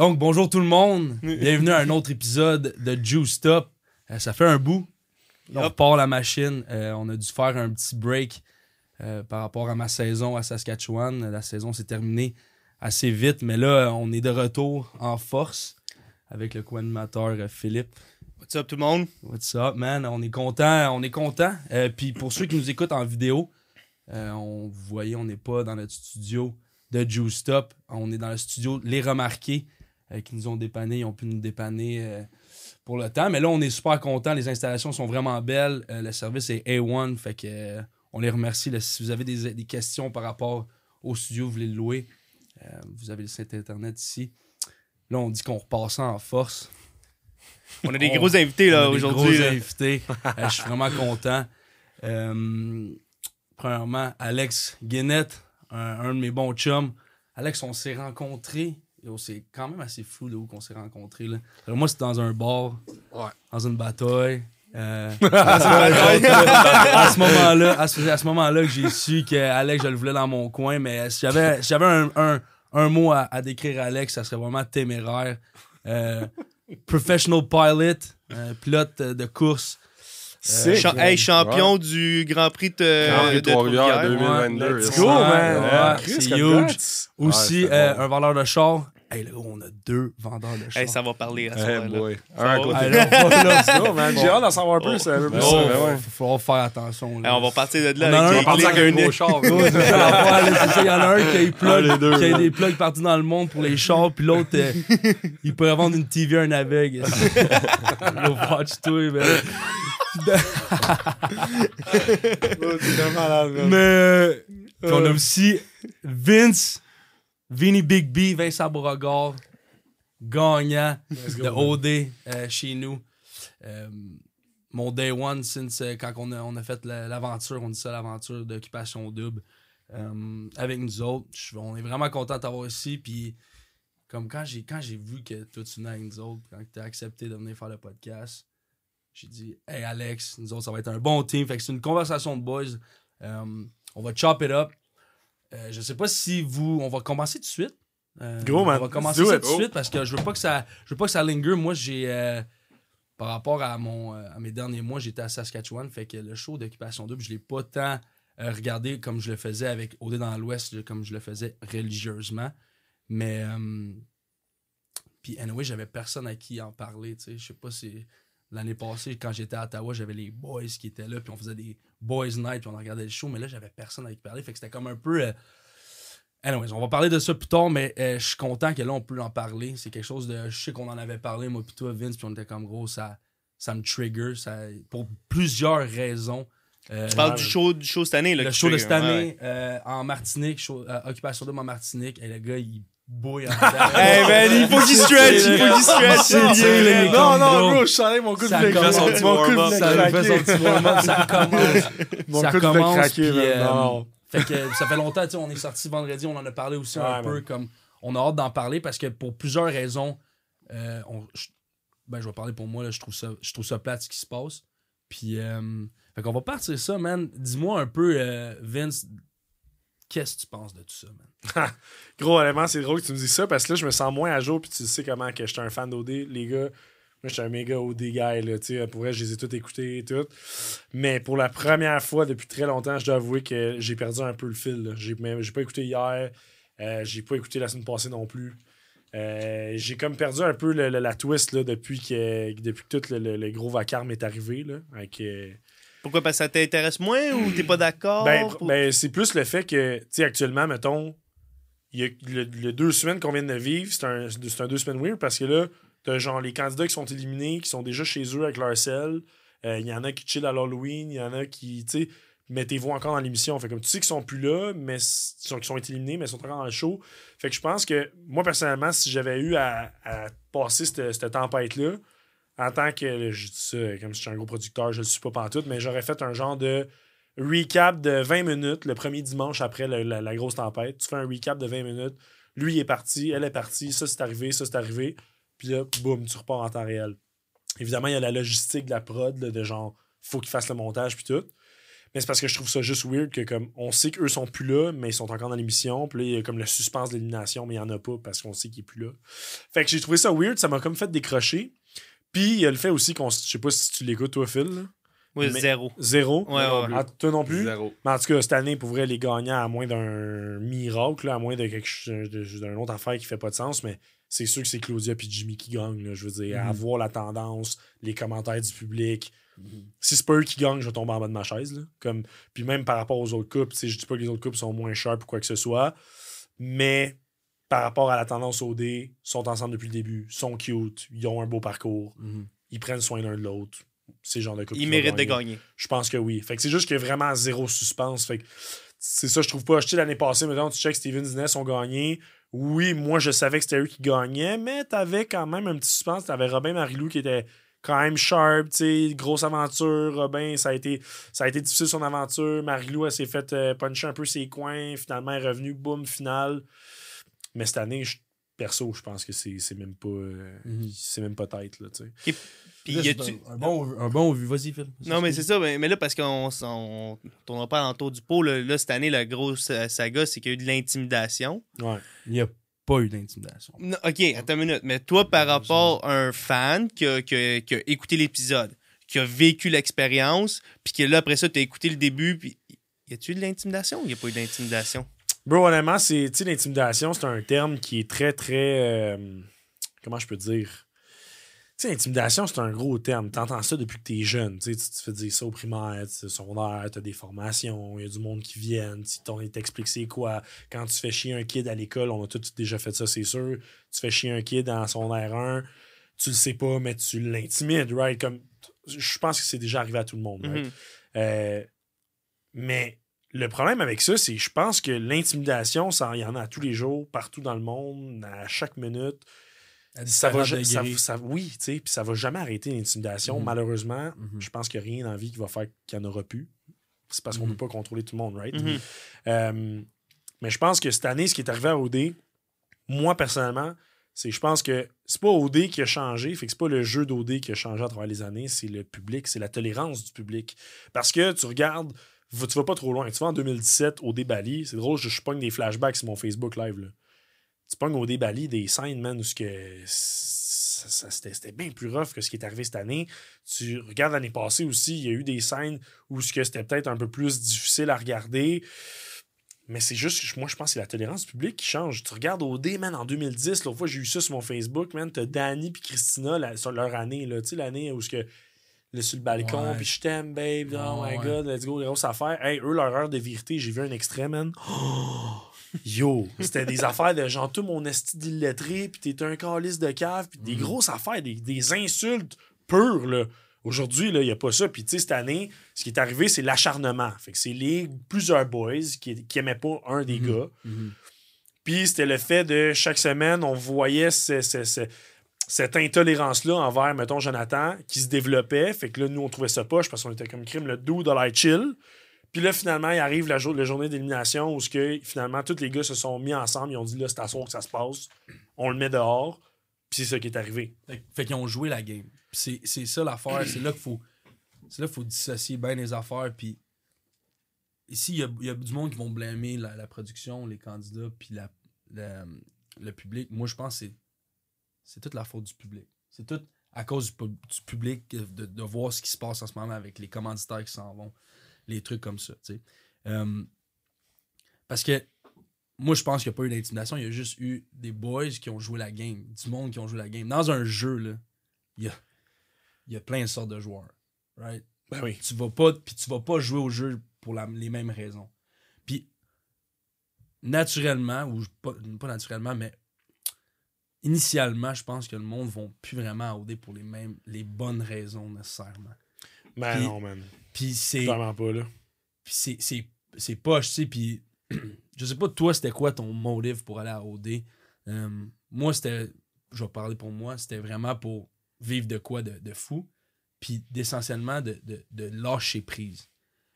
Donc, bonjour tout le monde. Bienvenue à un autre épisode de Juice Stop. Euh, ça fait un bout. On repart la machine. Euh, on a dû faire un petit break euh, par rapport à ma saison à Saskatchewan. La saison s'est terminée assez vite, mais là, on est de retour en force avec le co-animateur Philippe. What's up tout le monde? What's up, man? On est content, on est content. Puis pour ceux qui nous écoutent en vidéo, on, vous voyez, on n'est pas dans notre studio de Juice Stop. On est dans le studio Les Remarqués qui nous ont dépanné. Ils ont pu nous dépanner euh, pour le temps. Mais là, on est super content. Les installations sont vraiment belles. Euh, le service est A1. Fait que euh, on les remercie. Là, si vous avez des, des questions par rapport au studio, vous voulez le louer, euh, vous avez le site internet ici. Là, on dit qu'on repasse en force. On a des On- gros invités là aujourd'hui. gros là. invités. Euh, je suis vraiment content. Euh, premièrement, Alex Guénette, un, un de mes bons chums. Alex, on s'est rencontrés. C'est quand même assez flou de où qu'on s'est rencontrés. Là. Alors, moi, c'était dans un bar, Ouais. dans une bataille. Euh, à ce moment-là, à ce, à ce moment-là que j'ai su que Alex, je le voulais dans mon coin, mais si j'avais, si j'avais un, un- un mot à, à décrire Alex, ça serait vraiment téméraire. Euh, professional pilot, euh, pilote de course. C'est Cha- hey, champion du Grand Prix de, Grand Prix de Trois-Rivières Trois-Rivières. 2022. Let's go, man. ouais. Ouais, Chris, c'est huge. Aussi, euh, un vendeur de char. Hey, là, on a deux vendeurs de char. Hey, ça va parler à ce Hey, moment-là. boy. Ça Un à va? côté. On Let's go, man. J'ai hâte d'en savoir plus. ça veut plus Oh, ça, ouais. faut falloir faire attention. là. Hey, on va partir de On en là a un avec parti un gros char. Il y en a un qui a, des plugs- Ah, les deux, qui a des plugs partout dans le monde pour les chars, puis l'autre, euh, il pourrait vendre une TV à un aveugle. Yo, watch toi, man. Mais euh, puis on a aussi Vince, Vinny Big B, Vincent Beauregard, gagnant de OD euh, chez nous. Euh, mon day one, since euh, quand on a, on a fait la- l'aventure, on dit ça l'aventure d'occupation double euh, avec nous autres. Je on est vraiment content de t'avoir ici. Puis comme quand j'ai quand j'ai vu que toi tu venais avec nous autres, quand tu as accepté de venir faire le podcast, j'ai dit Hey Alex, nous autres, ça va être un bon team. Fait que c'est une conversation de boys. Euh, on va chop it up. Euh, je sais pas si vous. On va commencer tout de suite. Euh, Go, man. On va commencer ça tout de suite parce que je veux pas que ça. Je veux pas que ça linger. Moi, j'ai. euh, par rapport à mon à mes derniers mois, j'étais à Saskatchewan. Fait que le show d'occupation double, je l'ai pas tant regardé comme je le faisais avec OD dans l'Ouest, comme je le faisais religieusement. Mais. puis, anyway, j'avais personne à qui en parler. Je sais pas si. L'année passée, quand j'étais à Ottawa, j'avais les boys qui étaient là, puis on faisait des boys night, puis on regardait le show, mais là, j'avais personne à qui parler. Fait que c'était comme un peu. euh, Anyways, on va parler de ça plus tard, mais euh, je suis content que là, on peut en parler. C'est quelque chose de. Je sais qu'on en avait parlé, moi, puis toi, Vince, puis on était comme gros, ça, ça me trigger, ça, pour plusieurs raisons. Euh, Tu parles du show, du show cette année. Là, le show de cette ouais. année euh, en Martinique, show- euh, Occupation Double en Martinique, et le gars, il bouille en dedans. Hey man, il faut qu'il stretch, il faut qu'il stretch. Non, non, bro. je savais mon coup de commence. Mon coup de blé Ça lui fait son craqué. petit warm-up, ça commence. Mon ça coup de blé commence, craqué, euh, Non. Fait que ça fait longtemps, tu sais, on est sorti vendredi, on en a parlé aussi un peu, comme on a hâte d'en parler parce que pour plusieurs raisons, euh, on- je- ben je vais parler pour moi, là, je trouve ça, je trouve ça plate ce qui se passe. Puis, euh, fait qu'on va partir ça, man. Dis-moi un peu, euh, Vince, qu'est-ce que tu penses de tout ça, man? Gros, c'est drôle que tu me dises ça parce que là, je me sens moins à jour. Puis tu sais comment que j'étais un fan d'OD. Les gars, moi, j'étais un méga OD guy. Là, pour vrai, je les ai tous écoutés et tout. Mais pour la première fois depuis très longtemps, je dois avouer que j'ai perdu un peu le fil. J'ai pas écouté hier. euh, j'ai pas écouté la semaine passée non plus. Euh, j'ai comme perdu un peu la twist là, depuis, que, depuis tout le gros vacarme est arrivé. Là, avec, euh, Pourquoi? Parce que ça t'intéresse moins ou t'es pas d'accord? ben, Pour- ben, c'est plus le fait que, tu sais, actuellement, mettons, il y a le, le deux semaines qu'on vient de vivre, c'est un, c'est un deux semaines weird parce que là, t'as genre les candidats qui sont éliminés, qui sont déjà chez eux avec leur sel. Euh, Il y en a qui chill à l'Halloween, il y en a qui, tu sais, mettez-vous encore dans l'émission. Fait comme tu sais qu'ils sont plus là, mais ils sont, éliminés, mais ils sont encore dans le show. Fait que je pense que moi, personnellement, si j'avais eu à, à passer cette, cette tempête-là, en tant que, je dis comme si j'étais un gros producteur, je le suis pas pantoute, mais j'aurais fait un genre de recap de 20 minutes le premier dimanche après la, grosse tempête. Tu fais un recap de 20 minutes. Lui, est parti, elle est partie, ça c'est arrivé, ça c'est arrivé. Puis là, boum, tu repars en temps réel. Évidemment, il y a la logistique de la prod, de genre, faut qu'il fasse le montage, puis tout. Mais c'est parce que je trouve ça juste weird que comme on sait qu'eux sont plus là, mais ils sont encore dans l'émission. Puis là, il y a comme le suspense d'élimination, mais il n'y en a pas parce qu'on sait qu'il est plus là. Fait que j'ai trouvé ça weird, ça m'a comme fait décrocher. Puis il y a le fait aussi qu'on. Je sais pas si tu l'écoutes, toi, Phil. là. Oui, Mais- zéro. Zéro? Ouais, ouais, ouais. Ah, toi non plus? Zéro. Mais en tout cas, cette année, pour vrai, les gagnants, à moins d'un miracle, là, à moins de quelque chose- de- d'une autre affaire qui fait pas de sens, mais c'est sûr que c'est Claudia puis Jimmy qui gagnent. là, je veux dire, à Mhm. voir la tendance, les commentaires du public. Si c'est pas eux qui gagnent, je vais tomber en bas de ma chaise. Là. Comme, puis même par rapport aux autres sais, je dis pas que les autres couples sont moins sharp ou quoi que ce soit, mais par rapport à la tendance OD, ils sont ensemble depuis le début, sont cute, ils ont un beau parcours, Mhm. ils prennent soin l'un de l'autre. C'est le genre de couple Il qui va mérite de gagner. Je pense que oui. Fait que c'est juste qu'il y a vraiment zéro suspense. Fait que c'est ça, je trouve pas. Je l'année passée, maintenant, tu check Steven Inès ont gagné. Oui, moi, je savais que c'était eux qui gagnaient, mais t'avais quand même un petit suspense. T'avais Robin Marilou qui était quand même sharp, tu sais, grosse aventure. Robin, ça a été, ça a été difficile son aventure. Marilou, elle s'est fait euh, puncher un peu ses coins. Finalement, elle est revenue, boum, finale. Mais cette année, je- perso, je pense que c'est c'est même pas. euh, Mhm. C'est même pas tête, là, tu sais. Puis y c'est a-tu- un, bon, un bon vas-y, Phil. Non, mais c'est ça. Mais, mais là, parce qu'on on, tournera pas l'entour du pot, là, là, cette année, la grosse saga, c'est qu'il y a eu de l'intimidation. Ouais. Il n'y a pas eu d'intimidation. OK, attends une minute. Mais toi, par rapport à un fan qui a, qui a- qui a écouté l'épisode, qui a vécu l'expérience, puis que là, après ça, tu as écouté le début, puis y a-tu eu de l'intimidation ou y a pas eu d'intimidation? Bro, honnêtement, c'est, tu l'intimidation, c'est un terme qui est très, très. euh, comment je peux dire? Tu sais, l'intimidation, c'est un gros terme. T'entends ça depuis que t'es jeune. Tu tu te fais dire ça au primaire, tu secondaire, t'as des formations, il y a du monde qui tu t'on- ils t'expliquent c'est quoi. Quand tu fais chier un kid à l'école, on a tous déjà fait ça, c'est sûr. Tu fais chier un kid en secondaire 1, tu le sais pas, mais tu l'intimides, right? Comme, je pense que c'est déjà arrivé à tout le monde, right? Mhm. Euh, mais le problème avec ça, c'est que je pense que l'intimidation, ça, il y en a à tous les jours, partout dans le monde, à chaque minute. À Ça va, ça, ça- oui, tu sais, puis ça va jamais arrêter l'intimidation. Mhm. Malheureusement, Mhm. je pense qu'il n'y a rien dans la vie qui va faire qu'il n'y en aura plus. C'est parce qu'on ne Mhm. peut pas contrôler tout le monde, right? Euh, mais je pense que cette année, ce qui est arrivé à OD, moi personnellement, c'est je pense que c'est pas OD qui a changé, fait que c'est pas le jeu d'OD qui a changé à travers les années, c'est le public, c'est la tolérance du public. Parce que tu regardes, tu vas pas trop loin. Tu vas en 2017, OD Bali, c'est drôle, je, je pogne des flashbacks sur mon Facebook live. Là. Tu pognes OD Bali des scènes, man, où que c'était bien plus rough que ce qui est arrivé cette année. Tu regardes l'année passée aussi, il y a eu des scènes où c'était peut-être un peu plus difficile à regarder. Mais c'est juste, moi, je pense que c'est la tolérance publique qui change. Tu regardes OD, man, en 2010, l'autre fois, j'ai eu ça sur mon Facebook, man, t'as Danny puis Christina sur leur année, là, tu sais, l'année où ce que, là, sur le balcon, puis je t'aime, babe, oh my god, let's go, grosse affaire. Hey, eux, leur heure de vérité, j'ai vu un extrait, man. Yo, c'était des affaires de genre tout mon esti d'illettré, puis t'es un calice de cave, puis des grosses affaires, des, des insultes pures, là. Aujourd'hui, il n'y a pas ça. Puis, tu sais, cette année, ce qui est arrivé, c'est l'acharnement. Fait que c'est les plusieurs boys qui, qui aimaient pas un des gars. Mhm. Puis, c'était le fait de chaque semaine, on voyait ce- ce- ce- cette intolérance-là envers, mettons, Jonathan, qui se développait. Fait que là, nous, on trouvait ça poche parce qu'on était comme crime, le dude de l'air chill. Puis là, finalement, il arrive la, jour- journée d'élimination où ce que, finalement, tous les gars se sont mis ensemble. Ils ont dit, là, c'est à soir que ça se passe. On le met dehors. Puis c'est ça qui est arrivé. Fait, qu'ils ont joué la game. C'est ça l'affaire. c'est là qu'il faut. Là qu'il faut dissocier bien les affaires. Puis ici, il y y a du monde qui vont blâmer la, production, les candidats, puis la- le public. Moi, je pense que c'est c'est toute la faute du public. C'est tout à cause du, pub- du public de, de voir ce qui se passe en ce moment avec les commanditaires qui s'en vont, les trucs comme ça. Euh, parce que moi, je pense qu'il n'y a pas eu d'intimidation. Il y a juste eu des boys qui ont joué la game, du monde qui ont joué la game. Dans un jeu, là, il y a, il y a plein de sortes de joueurs. Right? Ben oui. Tu vas pas, puis tu vas pas jouer au jeu pour la- les mêmes raisons. Puis, naturellement, ou pas, pas naturellement, mais initialement, je pense que le monde ne va plus vraiment à OD pour les mêmes, les bonnes raisons nécessairement. Ben non, man. Puis c'est. Vraiment pas, là. Puis c'est, c'est, c'est poche, tu sais. Puis je sais pas, toi, c'était quoi ton motif pour aller à OD? Euh, moi, c'était, je vais parler pour moi, c'était vraiment pour vivre de quoi de, de fou. Puis d'essentiellement de, de, de lâcher prise.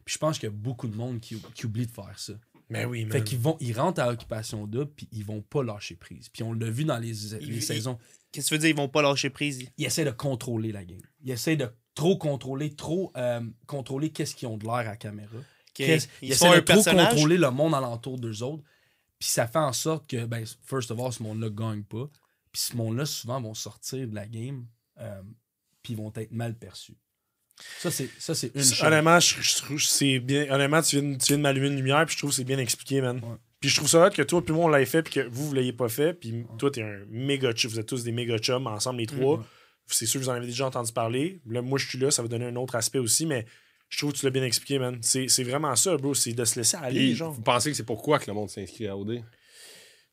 Puis je pense qu'il y a beaucoup de monde qui, qui oublie de faire ça. Ben oui, man. Fait qu'ils vont, ils rentrent à Occupation Double, puis ils vont pas lâcher prise. Puis on l'a vu dans les, les Ils- saisons. Qu'est-ce que tu veux dire, ils vont pas lâcher prise? Ils essaient de contrôler la game. Ils essaient de trop contrôler, trop euh, contrôler qu'est-ce qu'ils ont de l'air à la caméra. Ok. Qu'est-ce- Ils Ils essaient un de trop personnage? contrôler le monde alentour d'eux autres. Puis ça fait en sorte que, ben, first of all, ce monde-là gagne pas. Puis ce monde-là, souvent, vont sortir de la game. euh, puis ils vont être mal perçus. Ça, c'est ça, c'est une chose. Honnêtement, je, je trouve que c'est bien. Honnêtement, tu viens, de- tu viens de m'allumer une lumière, puis je trouve que c'est bien expliqué, man. Ouais. Puis je trouve ça hot que toi, puis moi, on l'avait fait, puis que vous, vous l'ayez pas fait. Puis toi, t'es un méga chum. Vous êtes tous des méga chums ensemble, les trois. C'est sûr que vous en avez déjà entendu parler. Là, moi, je suis là, ça va donner un autre aspect aussi, mais je trouve que tu l'as bien expliqué, man. C'est c'est vraiment ça, bro. C'est de se laisser aller, Puis, genre. Vous pensez que c'est pourquoi que le monde s'inscrit à OD?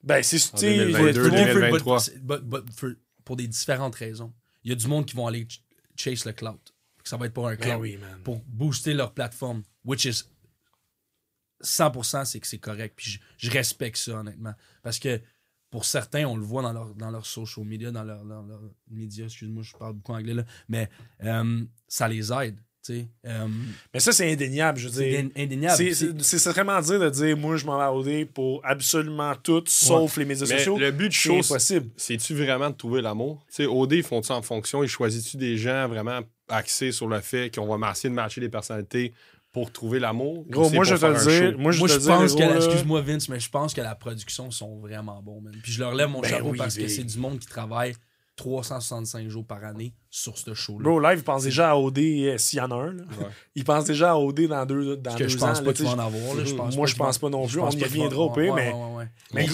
Ben, c'est. En tu sais, 2022, tout le monde- 2023. But- but- but for- pour des différentes raisons. Il y a du monde qui vont aller ch- chase le cloud. Ça va être pour un Ben cloud. oui. Pour booster leur plateforme. Which is 100% c'est que c'est correct. Puis je, je respecte ça, honnêtement. Parce que pour certains, on le voit dans leur, dans leur social media, dans leur, dans leur médias, excuse-moi, je parle beaucoup anglais là, mais euh, ça les aide. Euh, Mais ça, c'est indéniable, je veux c'est dire. in- indéniable. C'est- C'est- C'est c'est vraiment dire de dire, moi, je m'en vais à OD pour absolument tout, sauf les médias Mais sociaux. le but du C'est show, c'est-tu vraiment de trouver l'amour? Tu sais, OD, ils font-tu en fonction? Ils choisissent-tu des gens vraiment axés sur le fait qu'on va essayer de matcher des personnalités pour trouver l'amour? Gros, c'est moi, je vais te dire. Moi, je, Moi, te je pense que, excuse-moi Vince, mais je pense que la production sont vraiment bons, man. Puis je leur lève mon Ben chapeau oui, parce que c'est du monde qui travaille 365 jours par année sur ce show-là. Bro, live, il pense déjà à OD euh, s'il y en a un. là. Ouais. Il pense déjà à OD dans deux, dans Parce que deux je pense ans. pas qu'il va en avoir. là. Je pense Moi, je pense pas non je plus. pense On y pas qu'il va- reviendra au pire, mais. Mais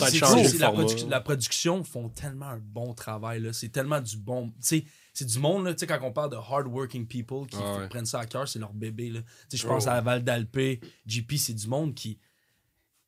la, production font tellement un bon travail. là. C'est tellement du bon. Sais, c'est du monde, là, tu sais, quand on parle de hard-working people qui Ah ouais. prennent ça à cœur, c'est leur bébé. là. Tu sais, je pense à Val d'Alpé, JP, c'est du monde qui,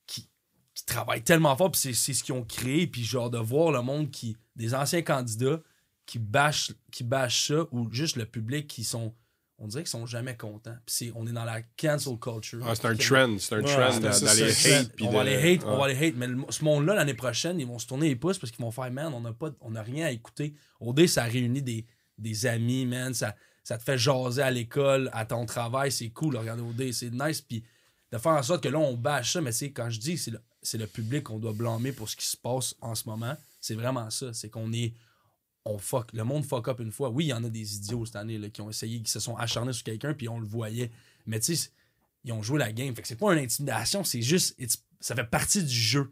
qui, qui travaille tellement fort, puis c'est, c'est ce qu'ils ont créé, puis genre de voir le monde qui. des anciens candidats qui bâchent, qui bâchent ça, ou juste le public qui sont. On dirait qu'ils sont jamais contents. Puis on est dans la cancel culture. Ah, c'est un trend. C'est un trend d'aller hate. on va les hate, on va les hate. Mais ce monde-là, l'année prochaine, ils vont se tourner les pouces parce qu'ils vont faire, man, on n'a pas, on a rien à écouter. OD, ça réunit des, des amis, man. Ça, ça te fait jaser à l'école, à ton travail. C'est cool, de regarder OD. C'est nice. Puis de faire en sorte que là, on bâche ça. Mais c'est quand je dis, c'est le, c'est le public qu'on doit blâmer pour ce qui se passe en ce moment. C'est vraiment ça. C'est qu'on est. On fuck. Le monde fuck up une fois. Oui, il y en a des idiots cette année là, qui ont essayé, qui se sont acharnés sur quelqu'un, puis on le voyait. Mais tu sais, ils ont joué la game. Fait que c'est pas une intimidation, c'est juste. ça fait partie du jeu.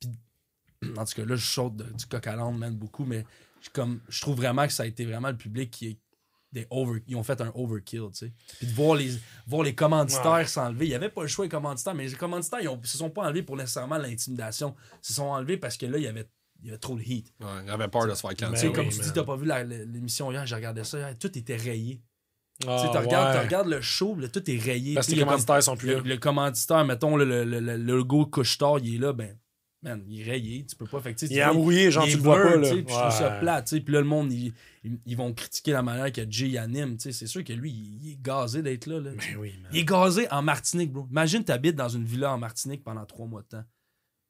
Puis, en tout cas, là, je saute de- du coq à l'âne, man, beaucoup, mais je, comme, je trouve vraiment que ça a été vraiment le public qui est. Des over, ils ont fait un overkill, tu sais. Puis de voir les, voir les commanditaires Ouais. s'enlever. Il n'y avait pas le choix, les commanditaires, mais les commanditaires, ils ne se sont pas enlevés pour nécessairement l'intimidation. Ils se sont enlevés parce que là, il y avait, il y avait trop de heat. Ouais, il avait peur de se faire Tu Ben sais, cancel. comme oui, tu man. dis, t'as pas vu l'émission hier, j'ai regardé ça, hier, tout était rayé. Ah, tu tu regardes, tu ouais. regardes le show, là, tout est rayé. Parce que les commanditaires sont plus le, là. le commanditaire, mettons, le, le, le- le logo couche-tard, il est là, ben, man, il est rayé, tu peux pas. Fait Il est embrouillé, genre, tu le vois pas, là. tu sais, puis je trouve ça Ouais. plat, tu sais. Puis là, le monde, ils, ils- vont critiquer la manière que Jay anime, tu sais. C'est sûr que lui, il, est gazé d'être là, là. Ben oui, man. Il est gazé en Martinique, bro. Imagine, t'habites dans une villa en Martinique pendant trois mois de temps.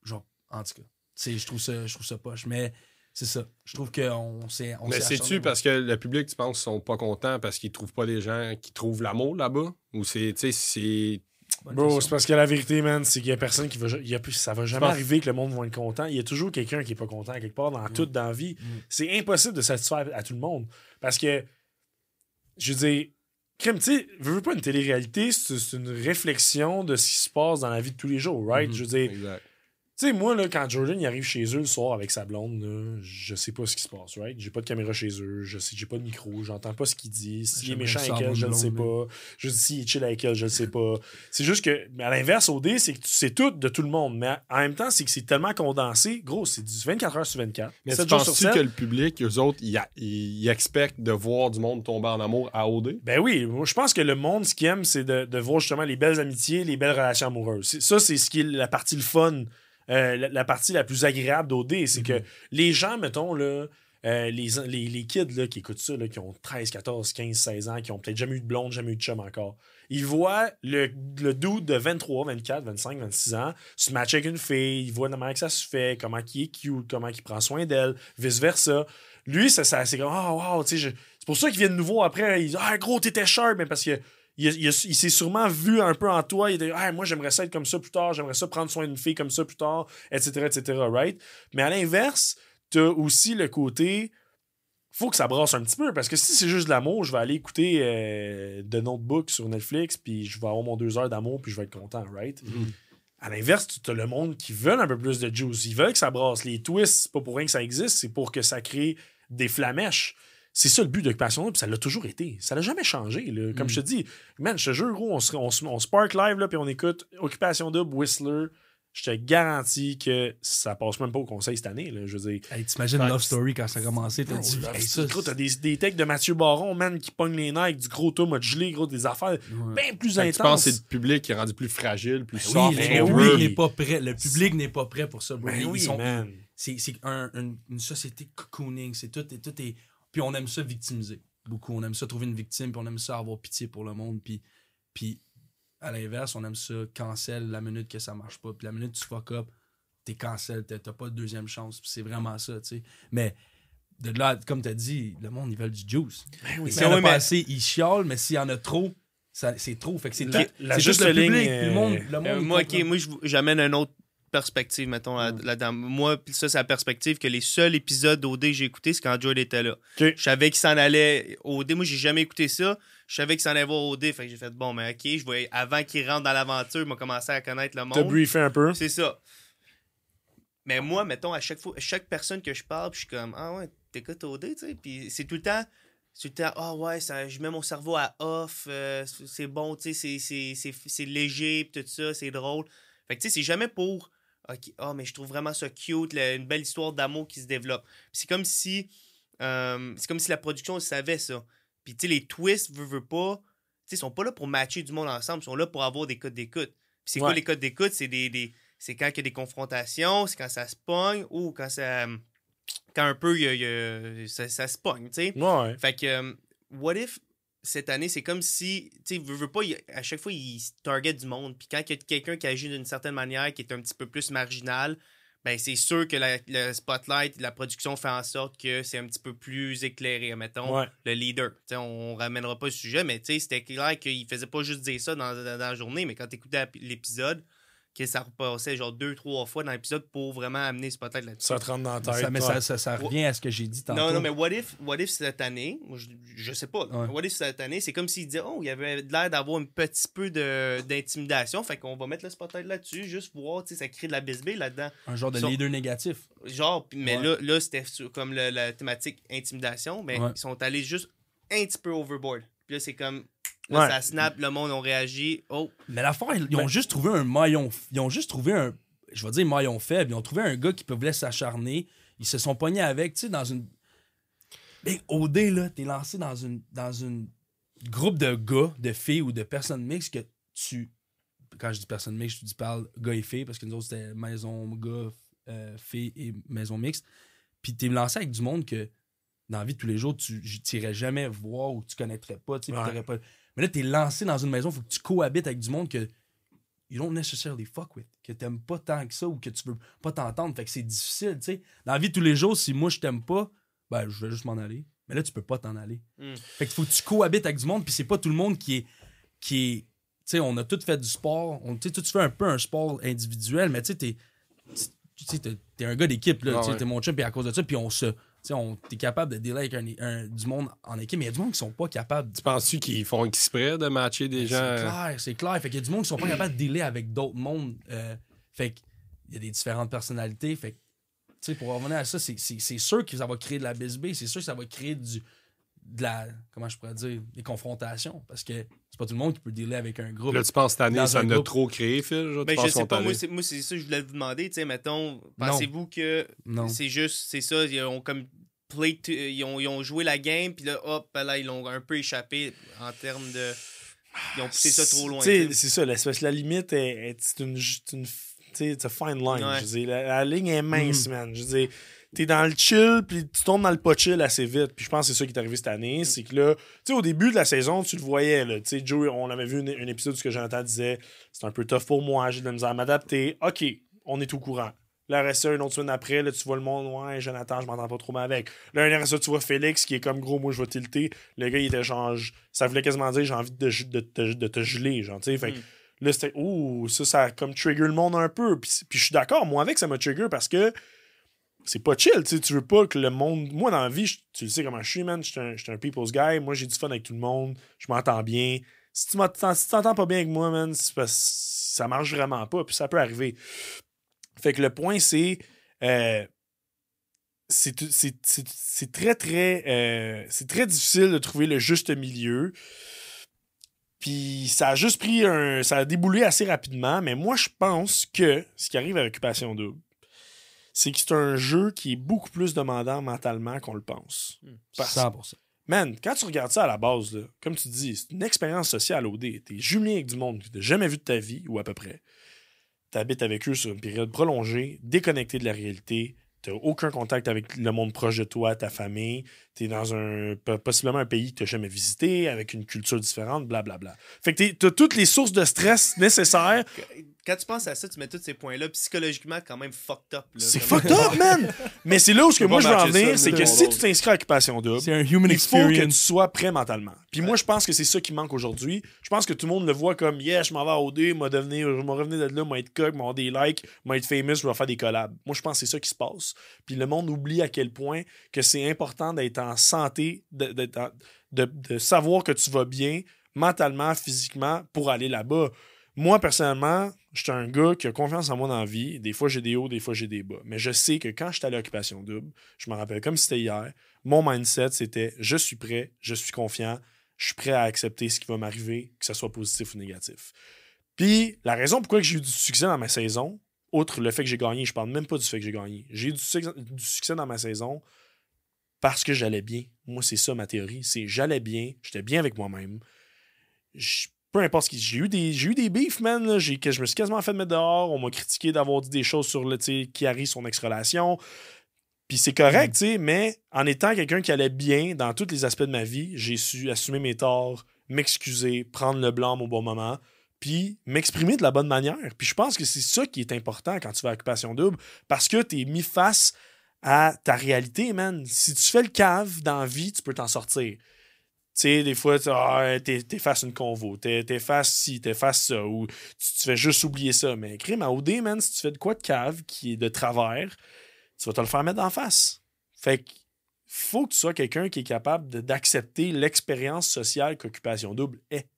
Genre, en tout cas, je trouve ça, je trouve ça poche. Mais c'est ça. Je trouve qu'on s'est. on Mais c'est-tu parce que le public, tu penses, sont pas contents parce qu'ils trouvent pas des gens qui trouvent l'amour là-bas? Ou c'est, tu sais, c'est... Bro, c'est parce que la vérité, man, c'est qu'il y a personne qui va. il y a plus, ça va jamais arriver que le monde va être content. Il y a toujours quelqu'un qui est pas content quelque part dans toute dans la vie. Mm. C'est impossible de satisfaire à tout le monde. Parce que, je veux dire, crème, tu sais, veux, veux pas une télé-réalité, c'est c'est une réflexion de ce qui se passe dans la vie de tous les jours, right? Mhm. Je veux dire, Exact. Tu sais, moi, là, quand Jordan il arrive chez eux le soir avec sa blonde, là, je sais pas ce qui se passe, right? J'ai pas de caméra chez eux, je sais, j'ai pas de micro, j'entends pas ce qu'il dit. S'il est méchant avec elle, je le sais pas. Je dis s'il est chill avec elle, je le sais pas. C'est juste que, mais à l'inverse, OD, c'est que tu sais tout de tout le monde. Mais en même temps, c'est que c'est tellement condensé. Gros, c'est du 24 heures sur 24. Mais 7 tu penses-tu 7. que le public, eux autres, ils, expectent de voir du monde tomber en amour à OD? Ben oui, je pense que le monde, ce qu'il aime, c'est de, de voir justement les belles amitiés, les belles relations amoureuses. C'est- Ça, c'est ce qui est la partie le fun, euh, la, la partie la plus agréable d'OD. C'est que les gens, mettons, là, euh, les, les, les kids là, qui écoutent ça, là, qui ont 13, 14, 15, 16 ans, qui ont peut-être jamais eu de blonde, jamais eu de chum encore, ils voient le, le dude de 23, 24, 25, 26 ans se matcher avec une fille, ils voient la manière que ça se fait, comment il est cute, comment il prend soin d'elle, vice-versa. Lui, ça, ça, c'est comme, ah, wow, tu sais, c'est pour ça qu'il vient de nouveau après. Il dit, ah, gros, t'étais sharp, mais parce que il, s'est sûrement vu un peu en toi. Il a dit, ah, moi, j'aimerais ça être comme ça plus tard, j'aimerais ça prendre soin d'une fille comme ça plus tard, etc., etc., right? Mais à l'inverse, t'as aussi le côté faut que ça brasse un petit peu. Parce que si c'est juste de l'amour, je vais aller écouter euh, The Notebook sur Netflix, puis je vais avoir mon deux heures d'amour, puis je vais être content, right? Mhm. À l'inverse, tu as le monde qui veut un peu plus de juice. Ils veulent que ça brasse. Les twists, c'est pas pour rien que ça existe, c'est pour que ça crée des flamèches. C'est ça le but d'Occupation Double, puis ça l'a toujours été. Ça n'a jamais changé. là. Comme Mm. je te dis, man, je te jure, gros, on, se- on, se- on spark live, là, puis on écoute Occupation Double, Whistler. Je te garantis que ça passe même pas au conseil cette année. Là, je veux dire, Hey, T'imagines Love Story quand ça a commencé? T'as dit, hey, ça, Gros, t'as des, des takes de Mathieu Baron, man, qui pogne les Nike, du gros tome gelé, gros, des affaires Ouais. bien plus intenses. tu penses que c'est le public qui est rendu plus fragile, plus Oui, soft. le Ben public n'est pas prêt. Le public n'est pas prêt pour ça, bro. Ben oui, sont- c'est c'est un- une, une société cocooning. C'est tout, et tout est. Puis on aime ça victimiser. Beaucoup. On aime ça trouver une victime, puis on aime ça avoir pitié pour le monde. Puis, puis à l'inverse, on aime ça cancel la minute que ça marche pas. Puis la minute que tu fuck up, t'es cancel, t'as pas de deuxième chance. Puis c'est vraiment ça, tu sais. Mais de là, comme t'as dit, le monde, ils veulent du juice. Ben oui, y en a oui, pas mais- assez, ils chiolent, mais s'il y en a trop, c'est trop. Fait que c'est juste le ligne, public. Le monde, euh, le monde Euh, il moi, ok, comprend. moi, j'amène une autre perspective, mettons, là- là-dedans. Moi, ça, c'est la perspective que les seuls épisodes d'OD que j'ai écoutés, c'est quand Joel était là. Ok. Je savais qu'il s'en allait OD. Moi, j'ai jamais écouté ça. Je savais qu'il s'en allait voir OD. Fait que j'ai fait, bon, mais ok, je vais, avant qu'il rentre dans l'aventure, il m'a commencé à connaître le T'as monde. briefé un peu. C'est ça. Mais moi, mettons, à chaque fois, chaque personne que je parle, je suis comme, ah ouais, t'écoutes OD, tu sais. Puis c'est tout le temps, c'est tout le temps, ah ouais, ça, je mets mon cerveau à off, euh, c'est bon, tu sais, c'est- léger, tout ça, c'est drôle. Fait que tu sais, c'est jamais pour, ok, ah, mais je trouve vraiment ça cute, une belle histoire d'amour qui se développe. C'est comme si, euh, c'est comme si la production savait ça. Puis tu sais, les twists, veut, veut pas, tu sais, ils sont pas là pour matcher du monde ensemble, ils sont là pour avoir des codes d'écoute. Puis c'est quoi les codes d'écoute? C'est des, des- c'est quand il y a des confrontations, c'est quand ça se pogne ou quand ça. Quand un peu il y a- il y a- ça, ça se pogne, tu sais. Ouais. Fait que, euh, what if cette année, c'est comme si, tu sais, veut pas, il- à chaque fois, il target du monde. Puis quand il y a quelqu'un qui agit d'une certaine manière, qui est un petit peu plus marginal, ben c'est sûr que la- le spotlight, la production fait en sorte que c'est un petit peu plus éclairé. Mettons, Ouais. le leader. Tu sais, on, on ramènera pas le sujet, mais tu sais, c'était clair qu'il faisait pas juste dire ça dans, dans- dans la journée, mais quand tu écoutais l'épisode, que ça repassait genre deux, trois fois dans l'épisode pour vraiment amener Spotlight là-dessus. Ça te rentre dans la tête. Ça, mais ça, ça, ça revient à ce que j'ai dit tantôt. Non, non, mais what if, what if cette année, moi, je, je sais pas, Ouais. what if cette année, c'est comme s'il disait, oh, il y avait l'air d'avoir un petit peu de- d'intimidation, fait qu'on va mettre le spotlight là-dessus, juste voir, tu sais, ça crée de la bisbille là-dedans. Un genre de Sont- leader négatif. Genre, mais Ouais. là, là c'était comme le- la thématique intimidation, mais Ouais. ils sont allés juste un petit peu overboard. Puis là, c'est comme, là, Ouais. ça snap, le monde a réagi, oh, Mais l'affaire, ils, ils ont Ben- juste trouvé un maillon. Ils ont juste trouvé un. Je vais dire maillon faible. Ils ont trouvé un gars qui pouvait s'acharner. Ils se sont pognés avec, tu sais, dans une. Mais OD, là, t'es lancé dans une. dans une groupe de gars, de filles ou de personnes mixtes que tu. Quand je dis personnes mixtes, je dis parle gars et filles parce que nous autres, c'était maison gars, euh, filles et maison mixte. Puis t'es lancé avec du monde que dans la vie de tous les jours, tu t'irais jamais voir ou tu connaîtrais pas, tu sais, Ouais. pas. Mais là, t'es lancé dans une maison, faut que tu cohabites avec du monde que you don't necessarily fuck with, que t'aimes pas tant que ça ou que tu veux pas t'entendre. Fait que c'est difficile, tu sais. Dans la vie de tous les jours, si moi je t'aime pas, ben je vais juste m'en aller. Mais là, tu peux pas t'en aller. Hmm. Fait que faut que tu cohabites avec du monde, puis c'est pas tout le monde qui est. Qui est tu sais, on a tous fait du sport. On, tu fait un peu un sport individuel, mais tu sais, t'es. Tu sais, t'es t'es un gars d'équipe, là. Ah tu sais, ouais. T'es mon chum, puis à cause de ça, puis on se. Tu sais, on, t'es capable de dealer avec un, un- du monde en équipe, mais il y a du monde qui sont pas capables Tu penses-tu qu'ils font exprès de matcher des gens? c'est clair, c'est clair. Fait qu'il y a du monde qui sont pas capables de dealer avec d'autres mondes. Euh, fait qu'il y a des différentes personnalités. Fait que, tu sais, pour revenir à ça, c'est, sûr que ça va créer de la bisbée. C'est sûr que ça va créer du, de la, comment je pourrais dire, des confrontations. Parce que c'est pas tout le monde qui peut dealer avec un groupe. Là, tu penses cette année, Dans ça un en a groupe. trop créé, Phil? genre, Ben, je sais pas, moi, c'est, moi, c'est ça que je voulais vous demander. Tu sais, mettons, pensez-vous que non. c'est juste, c'est ça, ils ont comme play to- ils, ont, ils ont joué la game, puis là, hop, là, ils l'ont un peu échappé en termes de. Ils ont poussé ça trop loin. C'est ça, que la limite est, est- c'est une, c'est une, fine line. Ouais. Je veux dire, la, la ligne est mince, Mm. man. Je veux dire, t'es dans le chill, puis tu tombes dans le pas chill assez vite. Puis je pense que c'est ça qui est arrivé cette année. C'est que là, tu sais, au début de la saison, tu le voyais, là. Tu sais, Joe, on avait vu un, épisode où ce que Jonathan disait, c'est un peu tough pour moi, j'ai de la misère à m'adapter. OK, on est au courant. Là, reste ça, une autre semaine après, là, tu vois le monde, ouais, Jonathan, je m'entends pas trop mal avec. Là, un reste ça, tu vois Félix, qui est comme gros, moi, je vais tilter. Le gars, il était genre, ça voulait quasiment dire, j'ai envie de, de, de, te- de te geler, genre, tu sais. Fait Mm. là, c'était, ouh, ça, ça a comme trigger le monde un peu. Puis, puis je suis d'accord, moi, avec, ça m'a trigger parce que c'est pas chill, tu tu veux pas que le monde. Moi, dans la vie, tu le sais comment je suis, man. Je suis un, people's guy. Moi, j'ai du fun avec tout le monde. Je m'entends bien. Si tu m'entends- si t'entends pas bien avec moi, man, parce ça marche vraiment pas. Puis ça peut arriver. Fait que le point, c'est. euh, c'est très, très. euh, c'est très difficile de trouver le juste milieu. Puis ça a juste pris un. Ça a déboulé assez rapidement. Mais moi, je pense que ce qui arrive avec Occupation Double, c'est que c'est un jeu qui est beaucoup plus demandant mentalement qu'on le pense. Parce- 100%. Man, quand tu regardes ça à la base, là, comme tu dis, c'est une expérience sociale OD. T'es jumelé avec du monde que t'as jamais vu de ta vie, ou à peu près. T'habites avec eux sur une période prolongée, déconnecté de la réalité. T'as aucun contact avec le monde proche de toi, ta famille. T'es dans un po- possiblement un pays que t'as jamais visité, avec une culture différente, blablabla. Fait que t'as toutes les sources de stress nécessaires Quand tu penses à ça, tu mets tous ces points-là psychologiquement quand même fucked up. C'est fucked up, man! Mais c'est là où ce que moi je veux en venir, c'est que si tu t'inscris à Occupation Double, C'est un human il faut que tu sois prêt mentalement. Puis moi, je pense que c'est ça qui manque aujourd'hui. Je pense que tout le monde le voit comme Yeah, je m'en vais à OD, m'a devenir, je vais revenir de là, m'a être coq, m'a avoir des likes, m'a être famous, je vais faire des collabs. Moi, je pense que c'est ça qui se passe. Puis le monde oublie à quel point que c'est important d'être en santé, de, d'être en- de- de savoir que tu vas bien mentalement, physiquement pour aller là-bas. Moi, personnellement, je suis un gars qui a confiance en moi dans la vie. Des fois, j'ai des hauts, des fois, j'ai des bas. Mais je sais que quand j'étais à l'occupation double, je me rappelle comme c'était hier, mon mindset, c'était je suis prêt, je suis confiant, je suis prêt à accepter ce qui va m'arriver, que ce soit positif ou négatif. Puis, la raison pourquoi j'ai eu du succès dans ma saison, outre le fait que j'ai gagné, je parle même pas du fait que j'ai gagné. J'ai eu du succès, du succès dans ma saison parce que j'allais bien. Moi, c'est ça ma théorie. C'est j'allais bien, j'étais bien avec moi-même. Je- peu importe ce qui. J'ai eu des, j'ai eu des beefs, man. là. J'ai, que je me suis quasiment fait mettre dehors. On m'a critiqué d'avoir dit des choses sur le, Kiari, son ex-relation. Puis c'est correct, tu sais, mais en étant quelqu'un qui allait bien dans tous les aspects de ma vie, j'ai su assumer mes torts, m'excuser, prendre le blâme au bon moment, puis m'exprimer de la bonne manière. Puis je pense que c'est ça qui est important quand tu vas à Occupation Double, parce que tu es mis face à ta réalité, man. Si tu fais le cave dans la vie, tu peux t'en sortir. Tu sais, des fois, tu ah, t'es, t'es face à une convo, face ci, t'es face ça, ou tu, fais juste oublier ça. Mais crime à OD, man, si tu fais de quoi de cave qui est de travers, tu vas te le faire mettre en face. Fait que faut que tu sois quelqu'un qui est capable d'accepter l'expérience sociale qu'Occupation Double est.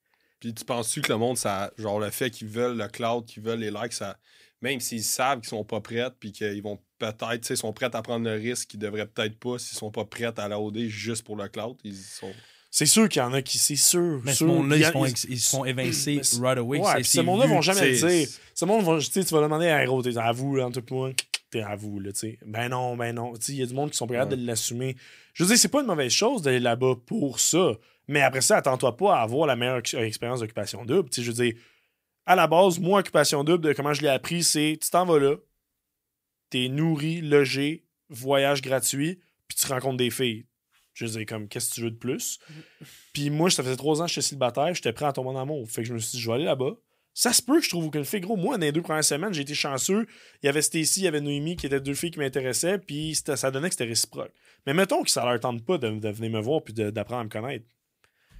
Puis tu penses-tu que le monde, ça, genre le fait qu'ils veulent le cloud, qu'ils veulent les likes, ça, même s'ils savent qu'ils sont pas prêts, puis qu'ils vont peut-être, tu sais, sont prêts à prendre le risque qu'ils devraient peut-être pas s'ils sont pas prêts à la OD juste pour le cloud, ils sont. C'est sûr qu'il y en a qui, c'est sûr. Mais ce monde-là, Il ils y se a- font, il- ex- ils se font évincer right away. Ouais, ce monde-là vu. vont jamais le dire. Ce monde va, tu sais, tu vas demander à un héros, t'es à vous, toi, et moi, t'es à vous, là, tu sais. Ben non, ben non. Tu sais, il y a du monde qui sont prêts Ouais. de l'assumer. Je veux dire, c'est pas une mauvaise chose d'aller là-bas pour ça. Mais après ça, attends-toi pas à avoir la meilleure ex- expérience d'occupation double. Tu sais, je veux dire, à la base, moi, occupation double, de comment je l'ai appris, c'est tu t'en vas là, t'es nourri, logé, voyage gratuit, puis tu rencontres des filles. Je dire, comme, qu'est-ce que tu veux de plus? Puis moi, ça faisait trois ans que j'étais célibataire, j'étais prêt à tomber en amour. Fait que je me suis dit, je vais aller là-bas. Ça se peut que je trouve aucune fille. Gros, moi, dans les deux premières semaines, j'ai été chanceux. Il y avait Stacy, il y avait Noémie, qui étaient deux filles qui m'intéressaient, puis ça donnait que c'était réciproque. Mais mettons que ça leur tente pas de, de venir me voir puis d'apprendre à me connaître.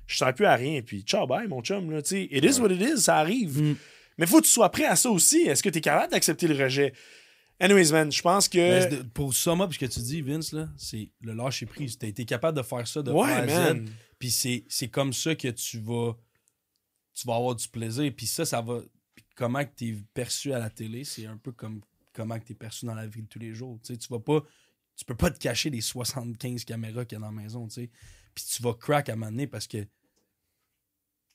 Je sers plus à rien, puis ciao, bye, mon chum. Là, it is what it is, ça arrive. Mm. Mais faut que tu sois prêt à ça aussi. Est-ce que tu es capable d'accepter le rejet? Anyways, man, je pense que. Mais de- pour sum up ce que tu dis, Vince, là, c'est le lâcher prise. T'as été capable de faire ça de A ouais, Z. man. Puis c'est, c'est comme ça que tu vas tu vas avoir du plaisir. Puis ça, ça va. comment que tu es perçu à la télé, c'est un peu comme comment que tu es perçu dans la vie de tous les jours. Tu tu vas pas. Tu peux pas te cacher les 75 caméras qu'il y a dans la maison, tu sais. Puis tu vas crack à un moment donné parce que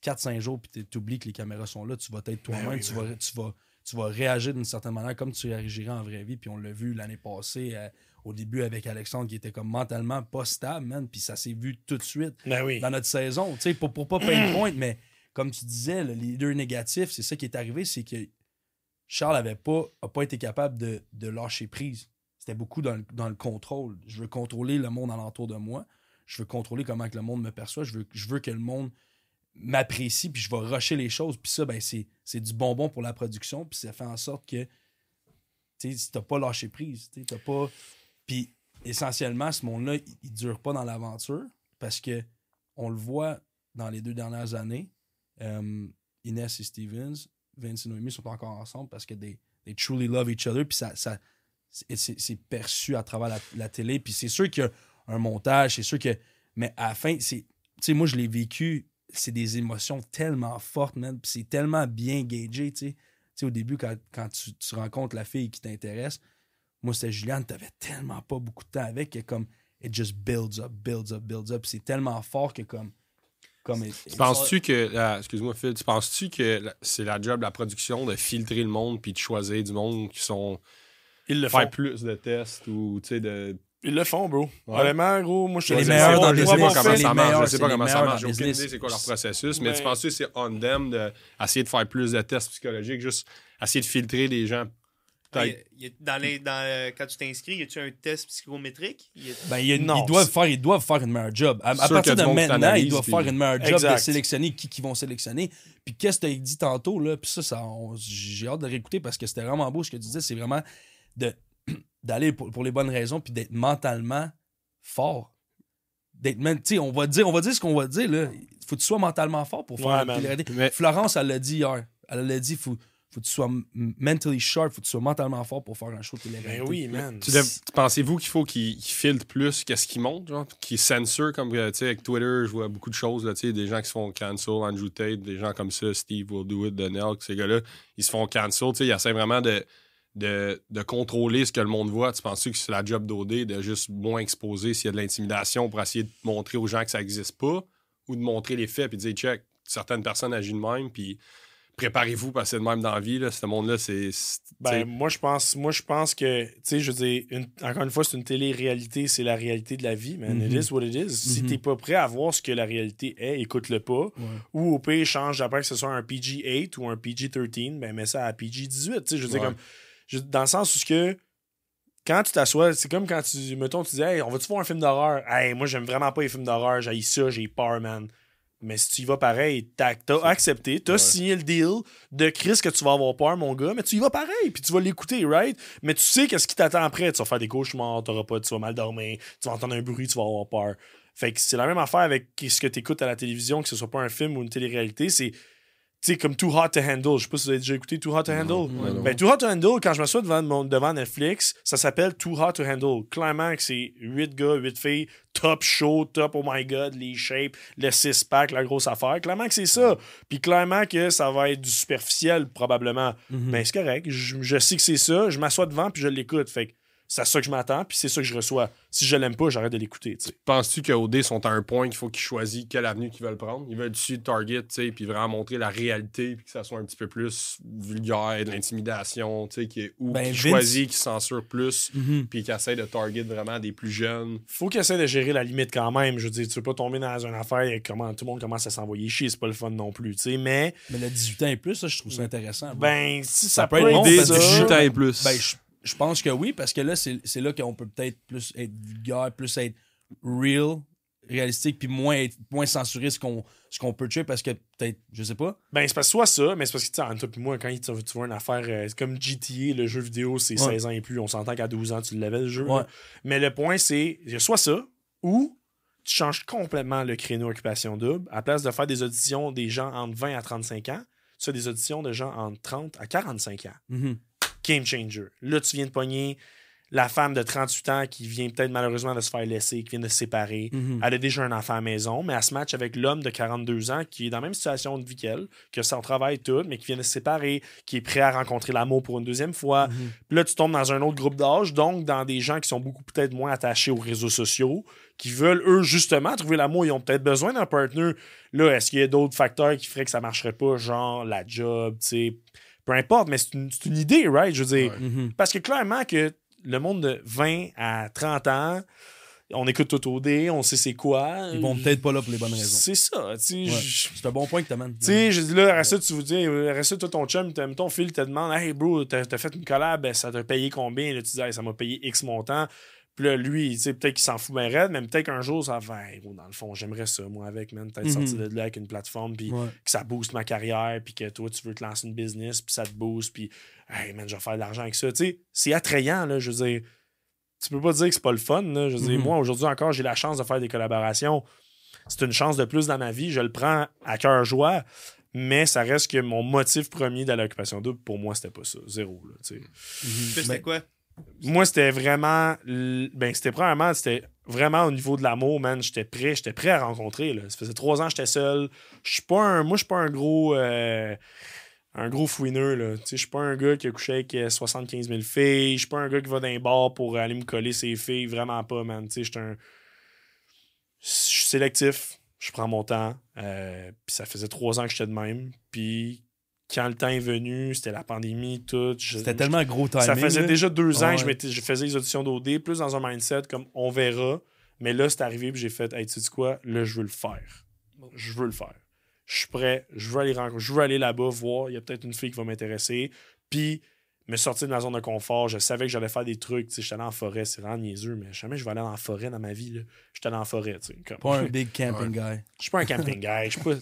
4-5 jours, puis tu oublies que les caméras sont là, tu vas être toi-même, Ben oui, tu, vas, tu, vas, tu vas réagir d'une certaine manière comme tu réagirais en vraie vie. Puis on l'a vu l'année passée, euh, au début avec Alexandre, qui était comme mentalement pas stable, man. Puis ça s'est vu tout de suite Ben oui. dans notre saison. Tu sais, pour, pour pas pinpoint, mais comme tu disais, le leader négatif, c'est ça qui est arrivé, c'est que Charles avait pas, a pas été capable de, de lâcher prise. C'était beaucoup dans le, dans le contrôle. Je veux contrôler le monde alentour de moi. Je veux contrôler comment que le monde me perçoit. Je veux, je veux que le monde m'apprécie, puis je vais rusher les choses. Puis ça, ben, c'est, du bonbon pour la production. Puis ça fait en sorte que tu t'as pas lâché prise, tu pas. Puis essentiellement, ce monde-là, il, il dure pas dans l'aventure parce que on le voit dans les deux dernières années. euh, Inès et Stevens, Vince et Noémie sont encore ensemble parce que they, truly love each other. Puis ça, ça, c'est- perçu à travers la, la télé. Puis c'est sûr qu'il y a un montage, c'est sûr que. Mais à la fin, c'est. Tu sais, moi, je l'ai vécu, c'est des émotions tellement fortes, man. Puis c'est tellement bien gagé, tu sais. Tu sais, au début, quand, quand tu, tu rencontres la fille qui t'intéresse, moi, c'était Juliane, t'avais tellement pas beaucoup de temps avec que comme. It just builds up, builds up, builds up. C'est tellement fort que comme. comme Tu penses-tu que. Excuse-moi, Phil. Tu penses-tu que c'est la job de la production de filtrer le monde puis de choisir du monde qui sont. Ils le font. faire plus de tests ou, tu sais, de. Ils le font, bro. Ouais. Honnêtement, gros, moi, je te C'est les meilleurs dans le je pour sais pas business, comment ça marche. Je sais pas comment ça marche. J'ai aucune business. idée c'est quoi leur processus. Mais Ben- tu penses que c'est on them d'essayer de faire plus de tests psychologiques, juste essayer de filtrer les gens a- dans les, dans, euh, quand tu t'inscris, y a-tu un test psychométrique? A- Ben, il y a- Non, ils, doivent faire, ils doivent faire une meilleure job. À, partir de maintenant, ils doivent puis- faire une meilleure job Exact. de sélectionner qui, qui vont sélectionner. Puis qu'est-ce que tu as dit tantôt, là, puis ça, j'ai hâte de réécouter parce que c'était vraiment beau ce que tu disais. C'est vraiment de d'aller pour, pour les bonnes raisons puis d'être mentalement fort. D'être on va dire, on va dire ce qu'on va dire, là. Faut que tu sois mentalement fort pour faire Ouais, télé-réalité. Mais- Florence, elle l'a dit hier. Elle l'a dit, faut, faut que tu sois mentally sharp, faut que tu sois mentalement fort pour faire un show de télé-réalité. Ben oui, man. Tu dev- Pensez-vous qu'il faut qu'ils filtrent plus qu'est-ce qu'ils montrent, genre, qu'ils censurent comme euh, tu sais avec Twitter, je vois beaucoup de choses là, tu sais, des gens qui se font cancel, Andrew Tate, des gens comme ça, Steve Will Do It, Donnell, ces gars-là, ils se font cancel, tu sais, ils essaient vraiment de, de, de contrôler ce que le monde voit. Tu penses que c'est la job d'OD de juste moins exposer s'il y a de l'intimidation pour essayer de montrer aux gens que ça n'existe pas ou de montrer les faits puis de dire check, certaines personnes agissent de même puis préparez-vous parce que c'est de même dans la vie là, ce monde-là c'est c'est- tu Ben, moi, je pense, moi, je pense que, tu sais, je veux dire, une- encore une fois, c'est une télé-réalité, c'est la réalité de la vie, man. It Mhm. is what it is. Si Mhm. t'es pas prêt à voir ce que la réalité est, écoute-le pas. Ou au pire, change d'après que ce soit un PG-8 ou un PG-13, ben, mets ça à PG-18. Tu sais, je veux dire, Ouais. comme, dans le sens où ce que, quand tu t'assois, c'est comme quand tu, mettons, tu dis, hey, on va-tu voir un film d'horreur? Hey, moi, j'aime vraiment pas les films d'horreur, j'ai ça, j'ai peur, man. Mais si tu y vas pareil, t'as t'as accepté, t'as Ouais. signé le deal de Chris que tu vas avoir peur, mon gars, mais tu y vas pareil, puis tu vas l'écouter, right? Mais tu sais qu'est-ce qui t'attend après? Tu vas faire des cauchemars, t'auras pas, tu vas mal dormir, tu vas entendre un bruit, tu vas avoir peur. Fait que c'est la même affaire avec ce que tu écoutes à la télévision, que ce soit pas un film ou une télé-réalité, c'est sais, comme Too Hot to Handle. Je sais pas si vous avez déjà écouté Too Hot to Handle. non. Ben, Too Hot to Handle, quand je m'assois devant, mon- devant Netflix, ça s'appelle Too Hot to Handle. Clairement que c'est 8 gars, 8 filles, top show, top oh my god, les shapes, le 6-pack, la grosse affaire. Clairement que c'est ça. Puis clairement que ça va être du superficiel, probablement. Mhm. Ben, c'est correct. Je, je sais que c'est ça. Je m'assois devant, puis je l'écoute. Fait que c'est à ça que je m'attends, puis c'est ça que je reçois. Si je l'aime pas, j'arrête de l'écouter, tu sais. Penses-tu que OD sont à un point qu'il faut qu'ils choisissent quelle avenue qu'ils veulent prendre? Ils veulent dessus de Target, tu sais, puis vraiment montrer la réalité, puis que ça soit un petit peu plus vulgaire, de l'intimidation, tu sais, qui est où Ben, qu'ils Vince- choisissent, qu'ils censurent plus, Mhm. puis qu'ils essaient de Target vraiment des plus jeunes. faut qu'il essaie de gérer la limite quand même. Je veux dire, tu veux pas tomber dans une affaire et comment tout le monde commence à s'envoyer chier, c'est pas le fun non plus, tu sais. Mais, Mais le 18 ans et plus, ça, je trouve ça intéressant. ben, si ça, Ça peut être bon, Des parce que- 18 ans et plus. Ben, je, je pense que oui, parce que là, c'est là qu'on peut peut-être plus être vulgaire, plus être real, réalistique, puis moins, être- moins censurer ce qu'on peut tuer parce que peut-être, je sais pas. Ben, c'est parce que soit ça, mais c'est parce que, tu sais, entre toi et moi, quand tu, vois une affaire, euh, comme GTA, le jeu vidéo, c'est Ouais. 16 ans et plus. On s'entend qu'à 12 ans, tu l'avais le jeu. Ouais. Mais le point, c'est il y a soit ça, ou tu changes complètement le créneau occupation double. À place de faire des auditions des gens entre 20 à 35 ans, tu fais des auditions de gens entre 30 à 45 ans. Mhm. Game changer. Là, tu viens de pogner la femme de 38 ans qui vient peut-être malheureusement de se faire laisser, qui vient de se séparer. Mhm. Elle a déjà un enfant à la maison, mais elle se match avec l'homme de 42 ans qui est dans la même situation de vie qu'elle, que son travail tout, mais qui vient de se séparer, qui est prêt à rencontrer l'amour pour une deuxième fois. Mhm. Puis là, tu tombes dans un autre groupe d'âge, donc dans des gens qui sont beaucoup peut-être moins attachés aux réseaux sociaux, qui veulent, eux, justement, trouver l'amour. Ils ont peut-être besoin d'un partner. Là, est-ce qu'il y a d'autres facteurs qui feraient que ça marcherait pas, genre la job, tu sais. Peu importe, mais c'est une, une idée, right? Je veux dire, Mhm. parce que clairement que le monde de 20 à 30 ans, on écoute tout au dé, on sait c'est quoi. Ils vont peut-être pas là pour les bonnes raisons. C'est ça. Ouais. C'est un bon point que t'amènes. tu sais, je dis là, après ça, tu vous dis, après ça, toi, ton chum, ton fil te demande, hey bro, t'as t'as fait une collab, ça t'a payé combien? Là, tu dis, Hey, ça m'a payé X montant. Puis là, lui, tu sais, peut-être qu'il s'en fout bien raide, mais peut-être qu'un jour, ça va, hey, dans le fond, j'aimerais ça, moi, avec, man. Peut-être Mhm. sortir de là avec une plateforme, puis Ouais. que ça booste ma carrière, puis que toi, tu veux te lancer une business, puis ça te booste, puis, hey, man, je vais faire de l'argent avec ça. Tu sais, c'est attrayant, là, je veux dire. Tu peux pas dire que c'est pas le fun, là. Je veux dire, Mhm. moi, aujourd'hui encore, j'ai la chance de faire des collaborations. C'est une chance de plus dans ma vie. Je le prends à cœur joie. Mais ça reste que mon motif premier d'aller à l'occupation double, pour moi, c'était pas ça. Zéro. Là, tu sais. C'était Ben, quoi? Moi, c'était vraiment. Ben, c'était premièrement, c'était vraiment au niveau de l'amour, man. J'étais prêt, j'étais prêt à rencontrer. Là. Ça faisait trois ans que j'étais seul. Je suis pas un. Moi, je suis pas un gros. euh, un gros fouineux, là. Tu sais, je suis pas un gars qui a couché avec euh, 75 000 filles. Je suis pas un gars qui va dans les bars pour aller me coller ses filles. Vraiment pas, man. Tu sais, j'étais un. Je suis sélectif. Je prends mon temps. Euh, puis ça faisait trois ans que j'étais de même. Puis quand le temps est venu, c'était la pandémie, tout. C'était tellement gros timing. ça faisait là. déjà deux ans Ouais. que je, faisais les auditions d'OD, plus dans un mindset comme on verra. Mais là, c'est arrivé, puis j'ai fait, hey, tu sais quoi, là, je veux le faire. Je veux le faire. Je suis prêt, je veux aller, rencontrer- je veux aller là-bas, voir, il y a peut-être une fille qui va m'intéresser. Puis, me sortir de ma zone de confort, je savais que j'allais faire des trucs. Tu sais, j'étais allé en forêt, c'est vraiment niaiseux, mais jamais je vais aller en forêt dans ma vie. J'étais allé en forêt, tu sais. comme- Pas un big camping guy. je suis pas un camping guy. Je suis pas...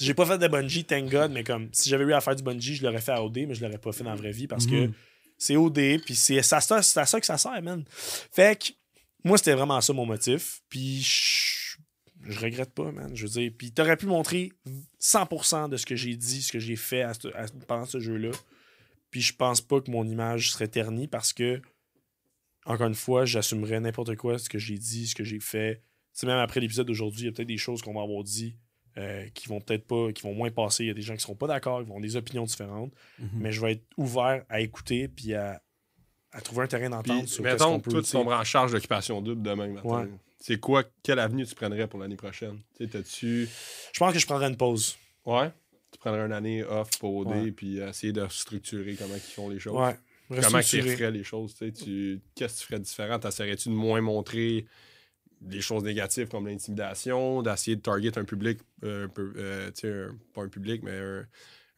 J'ai pas fait de bungee, thank God, mais comme si j'avais eu à faire du bungee, je l'aurais fait à OD, mais je l'aurais pas fait dans la vraie vie parce que Mhm. c'est OD, puis c'est ça, ça- c'est à ça que ça sert, man. Fait que moi, c'était vraiment ça mon motif, puis je... je regrette pas, man. Je veux dire, puis t'aurais pu montrer 100% de ce que j'ai dit, ce que j'ai fait à ce- à- pendant ce jeu-là, puis je pense pas que mon image serait ternie parce que, encore une fois, j'assumerais n'importe quoi, ce que j'ai dit, ce que j'ai fait. Tu sais, même après l'épisode d'aujourd'hui, il y a peut-être des choses qu'on va avoir dit euh, qui vont peut-être pas, qui vont moins passer. Il y a des gens qui seront pas d'accord, qui vont avoir des opinions différentes. Mhm. Mais je vais être ouvert à écouter puis à, à trouver un terrain d'entente sur mettons, qu'on toi, tu en charge d'occupation double demain matin. Ouais. C'est quoi, quelle avenue tu prendrais pour l'année prochaine? T'as-tu. Je pense que je prendrais une pause. Ouais? Tu prendrais une année off pour OD Ouais. puis essayer de structurer comment ils font les choses. Ouais. Comment tu Restructurer. ferais les choses? tu sais, Tu... Qu'est-ce que tu ferais différent? T'essaierais-tu de moins montrer des choses négatives comme l'intimidation, d'essayer de target un public, euh, un peu, euh, un- pas un public, mais un-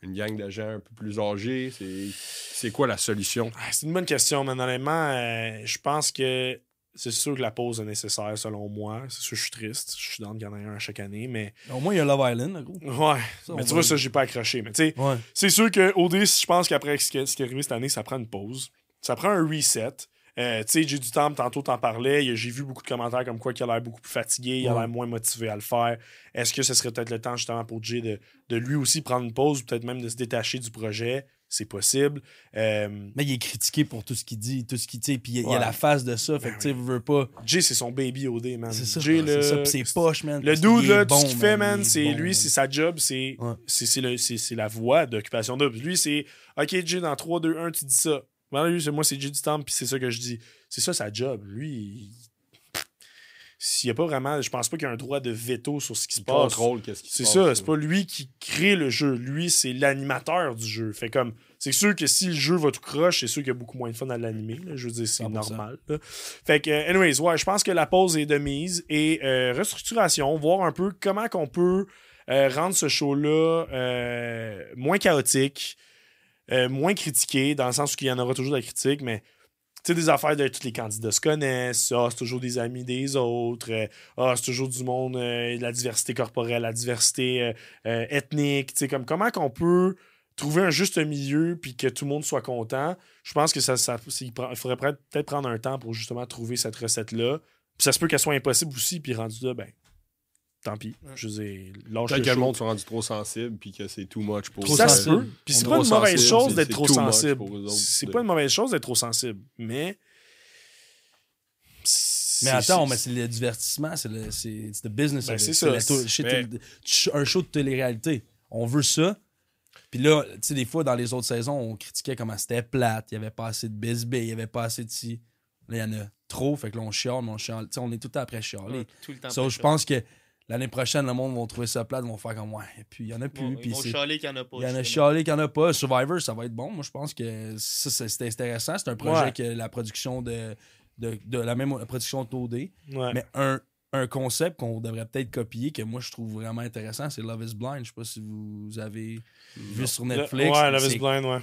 une gang de gens un peu plus âgés? C'est, c'est quoi la solution? Ah, C'est une bonne question, mais honnêtement, euh, je pense que c'est sûr que la pause est nécessaire selon moi. C'est sûr que je suis triste. Je suis dans le en ait un à chaque année, mais. Au moins, il y a Love Island, gros. Ouais. Ça, mais tu vois, ça, j'ai pas accroché. Mais tu sais, Ouais. C'est sûr que OD, je pense qu'après ce qui, est arrivé cette année, ça prend une pause. Ça prend un reset. Euh, tu sais, j'ai du temps, tantôt t'en parlais. y a- J'ai vu beaucoup de commentaires comme quoi qu'il a l'air beaucoup plus fatigué, il a Ouais. l'air moins motivé à le faire. Est-ce que ce serait peut-être le temps justement pour Jay de, de lui aussi prendre une pause ou peut-être même de se détacher du projet? C'est possible. Euh, Mais il est critiqué pour tout ce qu'il dit, tout ce qu'il dit, puis il y a- il a Ouais. la face de ça. Fait que, Ben tu sais, veut pas. Jay, c'est son baby OD, man. C'est ça. Jay, c'est ça. C'est poche, man. Le dude, là, bon, tout ce qu'il fait, man, c'est bon, lui, c'est sa job, c'est Ouais. le- la voix d'occupation double. Lui, c'est OK, Jay, dans 3, 2, 1, tu dis ça. Voilà, lui, c'est moi, c'est Jay du Temple, puis c'est ça que je dis. C'est ça sa job. Lui, il- s'il n'y a pas vraiment, je pense pas qu'il y a un droit de veto sur ce qui se passe. contrôle qu'est-ce qui se C'est ça, c'est pas lui qui crée le jeu. Lui, c'est l'animateur du jeu. Fait comme, c'est sûr que si le jeu va tout croche, c'est sûr qu'il y a beaucoup moins de fun à l'animer. Je veux dire, c'est 100%. normal. là. Fait que, euh, anyways, ouais, je pense que la pause est de mise et euh, restructuration, voir un peu comment qu'on peut euh, rendre ce show-là euh, moins chaotique, moins critiqué, dans le sens où il y en aura toujours de la critique, mais sais, des affaires de tous les candidats se connaissent, ah, c'est toujours des amis des autres, euh, ah, c'est toujours du monde, euh, la diversité corporelle, la diversité euh, euh, ethnique, tu sais, comme comment qu'on peut trouver un juste milieu puis que tout le monde soit content? Je pense que ça, ça il faudrait peut-être peut-être prendre un temps pour justement trouver cette recette-là. Puis ça se peut qu'elle soit impossible aussi, puis rendu là, ben, tant pis. Je veux dire, lâche Peut-être le que le show. monde soit rendu trop sensible puis que c'est too much pour Trop ça se peut. Puis c'est est pas une mauvaise chose d'être trop sensible. C'est pas une mauvaise chose d'être trop sensible, mais. Mais attends, mais c'est le divertissement, c'est le c'est it's the business. Ben, c'est ça, ch- un show de télé-réalité. On veut ça. Puis là, tu sais, des fois, dans les autres saisons, on critiquait comment c'était plate, il y avait pas assez de bisbee, il y avait pas assez de ci. Là, il y en a trop, fait que là, on chiale, mais on chiale. Tu sais, on est tout le temps après chialer. Ouais, tout le temps. So, je pense que l'année prochaine, le monde va trouver ça plate, ils vont faire comme, ouais, et puis il y en a plus. Bon, puis ils vont qu'il n'y en a pas. il y en a chialé qu'il n'y en a pas. Survivor, ça va être bon. Moi, je pense que ça, c'est- c'était intéressant. C'est un projet Ouais. que la production de, de, de la même production d'OD. Ouais. Mais un, un concept qu'on devrait peut-être copier, que moi, je trouve vraiment intéressant, c'est Love is Blind. Je sais pas si vous avez vu sur Netflix. Ouais, Love is Blind, ouais.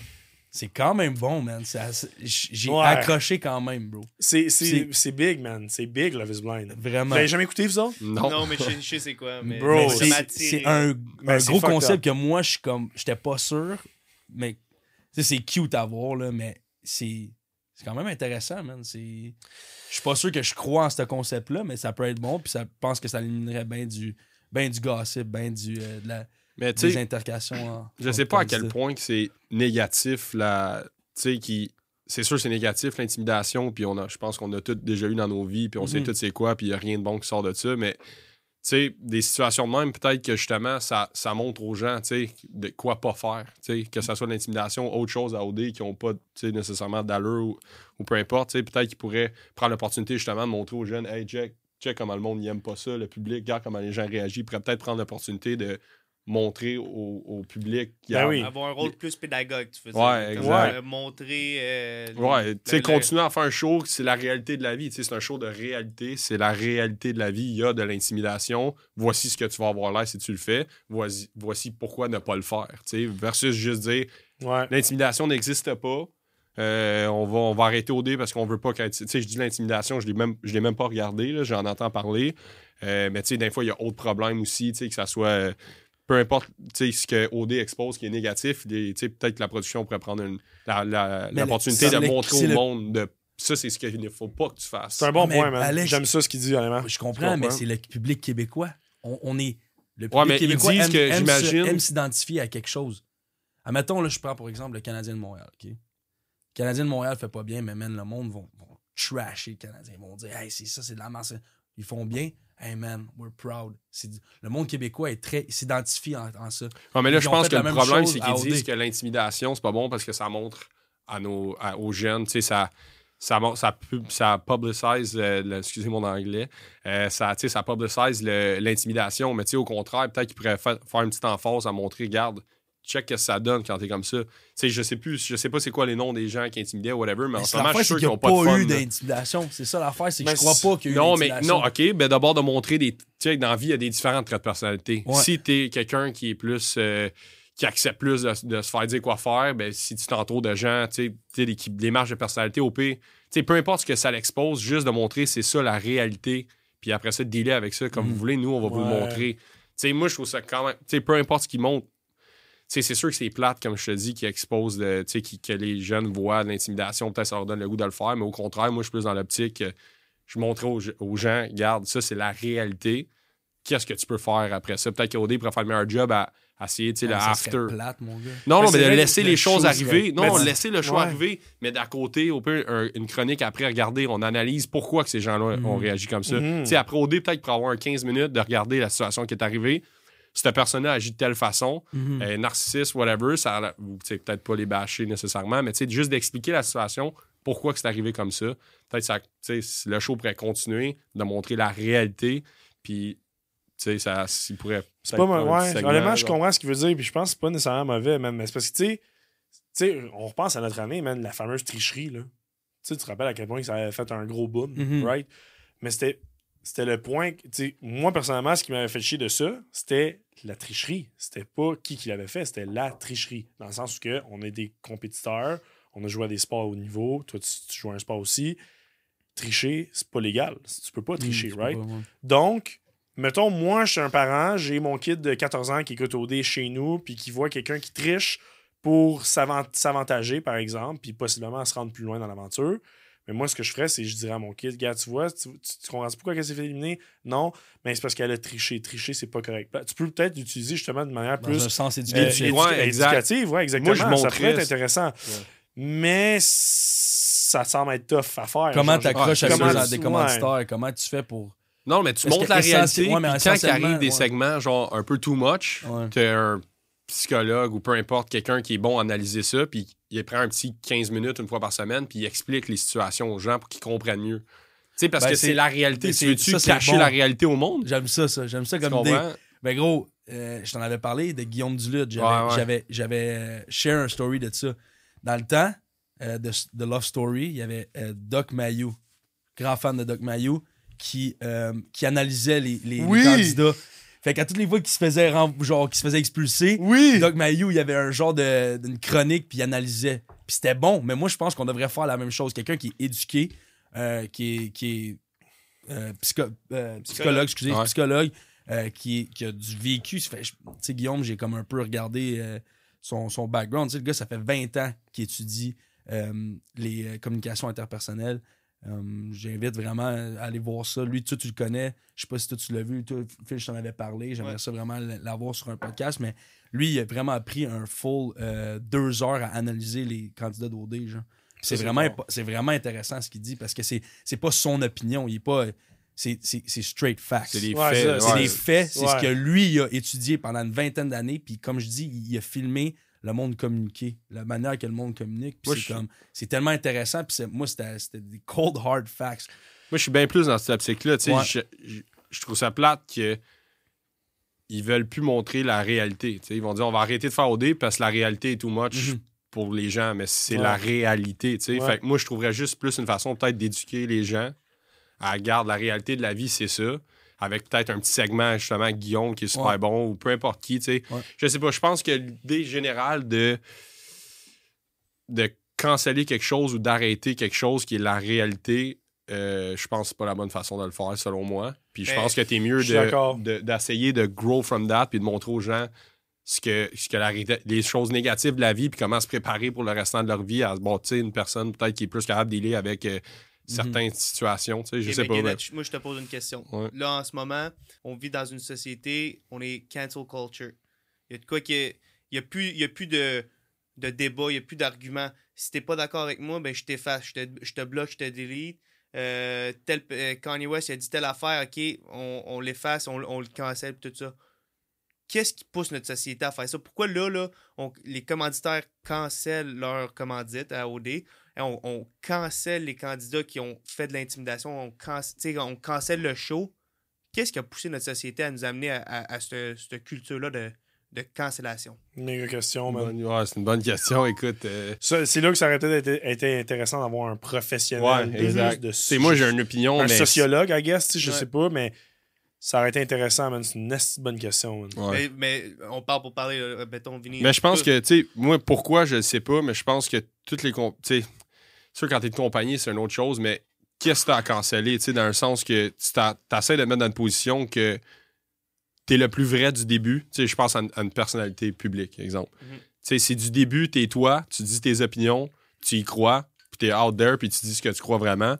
C'est quand même bon, man. J'ai Ouais. accroché quand même, bro. C'est- C'est C'est- c'est big, man. C'est big, Love is Blind. Vous Vraiment. l'avez jamais écouté, vous autres? Non. Non, mais je sais- je sais c'est quoi. Mais, Bro, c'est un, Ben, un gros concept que moi, je suis comme. J'étais pas sûr, mais. Tu sais, c'est cute à voir, là, mais c'est. C'est quand même intéressant, man. C'est. Je suis pas sûr que je crois en ce concept-là, mais ça peut être bon, puis ça je pense que ça éliminerait bien du, ben du gossip, bien du, euh, de la, Mais des sais, intercations. en- je sais pas à quel point que c'est négatif, la, qui c'est sûr, c'est négatif, l'intimidation, puis on a, je pense qu'on a tous déjà eu dans nos vies, puis on sait Mhm. tout c'est quoi, puis il n'y a rien de bon qui sort de ça, mais tu sais, des situations de même, peut-être que justement, ça, ça montre aux gens, tu sais, de quoi pas faire, tu sais, que ce soit de l'intimidation, autre chose à OD qui n'ont pas, tu sais, nécessairement d'allure ou, ou peu importe, tu sais, peut-être qu'ils pourraient prendre l'opportunité justement de montrer aux jeunes, hey, check, check comment le monde n'aime pas ça, le public, regarde comment les gens réagissent, ils pourraient peut-être prendre l'opportunité de montrer au, au public, Ben oui. Avoir un rôle plus pédagogue, tu Ouais, exact. Comme, euh, montrer. euh, Ouais, tu sais, continuer à faire un show, c'est la réalité de la vie. Tu sais, c'est un show de réalité, c'est la réalité de la vie. Il y a de l'intimidation. Voici ce que tu vas avoir l'air si tu le fais. Voici, voici pourquoi ne pas le faire. Tu sais, versus juste dire Ouais. l'intimidation n'existe pas. Euh, on, va, on va arrêter au dé parce qu'on veut pas que. Tu sais, je dis l'intimidation, je l'ai même, je l'ai même pas regardé, là, j'en entends parler. Euh, mais tu sais, des fois, il y a autres problèmes aussi, tu sais, que ça soit. Peu importe ce que OD expose qui est négatif, peut-être que la production pourrait prendre une- la- la- Mais l'opportunité de montrer au le- monde de ça, c'est ce qu'il ne faut pas que tu fasses. C'est un bon Mais point, man. Alex- J'aime ça ce qu'il dit, honnêtement. Je comprends, mais c'est le public québécois. On, on est. Le public Ouais, mais québécois disent aime, que, aime se- j'imagine- aime s'identifier à quelque chose. Admettons, là, je prends pour exemple le Canadien de Montréal. ok? Le Canadien de Montréal fait pas bien, mais man, le monde vont, vont trasher le Canadien. Ils vont dire, hey, c'est ça, c'est de la masse. Ils font bien. Hey man, we're proud. Le monde québécois est très. s'identifie en, en ça. Ouais, mais là, Ils je pense que le problème, c'est qu'ils disent que l'intimidation, c'est pas bon parce que ça montre à nos, à- aux jeunes, tu sais, ça. Ça, ça, pub- ça publicise, euh, le- excusez mon anglais, euh, ça, ça publicise l'intimidation, mais tu sais, au contraire, peut-être qu'ils pourraient fa- faire une petite emphase à montrer, regarde, check ce que ça donne quand t'es comme ça. Tu sais, je sais plus, je sais pas c'est quoi les noms des gens qui intimidaient ou whatever, mais en Mais ce c'est moment, je suis sûr qu'il qu'ils n'y ont a pas de eu fun. d'intimidation. C'est ça l'affaire, c'est que Mais je crois pas qu'il y a eu Non, mais non, ok. Ben d'abord de montrer des. Tu sais, dans la vie, il y a des différents traits de personnalité. Ouais. Si t'es quelqu'un qui est plus. euh, qui accepte plus de, de se faire dire quoi faire, ben si tu t'entoures de gens, tu sais, les, qui- les marges de personnalité, au pire, tu peu importe ce que ça l'expose, juste de montrer c'est ça la réalité, puis après ça, de dealer avec ça comme Mhm. vous voulez, nous, on va vous le montrer. Tu sais, moi, je trouve ça quand même. Tu sais, peu importe ce qu'ils montrent, c'est sûr que c'est plate, comme je te dis, qui expose, de, tu sais, qui- que les jeunes voient de l'intimidation, peut-être ça leur donne le goût de le faire, mais au contraire, moi, je suis plus dans l'optique, que je montrais aux, aux gens, regarde, ça, c'est la réalité. Qu'est-ce que tu peux faire après ça? Peut-être qu'OD pourrait faire le meilleur job à, à essayer, tu sais, Ouais, le serait after. plate, mon gars. Non, Mais non, mais de laisser les le choses arriver. Non, laisser le choix Ouais. arriver, mais d'à côté, au pire, un- une chronique après, regarder, on analyse pourquoi que ces gens-là ont Mhm. réagi comme ça. Mhm. Tu sais, après OD, peut-être pour avoir un 15 minutes de regarder la situation qui est arrivée. Cette personne-là agit de telle façon, Mhm. euh, narcissiste, whatever, ça, peut-être pas les bâcher nécessairement, mais tu sais, juste d'expliquer la situation, pourquoi que c'est arrivé comme ça. Peut-être ça, tu sais, le show pourrait continuer, de montrer la réalité, puis tu sais, ça, il pourrait. C'est pas Ouais, segment, honnêtement, je comprends ce qu'il veut dire, puis je pense que c'est pas nécessairement mauvais, même. Mais c'est parce que, tu sais, tu sais, on repense à notre année, man, la fameuse tricherie, là. Tu sais, tu te rappelles à quel point ça avait fait un gros boom, Mhm. right? Mais c'était. C'était le point. moi, personnellement, ce qui m'avait fait chier de ça, c'était la tricherie. C'était pas qui qui l'avait fait, c'était la tricherie. Dans le sens où que on est des compétiteurs, on a joué à des sports au niveau, toi, tu, tu joues à un sport aussi. Tricher, c'est pas légal. Tu peux pas tricher, tu peux right? pas, ouais. Donc, mettons, moi, je suis un parent, j'ai mon kid de 14 ans qui écoute OD chez nous, puis qui voit quelqu'un qui triche pour s'avant- s'avantager, par exemple, puis possiblement se rendre plus loin dans l'aventure. Mais moi, ce que je ferais, c'est que je dirais à mon kid, gars, tu vois, tu, tu, tu comprends pourquoi elle s'est fait éliminer? Non, mais c'est parce qu'elle a triché. Tricher, c'est pas correct. Tu peux peut-être l'utiliser justement de manière Dans plus un sens éducatif. édu- édu- ouais, exact. éducative. Ouais, exactement. Moi, je ça pourrait être intéressant. Mais ça semble être tough à faire. Comment t'accroches avec comment des- tu- des ouais. commanditaires? Comment tu fais pour. Non, mais tu montres la réalité. ouais, mais puis quand il arrive des ouais. segments genre un peu too much, Ouais. t'as un psychologue ou peu importe, quelqu'un qui est bon à analyser ça, puis il prend un petit 15 minutes une fois par semaine, puis il explique les situations aux gens pour qu'ils comprennent mieux. Tu sais, parce Ben, que c'est- la réalité. Tu veux-tu cacher bon. la réalité au monde? J'aime ça, ça. J'aime ça comme idée. Ben gros, euh, je t'en avais parlé de Guillaume Duluth. J'avais, Ouais, ouais. euh, share un story de ça. Dans le temps euh, de, de Love Story, il y avait euh, Doc Mayou, grand fan de Doc Mayou, qui, qui analysait les, les- les Oui. candidats. Fait qu'à toutes les fois qu'il se faisait rem- genre qu'il se faisait expulser, Oui! Doc Mayou, il y avait un genre de, d'une chronique puis il analysait. Puis c'était bon, mais moi je pense qu'on devrait faire la même chose. Quelqu'un qui est éduqué, euh, qui est, qui est euh, psycho- euh, psychologue, excusez, Ouais. psychologue, euh, qui, est- qui a du vécu. Ça fait- je- Tu sais, Guillaume, j'ai comme un peu regardé euh, son, son background. Tu sais, le gars, ça fait 20 ans qu'il étudie euh, les communications interpersonnelles. Euh, J'invite vraiment à aller voir ça. Lui, toi, tu le connais. Je sais pas si toi, tu l'as vu. Toi, Phil, je t'en avais parlé. J'aimerais Ouais. ça vraiment l'avoir sur un podcast. Mais lui, il a vraiment pris un full euh, deux heures à analyser les candidats d'OD. Genre. C'est vraiment, bon. c'est vraiment intéressant ce qu'il dit parce que c'est, c'est pas son opinion. Il est pas. C'est, c'est, c'est straight facts. C'est des Ouais, faits. C'est ouais. des faits, c'est ce que lui il a étudié pendant une vingtaine d'années. Puis comme je dis, il a filmé le monde communiquer, la manière que le monde communique. Puis Moi, c'est comme, c'est tellement intéressant. Puis moi, c'était, c'était des cold hard facts. Moi, je suis bien plus dans cette optique-là. tu sais, Ouais. Je, je- je trouve ça plate que ils veulent plus montrer la réalité. tu sais. Ils vont dire on va arrêter de faire OD parce que la réalité est too much Mhm. pour les gens, mais c'est Ouais. la réalité. tu sais. Ouais. Fait que moi, je trouverais juste plus une façon peut-être d'éduquer les gens à garde la réalité de la vie, c'est ça. Avec peut-être un petit segment, justement, Guillaume qui est super Ouais. bon ou peu importe qui. tu sais. Ouais. Je sais pas, je pense que l'idée générale de, de canceller quelque chose ou d'arrêter quelque chose qui est la réalité, euh, je pense que c'est pas la bonne façon de le faire, selon moi. Puis je Mais pense que t'es mieux de- de- d'essayer de, grow from that puis de montrer aux gens ce que, ce que la, les choses négatives de la vie puis comment se préparer pour le restant de leur vie à bon, tu sais, une personne peut-être qui est plus capable dealer avec euh, certaines situations. tu sais, Je sais mais pas. Mais- Moi, je te pose une question. Ouais. Là, en ce moment, on vit dans une société, on est cancel culture. Il y a de quoi qu'il n'y a, plus- il y a plus de, de débat, il n'y a plus d'arguments. Si t'es pas d'accord avec moi, ben je t'efface, je te, je te bloque, je te delete. Euh, tel, euh, Kanye West il a dit telle affaire, ok, on, on l'efface, on, on le cancelle, tout ça. Qu'est-ce qui pousse notre société à faire ça? Pourquoi là, là on- les commanditaires cancellent leur commandite à OD? On, on cancelle les candidats qui ont fait de l'intimidation, on, cance- tu sais, on cancelle le show. Qu'est-ce qui a poussé notre société à nous amener à, à- à cette, cette culture-là de, de cancellation? Méga question, man. Bonne- ouais, c'est une bonne question. Écoute, euh, C'est là que ça aurait peut-être été, été intéressant d'avoir un professionnel ouais, de- exact. de, C'est moi, j'ai une opinion, un mais. sociologue, I guess, tu sais, je Ouais. sais pas, mais ça aurait été intéressant, man. C'est une bonne question, man. Ouais. Mais, mais on parle pour parler, euh, mettons, Vinny. Mais je pense que, tu sais, moi, pourquoi, je ne sais pas, mais je pense que toutes les. com- Tu sais, sûr, quand tu es de compagnie, c'est une autre chose, mais qu'est-ce que tu as à canceller, tu sais, dans le sens que tu essaies de te mettre dans une position que tu es le plus vrai du début. Tu sais, je pense à une, à une personnalité publique, exemple. Mhm. Tu sais, c'est du début, tu es toi, tu dis tes opinions, tu y crois, puis tu es out there, puis tu dis ce que tu crois vraiment.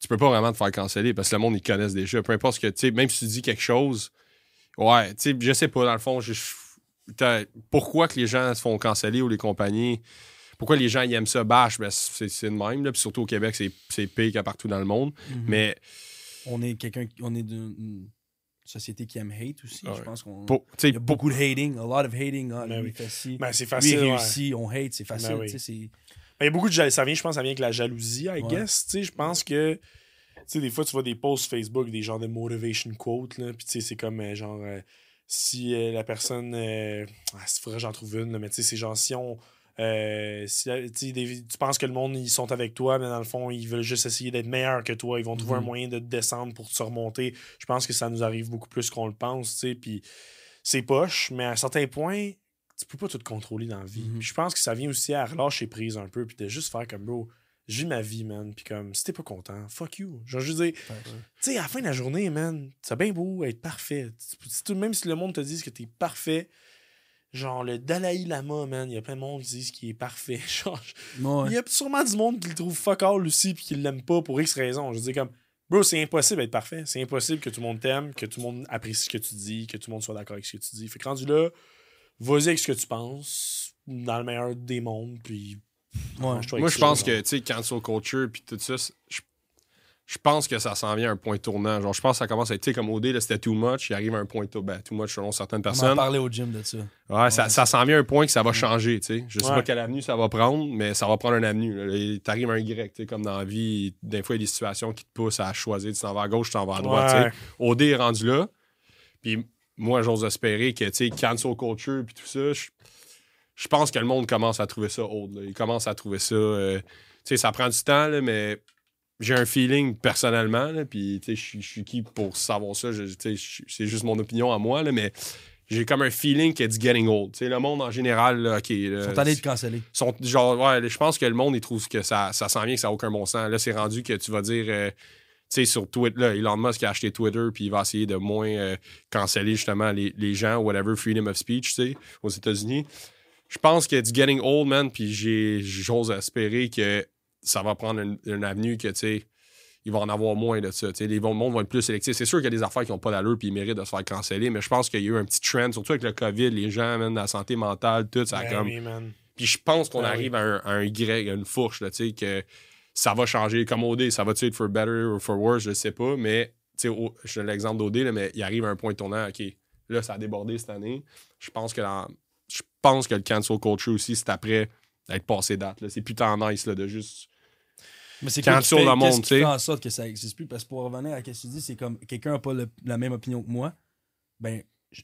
Tu peux pas vraiment te faire canceller parce que le monde, ils connaissent déjà. Peu importe ce que, tu sais, même si tu dis quelque chose, ouais, tu sais, je sais pas, dans le fond, je- t'as- pourquoi que les gens se font canceller ou les compagnies, pourquoi les gens ils aiment ça bâche, ben, c'est c'est de même. Là. Puis surtout au Québec, c'est c'est pire qu'à partout dans le monde. Mhm. Mais on est quelqu'un, on est d'une société qui aime hate aussi. Ouais. Je pense qu'on. Il y a beaucoup de hating, a lot of hating. Ah, Ben lui, oui. Ben, c'est Lui, facile. il ouais. réussit, on hate, c'est facile. Ben oui. c'est- Ben, Il y a beaucoup de jalousie. Ça vient, je pense, ça vient avec la jalousie, I Ouais. guess. Tu sais, je pense que. Tu sais, des fois, tu vois des posts Facebook, des genres de motivation quotes, là. Puis, tu sais, c'est comme euh, genre. euh, si euh, la personne. Euh, ah, il faudrait que j'en trouve une, là, mais tu sais, c'est genre si on. Euh, si, euh, tu sais, des- tu penses que le monde, ils sont avec toi, mais dans le fond, ils veulent juste essayer d'être meilleurs que toi. Ils vont trouver un Mhm. moyen de te descendre pour te remonter. Je pense que ça nous arrive beaucoup plus qu'on le pense. Puis, c'est poche, mais à un certain point, tu peux pas tout contrôler dans la vie. Mhm. Je pense que ça vient aussi à relâcher prise un peu, puis de juste faire comme, bro, vis ma vie, man. Puis comme, si t'es pas content, fuck you. Genre, je veux dire, tu sais, à la fin de la journée, man, c'est bien beau être parfait. Même si le monde te dit que t'es parfait, genre, le Dalai Lama, man, il y a plein de monde qui disent qu'il est parfait. Genre, Ouais. il y a sûrement du monde qui le trouve fuck all aussi, puis qui l'aime pas pour X raisons. Je veux dire, comme, bro, c'est impossible d'être parfait. C'est impossible que tout le monde t'aime, que tout le monde apprécie ce que tu dis, que tout le monde soit d'accord avec ce que tu dis. Fait que rendu là, vas-y avec ce que tu penses, dans le meilleur des mondes, puis. Ouais. moi, je pense genre. que, tu sais, cancel culture, puis tout ça, je, je pense que ça s'en vient à un point tournant. Genre, je pense que ça commence à être, comme OD, là, c'était too much. Il arrive à un point to- ben, too much selon certaines On en personnes. parlait au gym de ça. Ouais, ça, Ouais. ça s'en vient à un point que ça va changer, tu sais. Je sais Ouais. pas quelle avenue ça va prendre, mais ça va prendre une avenue. T'arrives à un Y, tu sais, comme dans la vie, des fois, il y a des situations qui te poussent à choisir. Tu t'en vas à gauche, tu t'en vas à droite, Ouais. tu sais. OD est rendu là. Puis moi, j'ose espérer que, tu sais, cancel culture puis tout ça, je, je pense que le monde commence à trouver ça old. là. Il commence à trouver ça... euh, tu sais, ça prend du temps, là, mais j'ai un feeling personnellement, puis, je suis- qui pour savoir ça? C'est juste mon opinion à moi, là, mais j'ai comme un feeling que it's getting old. Le monde en général, là, OK. Ils sont allés te canceller. sont genre ouais je pense que le monde il trouve que ça ça sent bien que ça n'a aucun bon sens là c'est rendu que tu vas dire euh, tu sais sur Twitter là Elon Musk a acheté Twitter puis il va essayer de moins euh, canceller justement les, les gens whatever freedom of speech tu sais aux États-Unis je pense que it's getting old man puis j'ai j'ose espérer que ça va prendre une, une avenue que tu sais il va en avoir moins de ça. tu sais, les le monde vont être plus sélectifs. C'est sûr qu'il y a des affaires qui n'ont pas d'allure puis ils méritent de se faire canceller, mais je pense qu'il y a eu un petit trend, surtout avec le COVID, les gens, man, la santé mentale, tout, ça a Ben comme oui. Puis je pense qu'on oui. arrive à un, à un Y, à une fourche, là, tu sais, que ça va changer. Comme OD, ça va-tu être for better or for worse, je sais pas, mais, tu sais, au- je donne l'exemple d'OD, mais il arrive à un point tournant, OK, là, ça a débordé cette année. Je pense que dans- je pense que le cancel culture aussi, c'est après d'être passé date. C'est putain nice, là, de juste... Mais c'est Quand sur le monde, tu sais? en sorte que ça existe plus? Parce que pour revenir à ce que tu dis, c'est comme quelqu'un n'a pas le- la même opinion que moi, ben, je,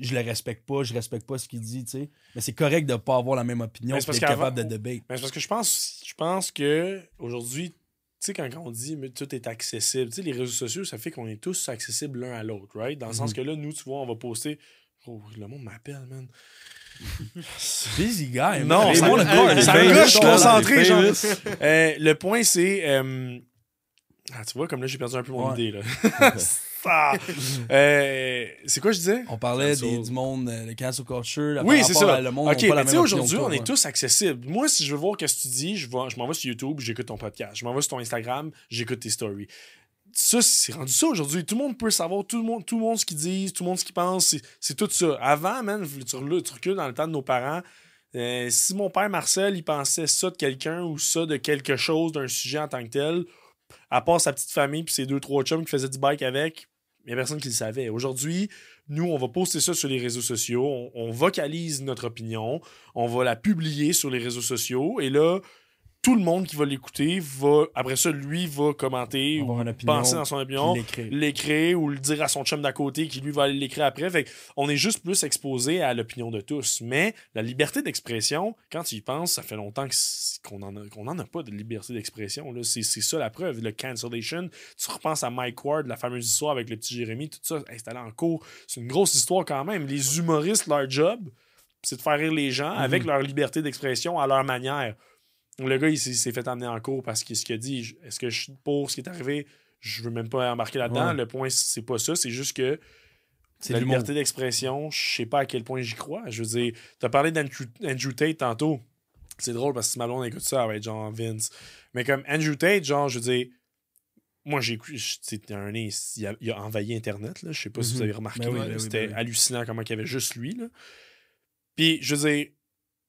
je le respecte pas, je respecte pas ce qu'il dit, tu sais. Mais c'est correct de pas avoir la même opinion d'être capable de debate. Mais parce que je pense, je pense que aujourd'hui, tu sais, quand on dit mais tout est accessible, tu sais, les réseaux sociaux, ça fait qu'on est tous accessibles l'un à l'autre, right? Dans le sens Mhm. que là, nous, tu vois, on va poster. Oh, le monde m'appelle, man. Busy guy. Non, man. ça, Hey, me- le gars, ça me famous, concentré, genre. Euh, le point, c'est. euh, Ah, tu vois, comme là, j'ai perdu un peu mon Ouais. idée, là. Ah! Euh, c'est quoi je disais? On parlait des- du monde, euh, le cancel culture. là, Oui, c'est ça. à Le monde ok, mais tu sais, aujourd'hui, on est tous accessibles. Moi, si je veux voir ce que tu dis, je, je m'en vais sur YouTube, j'écoute ton podcast. Je m'en vais sur ton Instagram, j'écoute tes stories. Ça, c'est rendu ça aujourd'hui. Tout le monde peut savoir, tout le monde, tout le monde ce qu'ils disent, tout le monde ce qu'ils pense. C'est, tout ça. Avant, man, tu, recules- dans le temps de nos parents. euh, si mon père Marcel, il pensait ça de quelqu'un ou ça de quelque chose, d'un sujet en tant que tel, à part sa petite famille puis ses deux, trois chums qui faisaient du bike avec, il n'y a personne qui le savait. Aujourd'hui, nous, on va poster ça sur les réseaux sociaux, on vocalise notre opinion, on va la publier sur les réseaux sociaux, et là, tout le monde qui va l'écouter va, après ça, lui, va commenter ou opinion, penser dans son opinion, l'écrire. ou le dire à son chum d'à côté qui lui va aller l'écrire après. Fait on est juste plus exposé à l'opinion de tous. Mais la liberté d'expression, quand tu y penses, ça fait longtemps qu'on en a, qu'on en a pas de liberté d'expression. C'est ça la preuve. Le cancellation, tu repenses à Mike Ward, la fameuse histoire avec le petit Jérémy, tout ça installé en cours. C'est une grosse histoire quand même. Les humoristes, leur job, c'est de faire rire les gens avec leur liberté d'expression à leur manière. Le gars, il s'est- fait amener en cours parce que ce qu'il a dit, est-ce que je suis pour ce qui est arrivé? Je veux même pas embarquer là-dedans. Ouais. Le point, c'est pas ça. C'est juste que C'est la liberté d'expression, je sais pas à quel point j'y crois. Je veux dire, t'as parlé d'Andrew Andrew Tate tantôt. C'est drôle parce que si ma blonde écoute ça, elle va être genre Vince. Mais comme Andrew Tate, genre, je veux dire, moi j'ai c'était un il a, il a envahi Internet, là. Je sais pas si vous Mhm. avez remarqué, Ben oui, ben oui, c'était ben oui. hallucinant comment il y avait juste lui, là. Puis, je veux dire,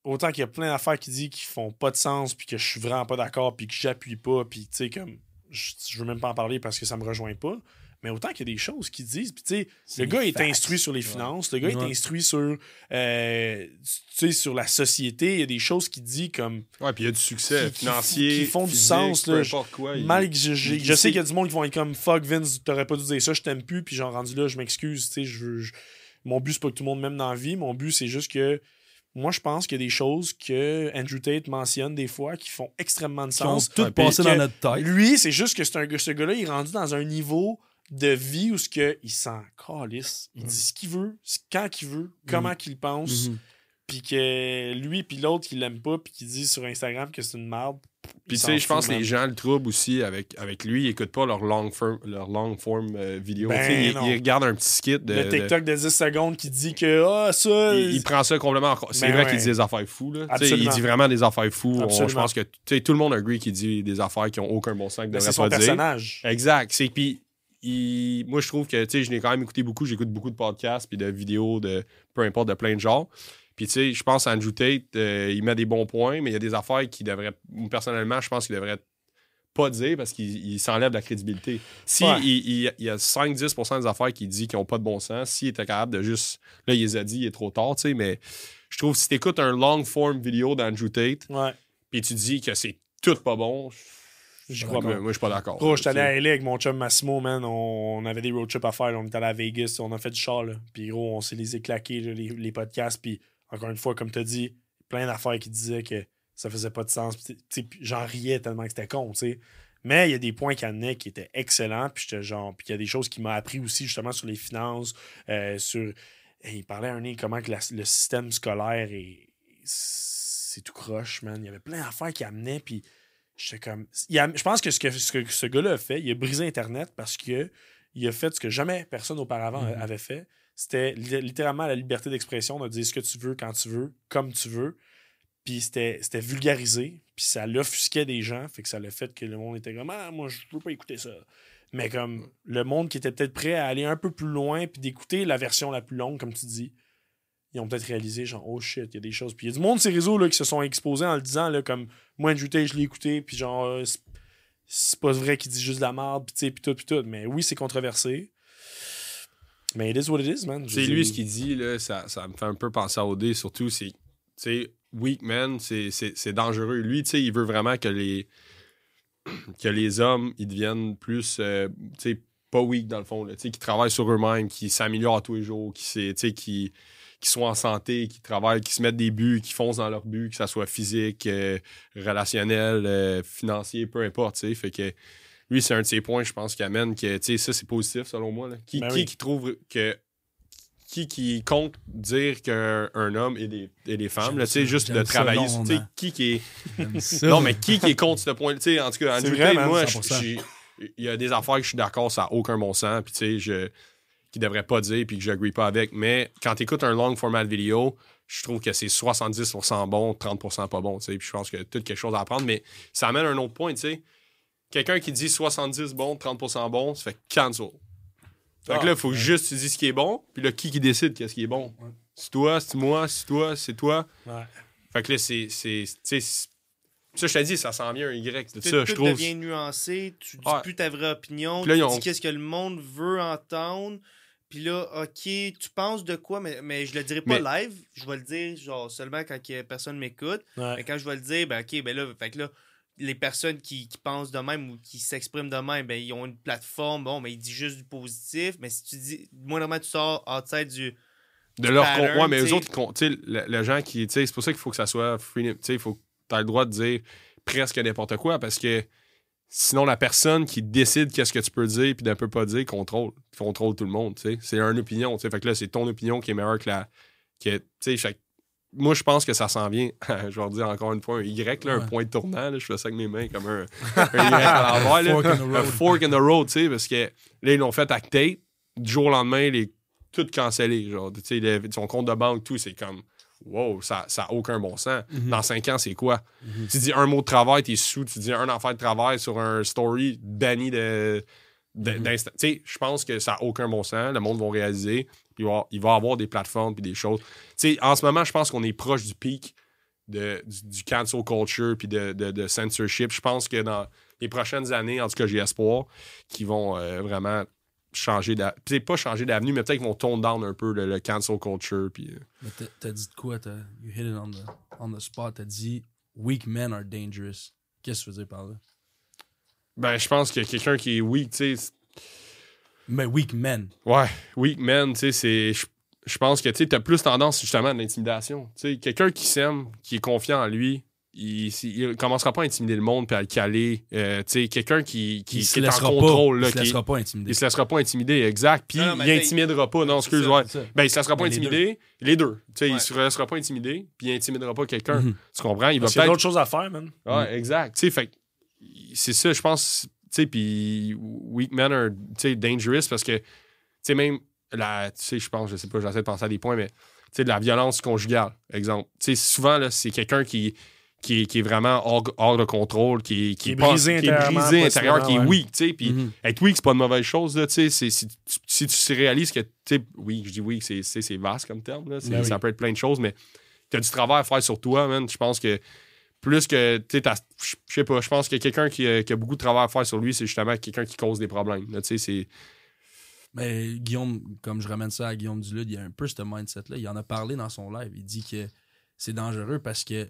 autant qu'il y a plein d'affaires qui disent qui font pas de sens, puis que je suis vraiment pas d'accord, puis que j'appuie pas, puis tu sais, comme, je, je veux même pas en parler parce que ça me rejoint pas. Mais autant qu'il y a des choses qui disent, puis tu sais, le gars est instruit sur les finances, le gars est instruit sur, euh, tu sais, sur la société, il y a des choses qu'il dit comme, Ouais, puis il y a du succès Qui- qui- financier, qui font du sens, peu là. importe quoi. il- mal que je, je- je sais qu'il y a du monde qui vont être comme fuck Vince, t'aurais pas dû dire ça, je t'aime plus, puis genre rendu là, je m'excuse, tu sais, je veux. je- Mon but, c'est pas que tout le monde m'aime dans la vie, mon but, c'est juste que moi, je pense qu'il y a des choses que Andrew Tate mentionne des fois qui font extrêmement de Qui ont sens. tout Ouais, puis passé dans notre tête. Lui, c'est juste que c'est un, ce gars-là, il est rendu dans un niveau de vie où ce que il s'en calisse. Il dit ce qu'il veut, quand qu'il veut, comment qu'il pense, Mhm. puis que lui puis l'autre qui l'aime pas puis qui dit sur Instagram que c'est une merde. Puis tu sais, je pense que les gens le troublent aussi avec, avec lui. Ils écoutent pas leur long form, leur long form euh, vidéo. Ben ils, regardent un petit skit de. le de- TikTok de 10 secondes qui dit que ah ça il, il prend ça complètement. en- C'est Ben vrai ouais. qu'il dit des affaires fous. Là. Il dit vraiment des affaires fous. Je pense que tout le monde agree qu'il dit des affaires qui ont aucun bon sens, devraient c'est son dire. personnage. Exact. C'est puis il- moi je trouve que tu sais je l'ai quand même écouté beaucoup, j'écoute beaucoup de podcasts puis de vidéos de peu importe de plein de genres. Puis tu sais, je pense à Andrew Tate, euh, il met des bons points, mais il y a des affaires qui devraient personnellement, je pense qu'il devrait pas dire parce qu'il il s'enlève de la crédibilité. Si Ouais. il, il- il y a 5-10% des affaires qu'il dit qui ont pas de bon sens, s'il était capable de juste là il les a dit, il est trop tard, tu sais, mais je trouve que si t'écoutes un long form vidéo d'Andrew Tate, puis tu dis que c'est tout pas bon, je crois pas. moi je suis pas d'accord. Bro, j'étais allé Tu à LA avec mon chum Massimo, man. On, on avait des road trips à faire. là. On était allé à Vegas. On a fait du char, là. Puis gros, on s'est les éclaqués, les, les podcasts. Puis encore une fois, comme tu as dit, plein d'affaires qui disaient que ça faisait pas de sens. J'en riais tellement que c'était con, tu sais. Mais il y a des points qu'il amenait qui étaient excellents. Puis j'étais genre. Puis il y a des choses qui m'a appris aussi, justement, sur les finances, euh, sur. Il parlait à un nez comment que la- le système scolaire est. C'est tout croche, man. Il y avait plein d'affaires qui amenaient. Puis j'étais comme. il a- je pense que ce que ce, que ce gars-là a fait, il a brisé Internet parce que il a fait ce que jamais personne auparavant Mhm. avait fait. C'était li- littéralement la liberté d'expression de dire ce que tu veux, quand tu veux, comme tu veux. Puis c'était vulgarisé, puis ça l'offusquait des gens, fait que ça l'a fait que le monde était comme Ah, moi, je veux pas écouter ça. Mais comme le monde qui était peut-être prêt à aller un peu plus loin, puis d'écouter la version la plus longue, comme tu dis, ils ont peut-être réalisé, genre, oh shit, il y a des choses. Puis il y a du monde, ces réseaux, là, qui se sont exposés en le disant, là, comme, moi, Andrew Tate, je l'ai écouté, puis genre, euh, c'est- c'est pas vrai qu'il dit juste de la merde, puis tu sais, puis tout, puis tout. Mais oui, c'est controversé. Mais it is what it is, man. C'est lui ce qu'il dit, là, ça, ça me fait un peu penser à OD, surtout, c'est, tu sais, weak man, c'est, dangereux. Lui, tu sais, il veut vraiment que les, que les hommes, ils deviennent plus, euh, tu sais, pas weak dans le fond, là, tu sais, qui travaillent sur eux-mêmes, qui s'améliorent tous les jours, qui, c'est- tu sais, qui, qui soient en santé, qui travaillent, qui se mettent des buts, qui foncent dans leurs buts, que ça soit physique, euh, relationnel, euh, financier, peu importe, tu sais, fait que lui, c'est un de ses points, je pense, qui amène que, tu sais, ça, c'est positif, selon moi, là. Qui, Ben qui, oui. qui trouve que qui qui compte dire qu'un un homme et des, et des femmes, là, tu sais, juste de travailler, tu sais, qui qui est... Non, mais qui qui est contre ce point tu sais, en tout cas, Andrew Tate, moi, je- 100%. j'ai- il y a des affaires que je suis d'accord, ça n'a aucun bon sens, puis tu sais, je qui devrait pas dire, puis que j'agree pas avec, mais quand tu écoutes un long format de vidéo, je trouve que c'est 70% bon, 30% pas bon, tu sais, puis je pense que tout quelque chose à apprendre, mais ça amène un autre point, tu sais. Quelqu'un qui dit 70 bon, 30% bon, ça fait cancel. Fait que Ah, là, il faut juste que tu dis ce qui est bon, puis là, qui qui décide qu'est-ce qui est bon? Ouais. C'est toi, c'est moi, c'est toi, c'est toi. Ouais. Fait que là, c'est. c'est- tu sais, c'est- Ça, je t'ai dit, ça s'en vient un Y de ça, je tout trouve. devient nuancé, tu dis Ouais. plus ta vraie opinion, là, tu ont- dis qu'est-ce que le monde veut entendre. Puis là, ok, tu penses de quoi, mais, mais je le dirai pas live. Je vais le dire genre seulement quand que personne m'écoute. Ouais. Mais quand je vais le dire, ben ok, ben là, fait que là, les personnes qui, qui pensent de même ou qui s'expriment de même, ben ils ont une plateforme, bon, mais ils disent juste du positif. Mais si tu dis, moindrement tu sors outside du. De leur pattern, con- Ouais, mais eux autres, tu sais, le, le gens qui. C'est pour ça qu'il faut que ça soit free. Tu sais, il faut que tu aies le droit de dire presque n'importe quoi parce que sinon, la personne qui décide qu'est-ce que tu peux dire puis ne peut pas dire contrôle. Contrôle tout le monde, tu sais. C'est une opinion, tu sais. Fait que là, c'est ton opinion qui est meilleure que la. que- Tu sais, fait- moi, je pense que ça s'en vient. je vais redire encore une fois un Y, là, un point de tournant. là. je fais ça avec mes mains comme un, un Y à l'envers. là. Fork in the Un road. fork in the road, tu sais, parce que là, ils l'ont fait Tate. Du jour au lendemain, les tout cancellé. Genre, tu sais, son compte de banque, tout, c'est comme, wow, ça n'a aucun bon sens. Mhm. Dans cinq ans, c'est quoi? Tu dis un mot de travail, t'es sous. Tu dis un affaire de travail sur un story banni de. de- Mhm. d'insta- Tu sais, je pense que ça n'a aucun bon sens. Le monde va réaliser. Il va, va avoir des plateformes puis des choses. Tu sais, en ce moment, je pense qu'on est proche du pic de, du, du cancel culture puis de, de, de censorship. Je pense que dans les prochaines années, en tout cas, j'ai espoir qu'ils vont euh, vraiment changer d'avenue. Peut-être pas changer d'avenue, mais peut-être qu'ils vont tone down un peu le, le cancel culture. Puis, euh, Mais t'as- dit de quoi? T'as, you hit it on the, on the spot. T'as dit weak men are dangerous. Qu'est-ce que tu veux dire par là? ben, je pense que quelqu'un qui est weak, tu sais, Mais weak men. Ouais, weak man, tu sais, c'est. Je, je pense que tu as plus tendance justement à l'intimidation. Tu sais, quelqu'un qui s'aime, qui est confiant en lui, il, il commencera pas à intimider le monde puis à le caler. Euh, tu sais, quelqu'un qui, qui, il se qui est en laissera contrôle, pas. là, il se qui- laissera pas intimider. il se laissera pas intimider, exact. Puis Non, il intimidera pas, non, excuse, ça, ouais. Ben, il se laissera pas Ben, les intimider, les deux. Tu sais, Ouais. il se laissera pas intimider, puis il intimidera pas quelqu'un. Mhm. Tu comprends? Il va Parce peut-être d'autres choses à faire, man. Ouais, exact. Tu sais, fait que c'est ça, je pense. Tu sais, puis weak men are tu sais, dangerous parce que, tu sais, même, la, tu sais, je pense, je sais pas, j'essaie de penser à des points, mais, tu sais, de la violence conjugale, exemple. Tu sais, souvent, là, c'est quelqu'un qui, qui, est- qui est vraiment hors, hors de contrôle, qui, Qui est pense- brisé qui est intérieurement, brisé intérieur, qui est possiblement, weak, tu sais, puis Mhm. être weak, c'est pas une mauvaise chose, là, tu sais, si, tu- si tu réalises que, tu sais, oui, je dis weak, c'est- c'est c'est vaste comme terme, là, c'est- Ben oui. ça peut être plein de choses, mais tu as du travail à faire sur toi, man, je pense que plus que, tu sais, t'as- je je sais pas, je pense que quelqu'un qui, a- qui a beaucoup de travail à faire sur lui, c'est justement quelqu'un qui cause des problèmes, tu sais, c'est... Mais Guillaume, comme je ramène ça à Guillaume Dulude, il y a un peu ce mindset-là. Il en a parlé dans son live. Il dit que c'est dangereux parce que,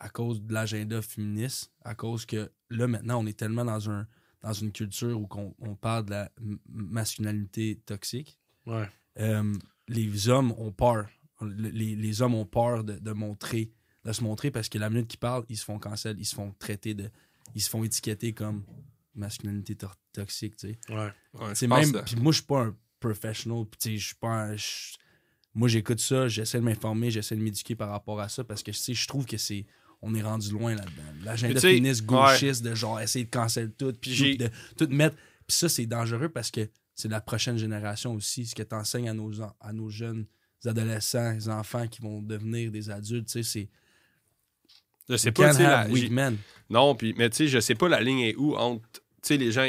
à cause de l'agenda féministe, à cause que là, maintenant, on est tellement dans, un, dans une culture où qu'on- on parle de la masculinité toxique. Ouais. euh, les hommes ont peur. Le- Les, les hommes ont peur de, de montrer, de se montrer parce que la minute qu'ils parlent, ils se font cancel, ils se font traiter de. Ils se font étiqueter comme masculinité to- toxique, tu sais. Ouais. Même. Puis moi, je suis pas un professional. Puis tu sais, je suis pas un- Moi, j'écoute ça, j'essaie de m'informer, j'essaie de m'éduquer par rapport à ça parce que tu sais, je trouve que c'est. On est rendu loin là-dedans. L'agenda féministe gauchiste de genre essayer de cancel tout, puis de tout mettre. Puis ça, c'est dangereux parce que c'est la prochaine génération aussi. Ce que tu enseignes à nos, à nos jeunes adolescents, les enfants qui vont devenir des adultes, tu sais, c'est. Je sais you pas, tu la- weak men. Non, puis, mais tu sais, je sais pas la ligne est où entre, tu sais, les gens,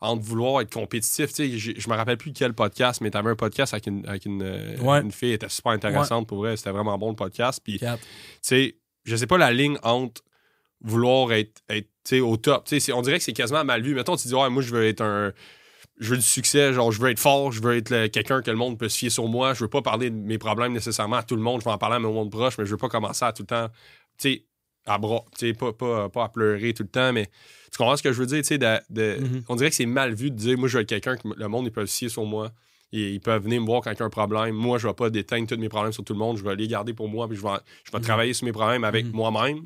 entre vouloir être compétitif. Tu sais, je me rappelle plus quel podcast, mais t'avais un podcast avec une, avec une, Ouais. une fille, elle était super intéressante pour vrai. C'était vraiment bon le podcast. Puis, tu sais, je sais pas la ligne entre vouloir être, être tu au top. Tu on dirait que c'est quasiment mal vu. Mettons, tu dis, ouais, moi, je veux être un. Je veux du succès, genre, je veux être fort, je veux être quelqu'un que le monde peut se fier sur moi. Je veux pas parler de mes problèmes nécessairement à tout le monde. Je vais en parler à mon monde proche, mais je veux pas commencer à tout le temps, tu sais, à bras. Tu sais, pas, pas, pas à pleurer tout le temps, mais tu comprends ce que je veux dire, tu sais, de, de- Mhm. on dirait que c'est mal vu de dire, moi, je veux quelqu'un que le monde, ils peuvent se fier sur moi. Ils, ils peuvent venir me voir quand il y a un problème. Moi, je vais pas déteindre tous mes problèmes sur tout le monde. Je vais les garder pour moi, puis je vais, je vais Mhm. travailler sur mes problèmes avec Mhm. moi-même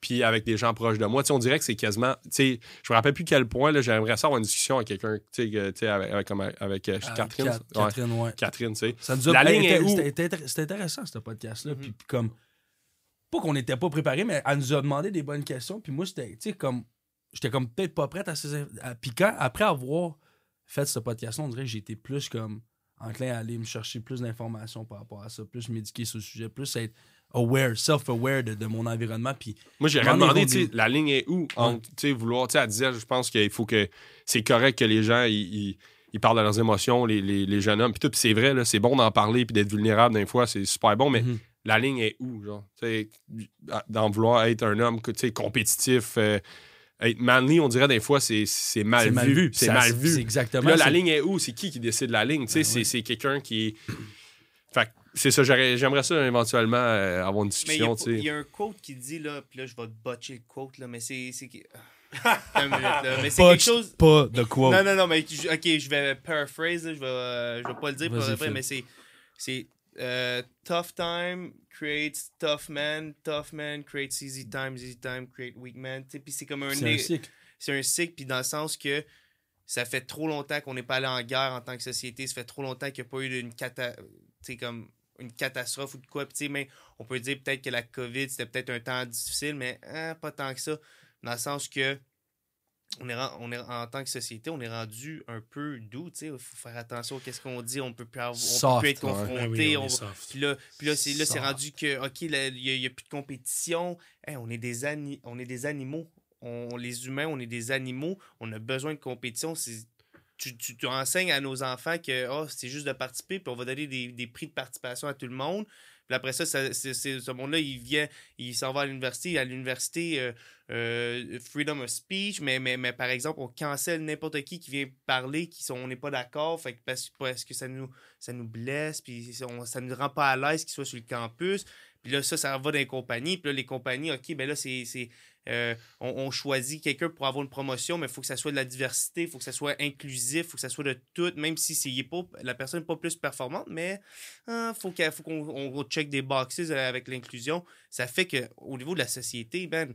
puis avec des gens proches de moi. Tu sais, on dirait que c'est quasiment. tu sais, Je me rappelle plus quel point, là, j'aimerais ça avoir une discussion avec quelqu'un, tu sais, avec, avec, avec, euh, Ah, Catherine. Cat- Ouais, Catherine, ouais. Catherine, tu sais. Ça nous a La ligne est c'était- où? C'était intéressant, ce podcast-là. Puis comme. Pas qu'on n'était pas préparé, mais elle nous a demandé des bonnes questions. Puis moi, j'étais, tu sais, comme. J'étais comme peut-être pas prête à ces. à- Puis quand, après avoir fait ce podcast-là, on dirait que été plus comme enclin à aller me chercher plus d'informations par rapport à ça, plus m'éduquer sur le sujet, plus être aware, self-aware de, de mon environnement. Puis Moi, j'ai M'en demandé, la ligne est où entre, tu sais, vouloir, tu sais, elle disait, je pense qu'il faut que c'est correct que les gens, ils, ils- ils parlent de leurs émotions, les, les, les jeunes hommes, puis tout, c'est vrai, là, c'est bon d'en parler, puis d'être vulnérable des fois, c'est super bon, mais Mhm. La ligne est où, genre, tu sais, d'en vouloir être un homme, tu sais, compétitif, euh, être manly, on dirait des fois, c'est mal, c'est mal vu. C'est mal vu. C'est exactement Puis là, la ligne est où? C'est qui qui décide la ligne? Tu sais, Ben c'est oui. c'est quelqu'un qui. Fait que c'est ça, j'aimerais ça éventuellement euh, avoir une il y, discussion, il y a un quote qui dit, là, puis là, je vais te botcher le quote, là, mais c'est. Mais c'est Pas, quelque chose. pas de quote. Non, non, non, mais ok, je vais paraphrase, là, je vais, euh, je vais pas le dire pour vrai, mais c'est. Euh, tough time creates tough man, tough man creates easy time, easy time creates weak man. Puis c'est comme un. C'est un cycle. c'est un cycle, puis dans le sens que ça fait trop longtemps qu'on n'est pas allé en guerre en tant que société, ça fait trop longtemps qu'il n'y a pas eu une, cata... comme une catastrophe ou de quoi. Puis, mais on peut dire peut-être que la COVID, c'était peut-être un temps difficile, mais hein, pas tant que ça. Dans le sens que on est, on est en tant que société, on est rendu un peu doux, tu sais, il faut faire attention à qu'est-ce qu'on dit, on peut plus avoir- on Soft, peut plus être confronté, Ah oui, on va- puis là, puis là, c'est, là, c'est Soft. rendu que, OK, il n'y a, plus de compétition. Hey, on, est des ani- on est des animaux. On, les humains, on est des animaux. On a besoin de compétition. C'est- tu, tu, tu enseignes à nos enfants que oh, c'est juste de participer, puis on va donner des, des prix de participation à tout le monde. Puis après ça, ça- c'est, c'est- ce monde-là, il vient, il s'en va à l'université. À l'université, euh, euh, freedom of speech, mais, mais, mais par exemple, on cancelle n'importe qui qui vient parler, qui sont, on n'est pas d'accord, fait que parce, parce que ça nous, ça nous blesse, puis on- ça ne nous rend pas à l'aise qu'ils soient sur le campus. Puis là, ça, ça va dans les compagnies. Puis là, les compagnies, OK, ben là, c'est. euh, on, choisit quelqu'un pour avoir une promotion, mais il faut que ça soit de la diversité, il faut que ça soit inclusif, il faut que ça soit de tout, même si c'est, pas, la personne n'est pas plus performante, mais il faut, qu'il- faut qu'on on check des boxes euh, avec l'inclusion. Ça fait qu'au niveau de la société, ben,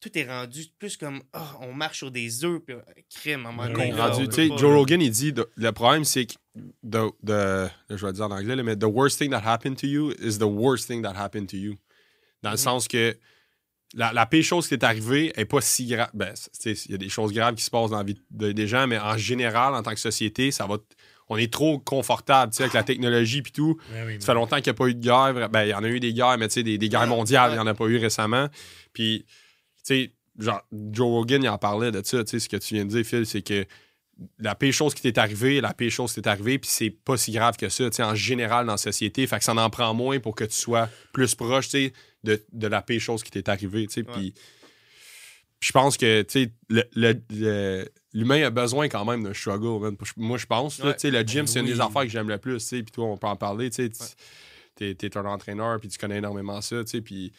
tout est rendu plus comme Ah, on marche sur des œufs, puis euh, crime, à un moment donné, Rendu, tu sais, Joe. Rogan, il dit le problème, c'est que the, the- là, je vais le dire en anglais, mais the worst thing that happened to you is the worst thing that happened to you. Dans le Mhm. sens que la, la pire chose qui est arrivée est pas si grave. Ben, c'est- tu sais, il y a des choses graves qui se passent dans la vie de- des gens, mais en général, en tant que société, ça va. On est trop confortable, tu sais, avec la technologie puis tout. Ouais, oui, Ça fait longtemps qu'il n'y a pas eu de guerre. Ben, il y en a eu des guerres, mais tu sais, des, des guerres mondiales, il n'y en a pas eu récemment. Puis, tu sais, genre, Joe Rogan, il en parlait de ça, tu sais, ce que tu viens de dire, Phil, c'est que la pire chose qui t'est arrivée, la pire chose qui t'est arrivée, puis c'est pas si grave que ça, tu sais, en général dans la société. Fait que ça en prend moins pour que tu sois plus proche, tu sais, de, de la pire chose qui t'est arrivée, tu sais. Puis, je pense que, tu sais, le- le- le- l'humain a besoin quand même d'un struggle, man. Moi, je pense, là, Ouais. tu sais, le gym, Ben c'est une des affaires que j'aime le plus, tu sais, puis toi, on peut en parler, tu sais. Ouais. T'es, t'es un entraîneur, puis tu connais énormément ça, tu sais, puis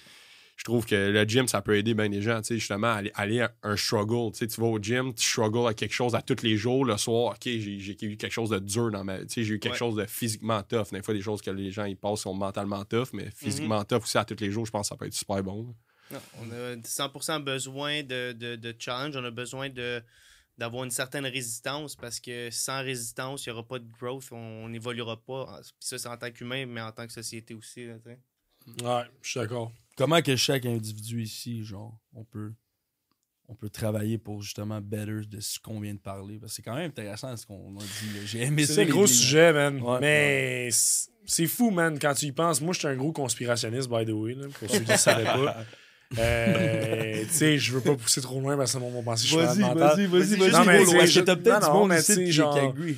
je trouve que le gym, ça peut aider bien les gens, tu sais, justement, à aller, aller à un struggle, tu sais, tu vas au gym, tu struggles à quelque chose à tous les jours, le soir, OK, j'ai, j'ai eu quelque chose de dur dans ma... Tu sais, j'ai eu quelque Ouais. chose de physiquement tough. Des fois, des choses que les gens, ils passent sont mentalement tough, mais physiquement tough aussi à tous les jours, je pense que ça peut être super bon. Non, on a 100% besoin de, de, de challenge, on a besoin de d'avoir une certaine résistance parce que sans résistance, il n'y aura pas de growth, on n'évoluera pas. Puis ça, c'est en tant qu'humain, mais en tant que société aussi. là. Ouais, je suis d'accord. Comment que chaque individu ici, genre, on peut, on peut travailler pour justement better de ce qu'on vient de parler? Parce que c'est quand même intéressant ce qu'on a dit. là. J'ai aimé ça. C'est gros les- sujet, man. Ouais, mais c'est c'est fou, man, quand tu y penses. Moi, je suis un gros conspirationniste, by the way, là, pour ceux qui ne savaient pas. Euh, tu sais, je veux pas pousser trop loin parce que sinon on va penser que je suis Vas-y, mental. vas-y, vas-y, Non, vas-y. mais T'as peut-être du monde ici qui.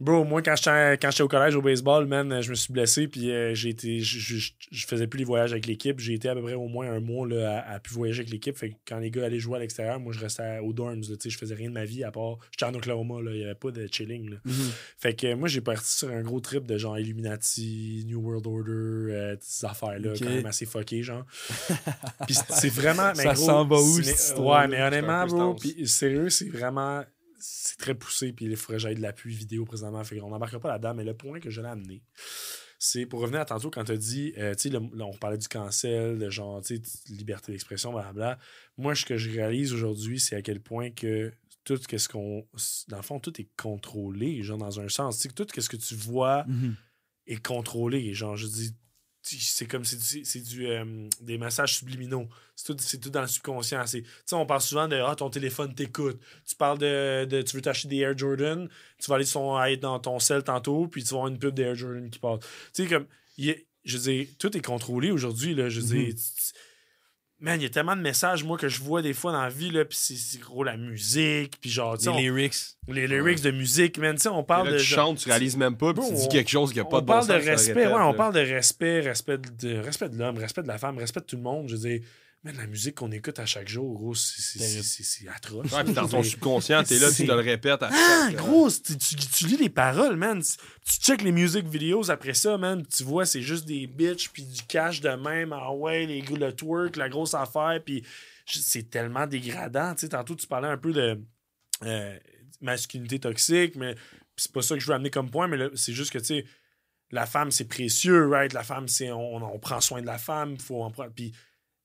Bro, moi, quand j'étais quand j'étais au collège au baseball, man, je me suis blessé, puis euh, j'ai été, je, je, je faisais plus les voyages avec l'équipe. J'ai été à peu près au moins un mois là, à, à plus voyager avec l'équipe. Fait que quand les gars allaient jouer à l'extérieur, moi, je restais aux dorms. là, tu sais, je faisais rien de ma vie à part. J'étais en Oklahoma, là, il n'y avait pas de chilling. Là. Mhm. Fait que euh, moi, j'ai parti sur un gros trip de genre Illuminati, New World Order, euh, ces affaires-là, Ok. quand même assez fucké, genre. Puis c'est- vraiment. mais Ça gros, s'en va où, mais-? Ouais, mais honnêtement, bro, puis sérieux, c'est vraiment. C'est très poussé, puis il faudrait que j'aille de l'appui vidéo présentement. Fait qu'on n'embarquera pas là-dedans, mais le point que je l'ai amené, c'est pour revenir à tantôt quand tu as dit, euh, tu sais, on parlait du cancel, de genre, tu sais, liberté d'expression, blablabla. Moi, ce que je réalise aujourd'hui, c'est à quel point que tout ce qu'on. Dans le fond, tout est contrôlé, genre, dans un sens. Tu sais, que tout ce que tu vois Mhm. est contrôlé. Genre, je dis, c'est comme c'est du, c'est du euh, des messages subliminaux. C'est tout, c'est tout dans le subconscient. C'est- Tu sais, on parle souvent de ah, ton téléphone t'écoute. Tu parles de, de- tu veux t'acheter des Air Jordan, tu vas aller aller dans ton cell tantôt, puis tu vas avoir une pub d'Air Jordan qui passe. Tu sais, comme, il y a- je veux dire, tout est contrôlé aujourd'hui. là. Je veux Mhm. tu- Man, il y a tellement de messages, moi, que je vois des fois dans la vie, là, puis c'est- gros la musique, puis genre, Les on- lyrics. les lyrics de musique, man, tu sais, on parle là, de. tu genre- chantes, tu réalises même pas, puis tu dis on- quelque chose qui a pas on de bon parle sens. de respect, ouais, on parle de respect, respect de, respect de l'homme, respect de la femme, respect de tout le monde. Je veux dire, man, la musique qu'on écoute à chaque jour, gros, c'est- atroce. Ouais, puis dans ton subconscient, t'es là, tu te le répètes à Ah, chaque- gros, tu, tu- tu lis les paroles, man. Tu, tu check les music videos après ça, man. Tu vois, c'est juste des bitches, puis du cash de même. Ah ouais, les, le twerk, la grosse affaire, puis c'est tellement dégradant. Tu sais, tantôt, tu parlais un peu de euh, masculinité toxique, mais c'est pas ça que je veux amener comme point, mais là, c'est juste que, tu sais, la femme, c'est précieux, right? La femme, c'est... On, on prend soin de la femme, faut en prendre... Puis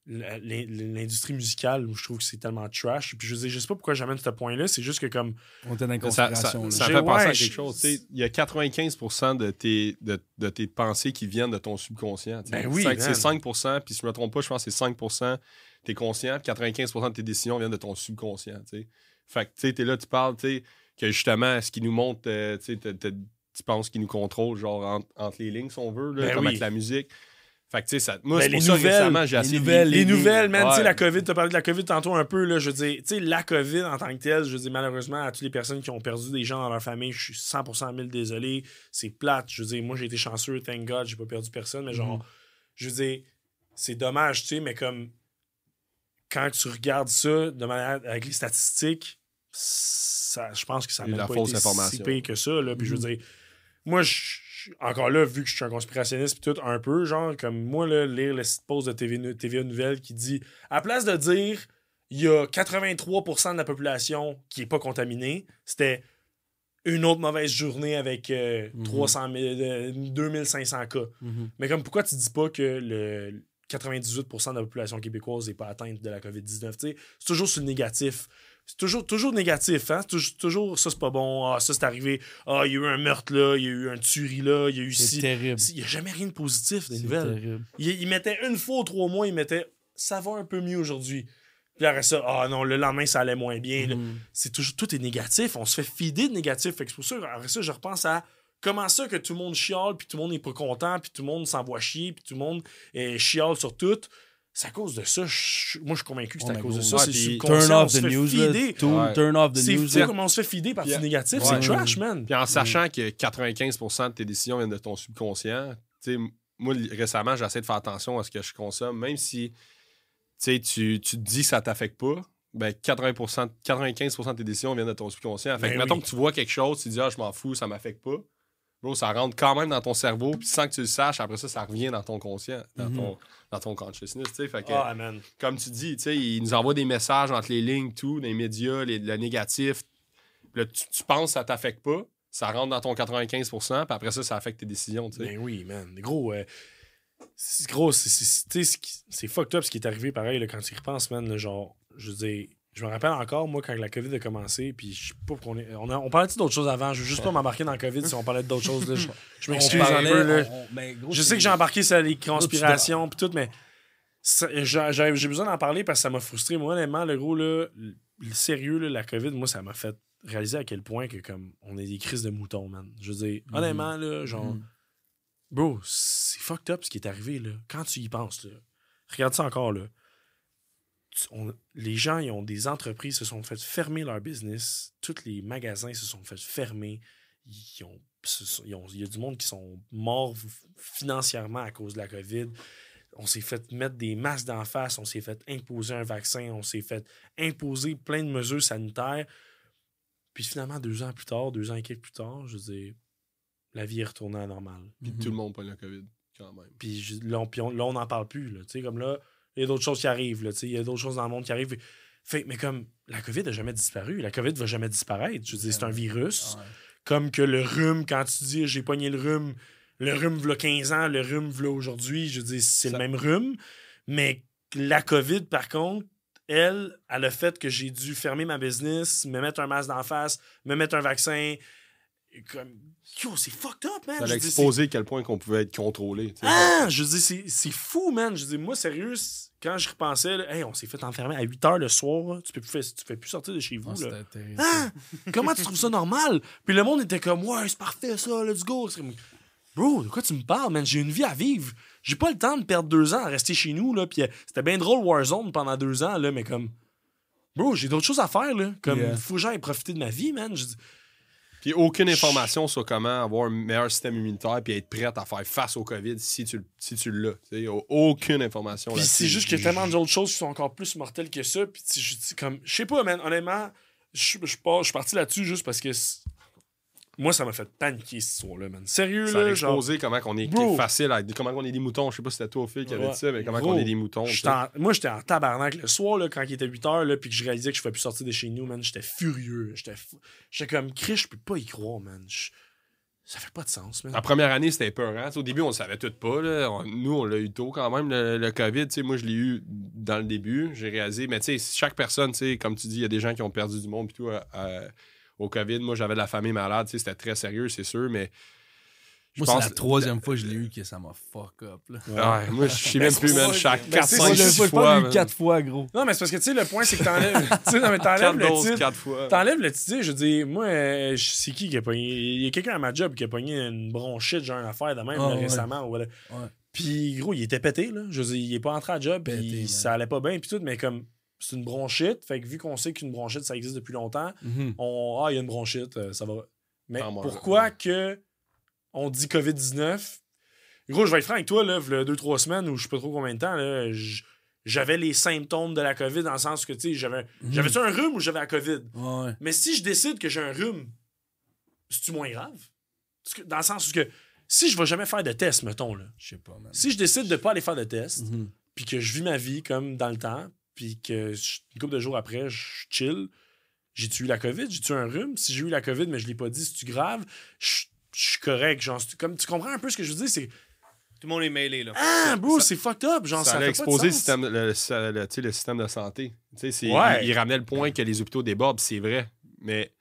l'industrie musicale, je trouve que c'est tellement trash. Puis je dire, je sais pas pourquoi j'amène ce point-là, c'est juste que comme... On était dans Ça, ça, ça fait penser ouais, à je- quelque chose. tu sais, Il y a 95% de tes, de, de tes pensées qui viennent de ton subconscient. sais. Ben oui. C'est 5%, puis si je me trompe pas, je pense que c'est 5%. T'es conscient, puis 95% de tes décisions viennent de ton subconscient. tu sais. Fait que tu sais, t'es là, tu parles, tu sais, que justement, ce qui nous montre, euh, tu sais, penses qu'il nous contrôle, genre entre, entre les lignes, si on veut, là, Ben comme oui. avec la musique. Fait que, tu sais, ça, moi, Ben, c'est les pour ça nouvelles, récemment, j'ai les nouvelles, Les les- nouvelles, man, tu sais, la COVID, t'as parlé de la COVID tantôt un peu, là, je veux dire, tu sais, la COVID en tant que telle, je veux dire, malheureusement, à toutes les personnes qui ont perdu des gens dans leur famille, je suis 100% mille désolé, c'est plate, je veux dire, moi, j'ai été chanceux, thank God, j'ai pas perdu personne, mais genre, je veux dire, c'est dommage, tu sais, mais comme, quand tu regardes ça, de manière, avec les statistiques, ça, je pense que ça n'a pas fausse été si pire que ça, là, puis je veux dire, moi, je- encore là, vu que je suis un conspirationniste tout, un peu, genre, comme moi, là, lire le site post de TV, TVA Nouvelle qui dit, à place de dire, il y a 83% de la population qui est pas contaminée, c'était une autre mauvaise journée avec euh, Mhm. 300 000, euh, 2500 cas. Mhm. Mais comme pourquoi tu dis pas que le 98% de la population québécoise n'est pas atteinte de la COVID-19? tu sais? C'est toujours sur le négatif. C'est toujours, toujours négatif, hein? Toujours, toujours ça, c'est pas bon. Ah, ça, c'est arrivé. Ah, il y a eu un meurtre là, il y a eu un tuerie là, il y a eu C'est ci. terrible. Il n'y a jamais rien de positif des C'est nouvelles. terrible. Il, il mettait une fois ou trois mois, il mettait ça va un peu mieux aujourd'hui. Puis après ça, ah non, le lendemain, ça allait moins bien. Mhm. C'est toujours tout est négatif. On se fait fider de négatif. Fait que c'est pour ça, après ça, je repense à comment ça que tout le monde chiale, puis tout le monde n'est pas content, puis tout le monde s'envoie chier, puis tout le monde euh, chiale sur tout. C'est à cause de ça. je- moi, je suis convaincu que c'est Oh à cause de ça. Ouais, c'est subconscient. Turn on off se the fait news, Ouais. Turn off the C'est news. comment on se fait fider par du négatif. Ouais. C'est trash, man. Puis en sachant que 95% de tes décisions viennent de ton subconscient, tu sais, moi, récemment, j'essaie de faire attention à ce que je consomme, même si tu sais, tu tu te dis que ça t'affecte pas. Ben 80%, 95% de tes décisions viennent de ton subconscient. Fait que Ben mettons oui. que tu vois quelque chose, tu dis ah je m'en fous, ça m'affecte pas. Bro, ça rentre quand même dans ton cerveau, puis sans que tu le saches, après ça, ça revient dans ton conscient, dans, Mhm. ton, dans ton consciousness. tu sais. Fait que, Ah, comme tu dis, tu sais, ils nous envoient des messages entre les lignes, tout, les médias, les- le négatif. Là, tu, tu penses que ça t'affecte pas, ça rentre dans ton 95%, puis après ça, ça affecte tes décisions. tu sais. Ben oui, man. Gros, euh, gros, c'est- fucked up ce qui est arrivé pareil là, quand tu y repenses, man. là, genre, je veux dire, je me rappelle encore, moi, quand la COVID a commencé, puis je sais pas qu'on est. On, a- on parlait d'autres choses avant, je veux juste pas m'embarquer dans la COVID si on parlait d'autres choses. Là, je je m'excuse un peu. Là. on- on- mais gros, Je sais que j'ai embarqué sur les conspirations puis tout, mais j'ai besoin d'en parler parce que ça m'a frustré. Moi, honnêtement, le gros, là, le, sérieux, là, la COVID, moi, ça m'a fait réaliser à quel point que comme on est des crises de moutons, man. Je veux dire, Mhm. honnêtement, là, genre, Mhm. bro, c'est fucked up ce qui est arrivé, là. Quand tu y penses, là. Regarde ça encore, là. On- les gens, ils ont des entreprises, se sont fait fermer leur business. Tous les magasins se sont fait fermer. Ils ont, ils ont- il y a du monde qui sont morts financièrement à cause de la COVID. On s'est fait mettre des masques d'en face, on s'est fait imposer un vaccin, on s'est fait imposer plein de mesures sanitaires. Puis finalement, deux ans plus tard, deux ans et quelques plus tard, je veux dire, la vie est retournée à la normale. Puis Mhm. tout le monde prend le COVID, quand même. Puis je- là, on, puis on- là, on n'en parle plus. Là, Tu sais, comme là, il y a d'autres choses qui arrivent. là, Il y a d'autres choses dans le monde qui arrivent. Fait, mais comme la COVID n'a jamais disparu, la COVID va jamais disparaître. Je veux dire, c'est un virus. Ah ouais. Comme que le rhume, quand tu dis j'ai pogné le rhume, le rhume v'là 15 ans, le rhume v'là aujourd'hui, je veux dire, c'est le même rhume. Mais la COVID, par contre, elle, elle a fait que j'ai dû fermer ma business, me mettre un masque d'en face, me mettre un vaccin. Et Comme, yo, c'est fucked up, man. Ça a exposé à quel point qu'on pouvait être contrôlé. ah! Je dire, c'est- c'est fou, man. Je dire, moi, sérieux, quand je repensais, là, hey, on s'est fait enfermer à 8 heures le soir. là. Tu peux plus, faire- tu fais plus sortir de chez vous. Ah, là. Ah! Comment tu trouves ça normal? Puis le monde était comme, ouais, c'est parfait, ça, let's go. Comme, Bro, de quoi tu me parles, man? J'ai une vie à vivre. J'ai pas le temps de perdre deux ans à rester chez nous, là. Puis euh, c'était bien drôle Warzone pendant deux ans, là, mais comme, bro, j'ai d'autres choses à faire, là. Comme, Yeah. faut que j'aille profiter de ma vie, man. Je dis, Puis aucune information sur comment avoir un meilleur système immunitaire puis être prête à faire face au COVID si tu, si tu l'as. Aucune information là-dessus. c'est juste qu'il y a tellement d'autres choses qui sont encore plus mortelles que ça. Puis je dis comme, je sais pas, man, honnêtement, je suis parti là-dessus juste parce que moi, ça m'a fait paniquer cette histoire-là, man. Sérieux, Ça a là, genre. exposé comment on est Bro. facile à, comment on est des moutons. Je sais pas si c'était toi au fil qui avait dit ça, mais comment Bro, on est des moutons. en- moi, j'étais en tabarnak le soir, là, quand il était 8 heures, là, puis que je réalisais que je ne pouvais plus sortir de chez nous, man. J'étais furieux. J'étais j'étais comme, Chris, je peux pas y croire, man. Je- Ça fait pas de sens, man. La première année, c'était peur. Au début, on le savait tout pas. là. On- nous, on l'a eu tôt quand même, le, le COVID. Moi, je l'ai eu dans le début. J'ai réalisé. Mais tu sais, chaque personne, tu sais, comme tu dis, il y a des gens qui ont perdu du monde. Puis tout, à- à- au COVID, moi, j'avais de la famille malade. C'était très sérieux, c'est sûr. Mais je Moi, pense- c'est la troisième fois que je l'ai eu que ça m'a fuck up. Là. Ouais, moi, je sais même plus, man. Chaque que- 4, ben, c'est 5, ça, 6 je fois. eu man. quatre fois, gros. Non, mais c'est parce que, tu sais, le point, c'est que t'enlèves, tu sais, non, mais t'enlèves le titre. quatre fois. T'enlèves le titre, je dis, moi, euh, je- c'est qui qui a pogné. Il y a quelqu'un à ma job qui a pogné une bronchite, genre une affaire de même, là, ouais. récemment. Ouais. Puis, gros, il était pété, là. Je veux dire, il est pas entré à job, Pété, puis man. ça allait pas bien, puis tout, mais comme, c'est une bronchite. Fait que vu qu'on sait qu'une bronchite, ça existe depuis longtemps, Mhm. on, ah, il y a une bronchite, euh, ça va. Mais Ah, moi, pourquoi que on dit COVID-19? Gros, je vais être franc avec toi, là, il deux, trois semaines ou je sais pas trop combien de temps, là, j'avais les symptômes de la COVID dans le sens que, tu sais, j'avais. Mhm. J'avais-tu un rhume ou j'avais la COVID? Ouais. Mais si je décide que j'ai un rhume, c'est-tu moins grave? Dans le sens que si je vais jamais faire de test, mettons, là. Je sais pas, man. Si je décide de pas aller faire de test, Mhm. puis que je vis ma vie comme dans le temps, puis que je- une couple de jours après, je chill, j'ai-tu eu la COVID? J'ai-tu un rhume? Si j'ai eu la COVID, mais je l'ai pas dit, c'est-tu grave? Je je suis correct. Genre, comme, tu comprends un peu ce que je veux dire? C'est Tout le monde est mêlé, là. Ah, bro, c'est fucked up. Genre, ça, de exposer le système, le, ça- le- tu sais, le système de santé. Tu sais, c'est- Ouais. il, il ramenait le point que les hôpitaux débordent, c'est vrai. Mais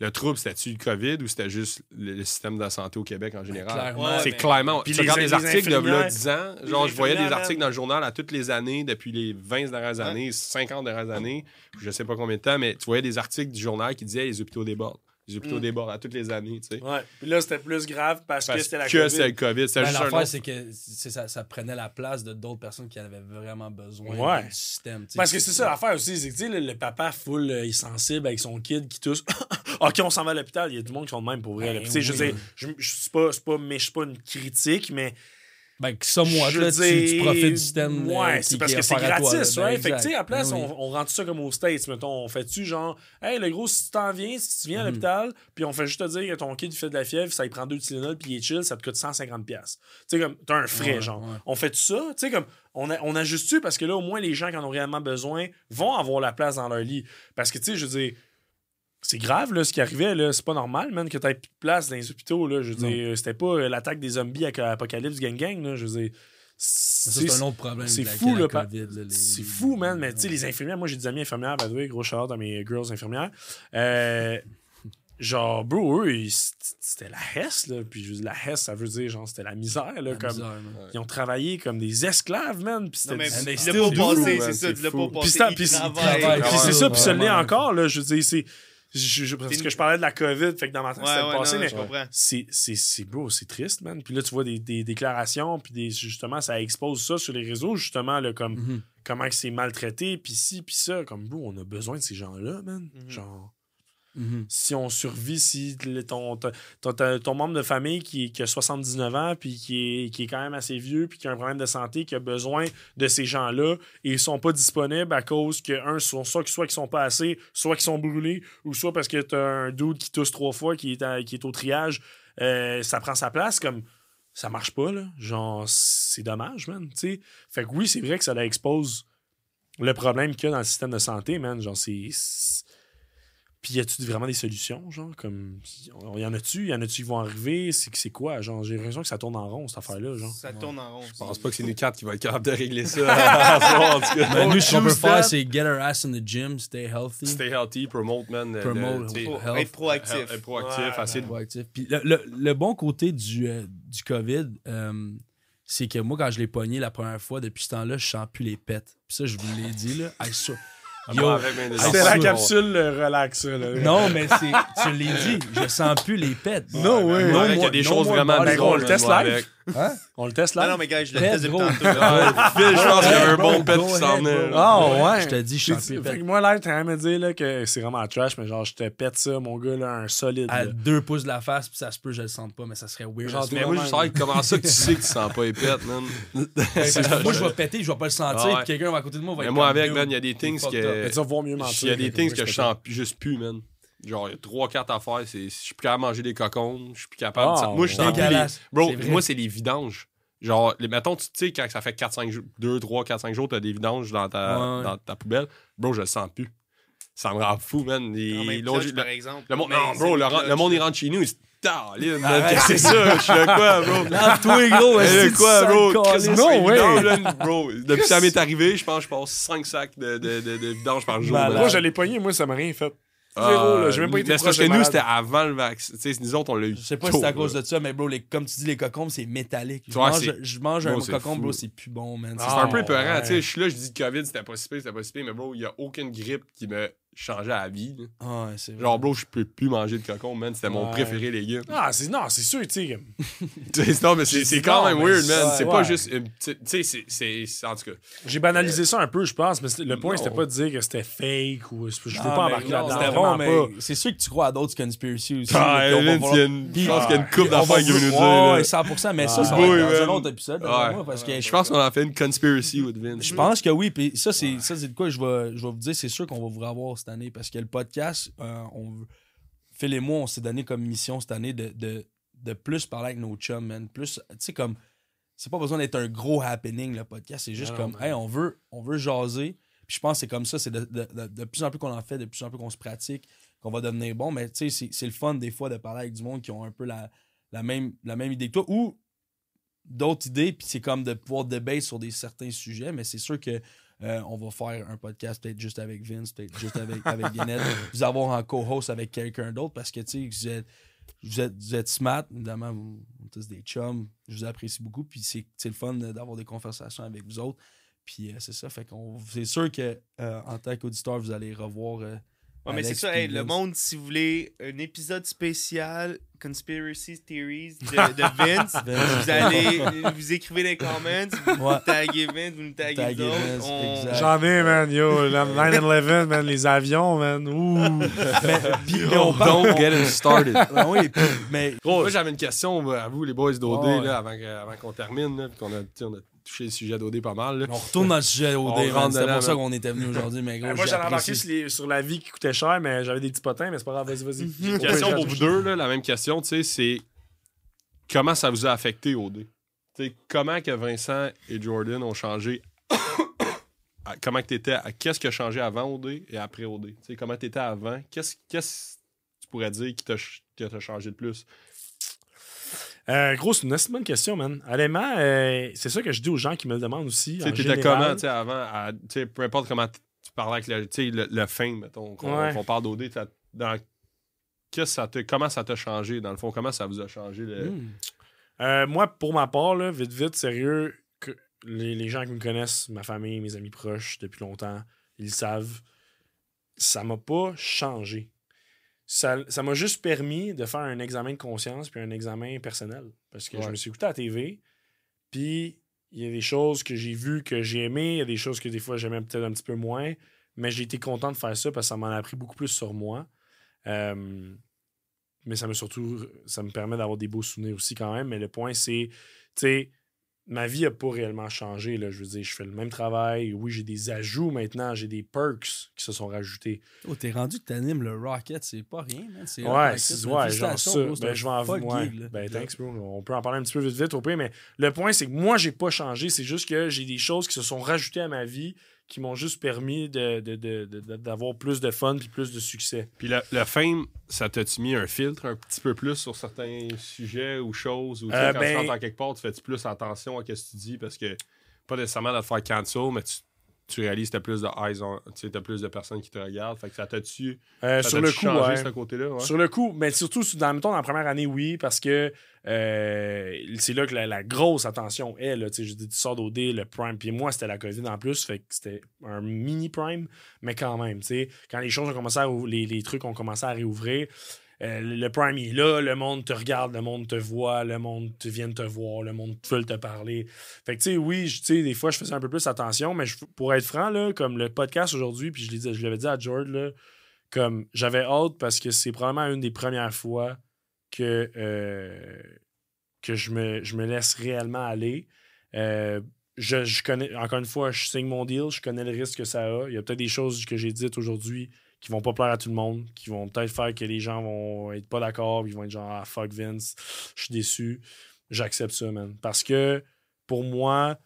le trouble, c'était-tu le COVID ou c'était juste le, le système de la santé au Québec en général? clairement. Ouais, c'est mais- clairement. Puis tu les- regardes les, les articles de là, infirmières- 10 ans. Genre, je voyais des articles dans le journal à toutes les années, depuis les 20 dernières années, 50 dernières années, je sais pas combien de temps, mais tu voyais des articles du journal qui disaient les hôpitaux débordent. Les hôpitaux Mm. débordent à toutes les années, tu sais. Ouais. Puis là, c'était plus grave parce, que c'était la que COVID. c'est le COVID. C'était Ben, juste un L'affaire, autre- c'est que c'est ça, ça prenait la place de d'autres personnes qui en avaient vraiment besoin Ouais. du système. tu sais. Parce que c'est ça l'affaire aussi, c'est que le, le papa full euh, il est sensible avec son kid qui tousse. ok, on s'en va à l'hôpital, il y a du monde qui sont de même pour vrai. Ben tu sais, je je, je suis pas, c'est pas, mais je suis pas une critique, mais Ben, que ça, moi, je là, tu, tu profites du système. euh, Ouais, c'est parce que est c'est toi, gratis. Ben? Fait que, tu sais, à place, Ben oui. on, on rend tout ça comme aux States, mettons. On fait-tu genre, hey, le gros, si tu t'en viens, si tu viens à Mhm. l'hôpital, puis on fait juste te dire que ton kid fait de la fièvre, ça il prend deux Tylenol, puis il est chill, ça te coûte 150$. piastres. Tu sais, comme, t'as un frais, Ouais, genre. ouais. On fait tout ça, tu sais, comme, on, a, on ajuste-tu parce que là, au moins, les gens qui en ont réellement besoin vont avoir la place dans leur lit. Parce que, tu sais, je veux dire, c'est grave, là, ce qui arrivait, là. C'est pas normal, man, que t'aies plus de place dans les hôpitaux, là. Je veux Non. dire, c'était pas euh, l'attaque des zombies avec Apocalypse Gang Gang, là. Je veux dire, Ça, c'est un autre problème. c'est fou, la là, les- c'est fou, man. Mais tu sais, les infirmières, moi, j'ai des amis infirmières, by the way, gros shout à mes girls infirmières. Euh, genre, bro, eux, c'était la Hesse, là. Puis la Hesse, ça veut dire, genre, c'était la misère, là. La comme, misère, ils ont travaillé comme des esclaves, man. Puis c'était c'est ça, c'est Puis passé. c'est puis c'est- c'est ça, puis Vraiment. encore, là. Je veux dire, c'est. Je- je- parce que je parlais de la COVID, fait que dans ma tête, Ouais, c'était ouais, le passé, non, mais je comprends. c'est, c'est, c'est beau, c'est triste, man. Puis là, tu vois des, des déclarations, puis des, justement, ça expose ça sur les réseaux, justement, là, comme Mhm. comment que c'est maltraité, puis ci, puis ça. Comme, bro, on a besoin de ces gens-là, man. Mhm. Genre, Mhm. si on survit, si ton, ton, ton- membre de famille qui, a 79 ans, puis qui est, qui est quand même assez vieux, puis qui a un problème de santé, qui a besoin de ces gens-là, et ils sont pas disponibles à cause que, un, soit, soit qu'ils sont pas assez, soit qu'ils sont brûlés, ou soit parce que t'as un dude qui tousse trois fois, qui est, à- qui est au triage, euh, ça prend sa place, comme ça marche pas, là. Genre, c'est dommage, man, tu. Fait que oui, c'est vrai que ça expose le problème qu'il y a dans le système de santé, man. Genre, c'est. Puis y a-tu vraiment des solutions, genre, comme. Y en a-tu? Y en a-tu qui vont arriver? C'est c'est quoi Genre, j'ai l'impression que ça tourne en rond, cette affaire-là, genre. Ça tourne en rond. Je pense pas que c'est nous quatre qui va être capable de régler ça. en tout cas. Ben, nous, ce qu'on peut faire, c'est get our ass in the gym, stay healthy. Stay healthy, promote, man. le- Promote. Faut être proactif. Être proactif, Ouais, proactif. Puis le, le- le bon côté du, euh, du COVID, euh, c'est que moi, quand je l'ai pogné la première fois, depuis ce temps-là, je sens plus les pets. Puis ça, je vous l'ai dit, là. I. Yo, Moi, avec, man, C'était Ah, la capsule relax, ça, là. non, mais c'est, tu l'ai dit, je sens plus les pets. No way. Moi, Non, il y a des non, choses moi, vraiment body Ben, bizarres. on le teste live. Hein? On le teste là? Non, mais gars, je le teste depuis tantôt. Ah, Phil, je pense qu'il y avait un bon pet Go qui s'en bro. Ah, ouais. Je te dis, je sens les fait que moi, là, t'as à me dire là, que c'est vraiment trash, mais genre, je te pète ça, mon gars, là, un solide. À là. deux pouces de la face, puis ça se peut, je le sente pas, mais ça serait weird. Genre, Mais moi, je sais comment ça que tu sais que tu sens pas les pets, man. Moi, je vais péter, je vais pas le sentir, Ah puis quelqu'un va à côté de moi va Mais moi, avec, man, il y a des things que- up. Mais tu vas voir mieux mentir. Il y a des things que je sens plus- juste plus, man. Genre, il y a 3-4 affaires. c'est- Je suis plus capable de manger des cocons. Je suis plus capable Ah, de... Moi, je sens plus les... Bro, C'est moi, c'est les vidanges. Genre, les, mettons, tu sais, quand ça fait 4-5 jours, 2, 3, 4, 5 jours, t'as des vidanges dans ta, Ouais, ouais. dans ta poubelle. Bro, je le sens plus. Ça me rend fou, man. Les- le, par exemple. le monde, Mais non, c'est bro, le, monde, il rentre chez nous, il c'est ça? Je suis là, quoi, bro? Lave-toi, gros, que quoi, bro? sens Qu'est-ce que calice? c'est, No way. vidange, là, bro? Depuis que ça m'est arrivé, je pense que je passe 5 sacs de, de, de, de vidanges par jour. Moi, je l'ai pogné, moi, ça m'a rien fait. Ah, Zéro, là. J'ai même pas été parce que nous, c'était avant le vaccin. Tu sais, nous autres, on l'a eu. Je sais pas tôt, si c'est à cause là. de ça, mais bro, les, comme tu dis, les cocombes, c'est métallique. Je Ouais, mange, c'est- je mange Bro, un cocombe, bro, c'est plus bon, man. C'est Ah, un peu épeurant, ouais. tu sais. Je suis là, je dis COVID, c'était pas si pire, c'était pas si pire, mais bro, il y a aucune grippe qui me changeait à la vie. là. Ah, ouais, c'est vrai. Genre, bro, je peux plus manger de cocon, man. C'était mon Ouais. préféré, les gars. Ah, c'est, non, c'est sûr, tu sais. comme- Tu sais, non, mais c'est c'est quand Non, même mais weird, man. c'est- C'est pas ouais. juste. une petite- Tu sais, c'est- c'est. c'est- En tout cas. J'ai banalisé ça un peu, je pense, mais c'était- le point, Non. c'était pas de dire que c'était fake ou. Je veux Ah, pas mais embarquer non, là-dedans. C'était vraiment bon, mais pas. c'est sûr que tu crois à d'autres conspiracies aussi. Ah, là, qu'on va Vince, voir- il y a une- Puis- je pense qu'il y a une on va d'affaires qui veut nous dire. là. Ouais, 100%, mais ça, ça Ah, va oui, être dans man. un autre épisode, d'après Ouais. moi, parce que Je pense qu'on a fait une conspiracy with Vince. Je pense que oui, puis ça, c'est ça, c'est de quoi je vais, je vais vous dire, c'est sûr qu'on va vous revoir cette année parce que le podcast, euh, on, Phil et moi, on s'est donné comme mission cette année de, de, de plus parler avec nos chums, man. Plus, tu sais, comme, c'est pas besoin d'être un gros happening, le podcast, c'est juste Non, comme, non, hey, on veut, on veut jaser. Puis je pense que c'est comme ça, c'est de, de, de- de plus en plus qu'on en fait, de plus en plus qu'on se pratique, qu'on va devenir bon. Mais tu sais, c'est- c'est le fun des fois de parler avec du monde qui ont un peu la, la, même, la même idée que toi ou d'autres idées, puis c'est comme de pouvoir débattre sur des certains sujets, mais c'est sûr que euh, on va faire un podcast peut-être juste avec Vince, peut-être juste avec, avec Guinette, vous avoir en co-host avec quelqu'un d'autre parce que tu sais, vous êtes, vous êtes, vous êtes smart, évidemment, vous vous êtes tous des chums, je vous apprécie beaucoup, puis c'est le fun d'avoir des conversations avec vous autres. Puis euh, c'est ça, fait qu'on c'est sûr que euh, en tant qu'auditeur, vous allez revoir. Ouais, mais c'est ça, hey, le monde, si vous voulez un épisode spécial Conspiracy Theories de, de Vince, Vince. vous allez, vous écrivez les comments, vous Ouais. taguez Vince, vous nous taguez Taguez nous autres. Vince, on-. J'en ai, man, yo. le 9-11, man, les avions, man. Ouh. Puis on parle- Don't get him started. Ah oui, mais Moi, j'avais une question à vous, les boys d'OD, Ouais. là, avant, avant qu'on termine, là, puis qu'on a, on a touché le sujet d'OD pas mal. là. on retourne dans le sujet au dé, C'était dedans, pour ça qu'on était venu aujourd'hui, mais gros, moi, ai embarqué sur, les- sur la vie qui coûtait cher, mais j'avais des petits potins, mais c'est pas grave, vas-y, vas-y. Une question pour vous deux, là, la même question, tu sais, c'est comment ça vous a affecté OD? Tu sais, comment que Vincent et Jordan ont changé à- comment que t'étais à- qu'est-ce qui a changé avant OD et après OD? Tu sais, comment t'étais avant? Qu'est-ce qu'est-ce que tu pourrais dire qui t'a ch- qui t'a changé de plus? Euh, gros, c'est une assez bonne question, man. Honnêtement, euh, c'est ça que je dis aux gens qui me le demandent aussi. Tu général. comment, tu sais, avant, à- peu importe comment tu parlais avec le, le, le fame, mettons, qu'on Ouais. parle d'OD, dans, que ça t'a- comment ça t'a changé, dans le fond, comment ça vous a changé? Le... Hmm. Euh, moi, pour ma part, là, vite, vite, sérieux, que les, les gens qui me connaissent, ma famille, mes amis proches depuis longtemps, ils le savent. Ça m'a pas changé. Ça m'a juste permis de faire un examen de conscience puis un examen personnel. Parce que je me suis écouté à la TV, puis il y a des choses que j'ai vues que j'ai aimées, il y a des choses que des fois j'aimais peut-être un petit peu moins, mais j'ai été content de faire ça parce que ça m'en a appris beaucoup plus sur moi. Euh, mais ça me surtout, ça me permet d'avoir des beaux souvenirs aussi quand même. Mais le point, c'est, tu sais, ma vie n'a pas réellement changé. Là. Je veux dire, je fais le même travail. Oui, j'ai des ajouts maintenant, j'ai des perks qui se sont rajoutés. Oh, t'es rendu que t'animes le Rocket, c'est pas rien, man. C'est Ouais, c'est, ouais, genre ça. bro, Ben, je vais en ouais. gig. Ben, thanks, bro. On peut en parler un petit peu vite, vite au pire, mais le point, c'est que moi, j'ai pas changé. C'est juste que j'ai des choses qui se sont rajoutées à ma vie qui m'ont juste permis de, de- de- de- de- d'avoir plus de fun puis plus de succès. Puis le fame, ça t'a-tu mis un filtre un petit peu plus sur certains sujets ou choses? Ou tu sais, Euh, quand ben- tu rentres en quelque part, tu fais-tu plus attention à ce que tu dis? Parce que pas nécessairement de te faire cancel, mais tu, tu réalises que t'as plus de eyes on- tu sais, t'as plus de personnes qui te regardent. Fait que ça t'a-tu Euh, ça sur le coup, changé ouais. ce côté-là? Ouais? Sur le coup, mais surtout dans, mettons, dans la première année, oui, parce que euh, c'est là que la, la grosse attention est. Là, Tu sais, je dis, tu sors d'OD, le Prime, puis moi, c'était la COVID en plus, fait que c'était un mini Prime, mais quand même, tu sais, quand les choses ont commencé à les, les trucs ont commencé à réouvrir, euh, le Prime est là, le monde te regarde, le monde te voit, le monde te vient te voir, le monde veut te parler. Fait que, tu sais, oui, tu sais, des fois, je faisais un peu plus attention, mais pour être franc, là, comme le podcast aujourd'hui, puis je l'avais dit à George, là, comme j'avais hâte parce que c'est probablement une des premières fois que, euh, que je, me, je me laisse réellement aller. Euh, je, je connais, encore une fois, je signe mon deal, je connais le risque que ça a. Il y a peut-être des choses que j'ai dites aujourd'hui qui vont pas plaire à tout le monde, qui vont peut-être faire que les gens vont être pas d'accord, ils vont être genre ah, fuck Vince, je suis déçu. J'accepte ça, man. Parce que pour moi,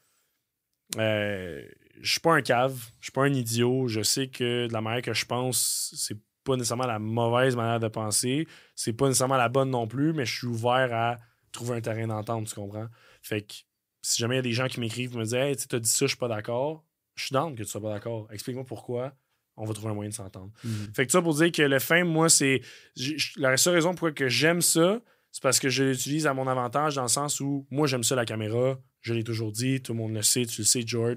euh, je suis pas un cave, je suis pas un idiot. Je sais que de la manière que je pense, c'est pas nécessairement la mauvaise manière de penser. C'est pas nécessairement la bonne non plus, mais je suis ouvert à trouver un terrain d'entente, tu comprends? Fait que si jamais il y a des gens qui m'écrivent et me disent Hey, tu as dit ça, je suis pas d'accord, je suis down que tu sois pas d'accord. Explique-moi pourquoi. On va trouver un moyen de s'entendre. Mhm. Fait que ça pour dire que le fame, moi, c'est. La seule raison pourquoi que j'aime ça, c'est parce que je l'utilise à mon avantage dans le sens où moi, j'aime ça la caméra. Je l'ai toujours dit, tout le monde le sait, tu le sais, Jord.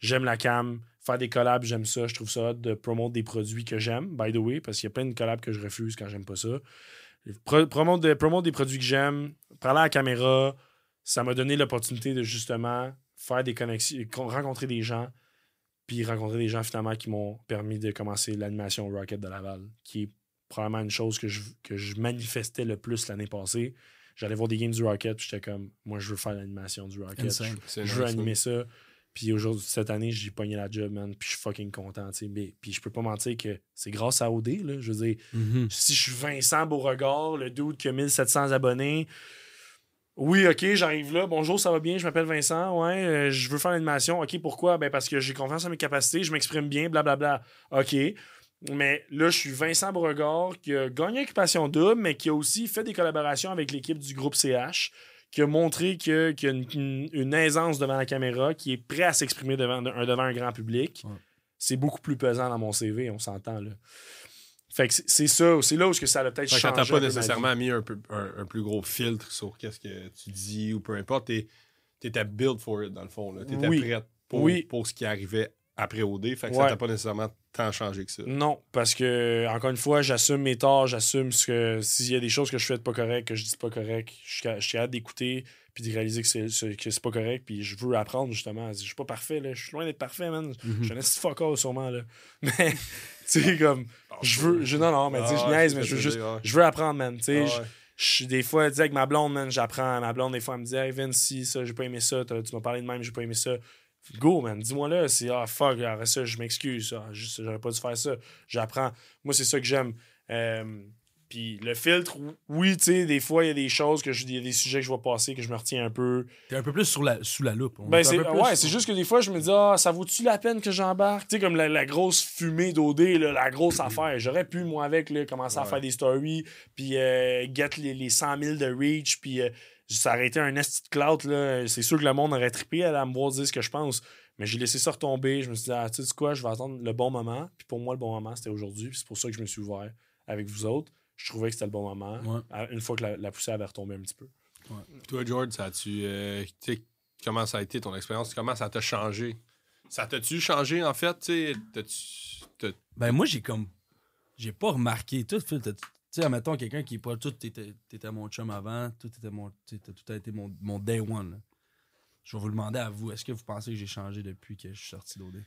J'aime la cam. Faire des collabs, j'aime ça. Je trouve ça hot de promouvoir des produits que j'aime, by the way, parce qu'il y a plein de collabs que je refuse quand j'aime pas ça. Pro de, promote des produits que j'aime, parler à la caméra, ça m'a donné l'opportunité de justement faire des connexions, rencontrer des gens, puis rencontrer des gens finalement qui m'ont permis de commencer l'animation Rocket de Laval, qui est probablement une chose que je, que je manifestais le plus l'année passée. J'allais voir des games du Rocket, puis j'étais comme, moi, je veux faire l'animation du Rocket. C'est Je veux nice, animer ça. Puis aujourd'hui, cette année, j'ai pogné la job, man. Puis je suis fucking content, tu sais. Mais- Puis je peux pas mentir que c'est grâce à OD, là. Je veux dire, Mhm. si je suis Vincent Beauregard, le dude qui a 1700 abonnés, oui, ok, j'arrive là. Bonjour, ça va bien, je m'appelle Vincent. Ouais, euh, je veux faire l'animation. Ok, pourquoi? Ben parce que j'ai confiance en mes capacités, je m'exprime bien, blablabla. Ok. Mais là, je suis Vincent Beauregard qui a gagné Occupation Double, mais qui a aussi fait des collaborations avec l'équipe du groupe CH, qui a montré qu'il y a une, une- une aisance devant la caméra, qui est prêt à s'exprimer devant, un- devant un grand public. Ouais. C'est beaucoup plus pesant dans mon CV, on s'entend là. Fait que c'est- ça, c'est là où ce que ça a peut-être changé. ça t'a un pas nécessairement mis un, peu, un, un plus gros filtre sur qu'est-ce que tu dis ou peu importe. T'es- T'étais build for it, dans le fond. T'étais Oui. prête pour, Oui. pour ce qui arrivait après OD. Fait que ça t'a pas nécessairement tant changé que ça. Non, parce que, encore une fois, j'assume mes torts, j'assume ce que s'il y a des choses que je fais de pas correct, que je dis pas correct, je suis je capable d'écouter puis de réaliser que c'est que c'est pas correct, puis je veux apprendre justement. Je suis pas parfait, là. Je suis loin d'être parfait, man. Mhm. Je suis un esti fuck all, sûrement, là. Mais, tu sais, comme, je veux. Je, non, non, mais tu sais, je Ah, niaise, mais je veux juste. Je veux apprendre, man. Tu sais, je- Ah je des fois, sais, avec ma blonde, man, j'apprends. Ma blonde, des fois, elle me dit, hey Vince, si ça, j'ai pas aimé ça, tu m'as parlé de même, j'ai pas aimé ça. Go, man, dis-moi là, c'est ah fuck, après ça, je m'excuse, ah, juste, j'aurais pas dû faire ça. J'apprends. Moi, c'est ça que j'aime. Euh, puis le filtre, oui, tu sais, des fois, il y a des choses, que je, y a des sujets que je vois passer, que je me retiens un peu. T'es un peu plus sur la, sous la loupe. Ben, c'est, ouais, c'est juste que des fois, je me dis, ah, ça vaut-tu la peine que j'embarque? Tu sais, comme la, la grosse fumée d'OD, là, la grosse affaire. J'aurais pu, moi, avec, là, commencer à faire des stories, puis euh, get les, les 100 000 de reach, puis euh, ça aurait été un esti de clout, là. C'est sûr que le monde aurait trippé à me voir dire ce que je pense. Mais j'ai laissé ça retomber. Je me suis dit, ah, tu sais quoi, je vais attendre le bon moment. Puis pour moi, le bon moment, c'était aujourd'hui. Puis c'est pour ça que je me suis ouvert avec vous autres. Je trouvais que c'était le bon moment. Ouais. Une fois que la, la poussière avait retombé un petit peu. Toi, George, ça a-tu. euh, tu sais, comment ça a été ton expérience? Comment ça t'a changé? Ça t'a-tu changé, en fait? tu t'as- Ben, moi, j'ai comme. J'ai pas remarqué. T'as- Tu sais, admettons, quelqu'un qui est pas tout, t'étais t'étais mon chum avant, tout était mon, tout a été mon, mon day one. là. Je vais vous demander à vous, est-ce que vous pensez que j'ai changé depuis que je suis sorti d'OD?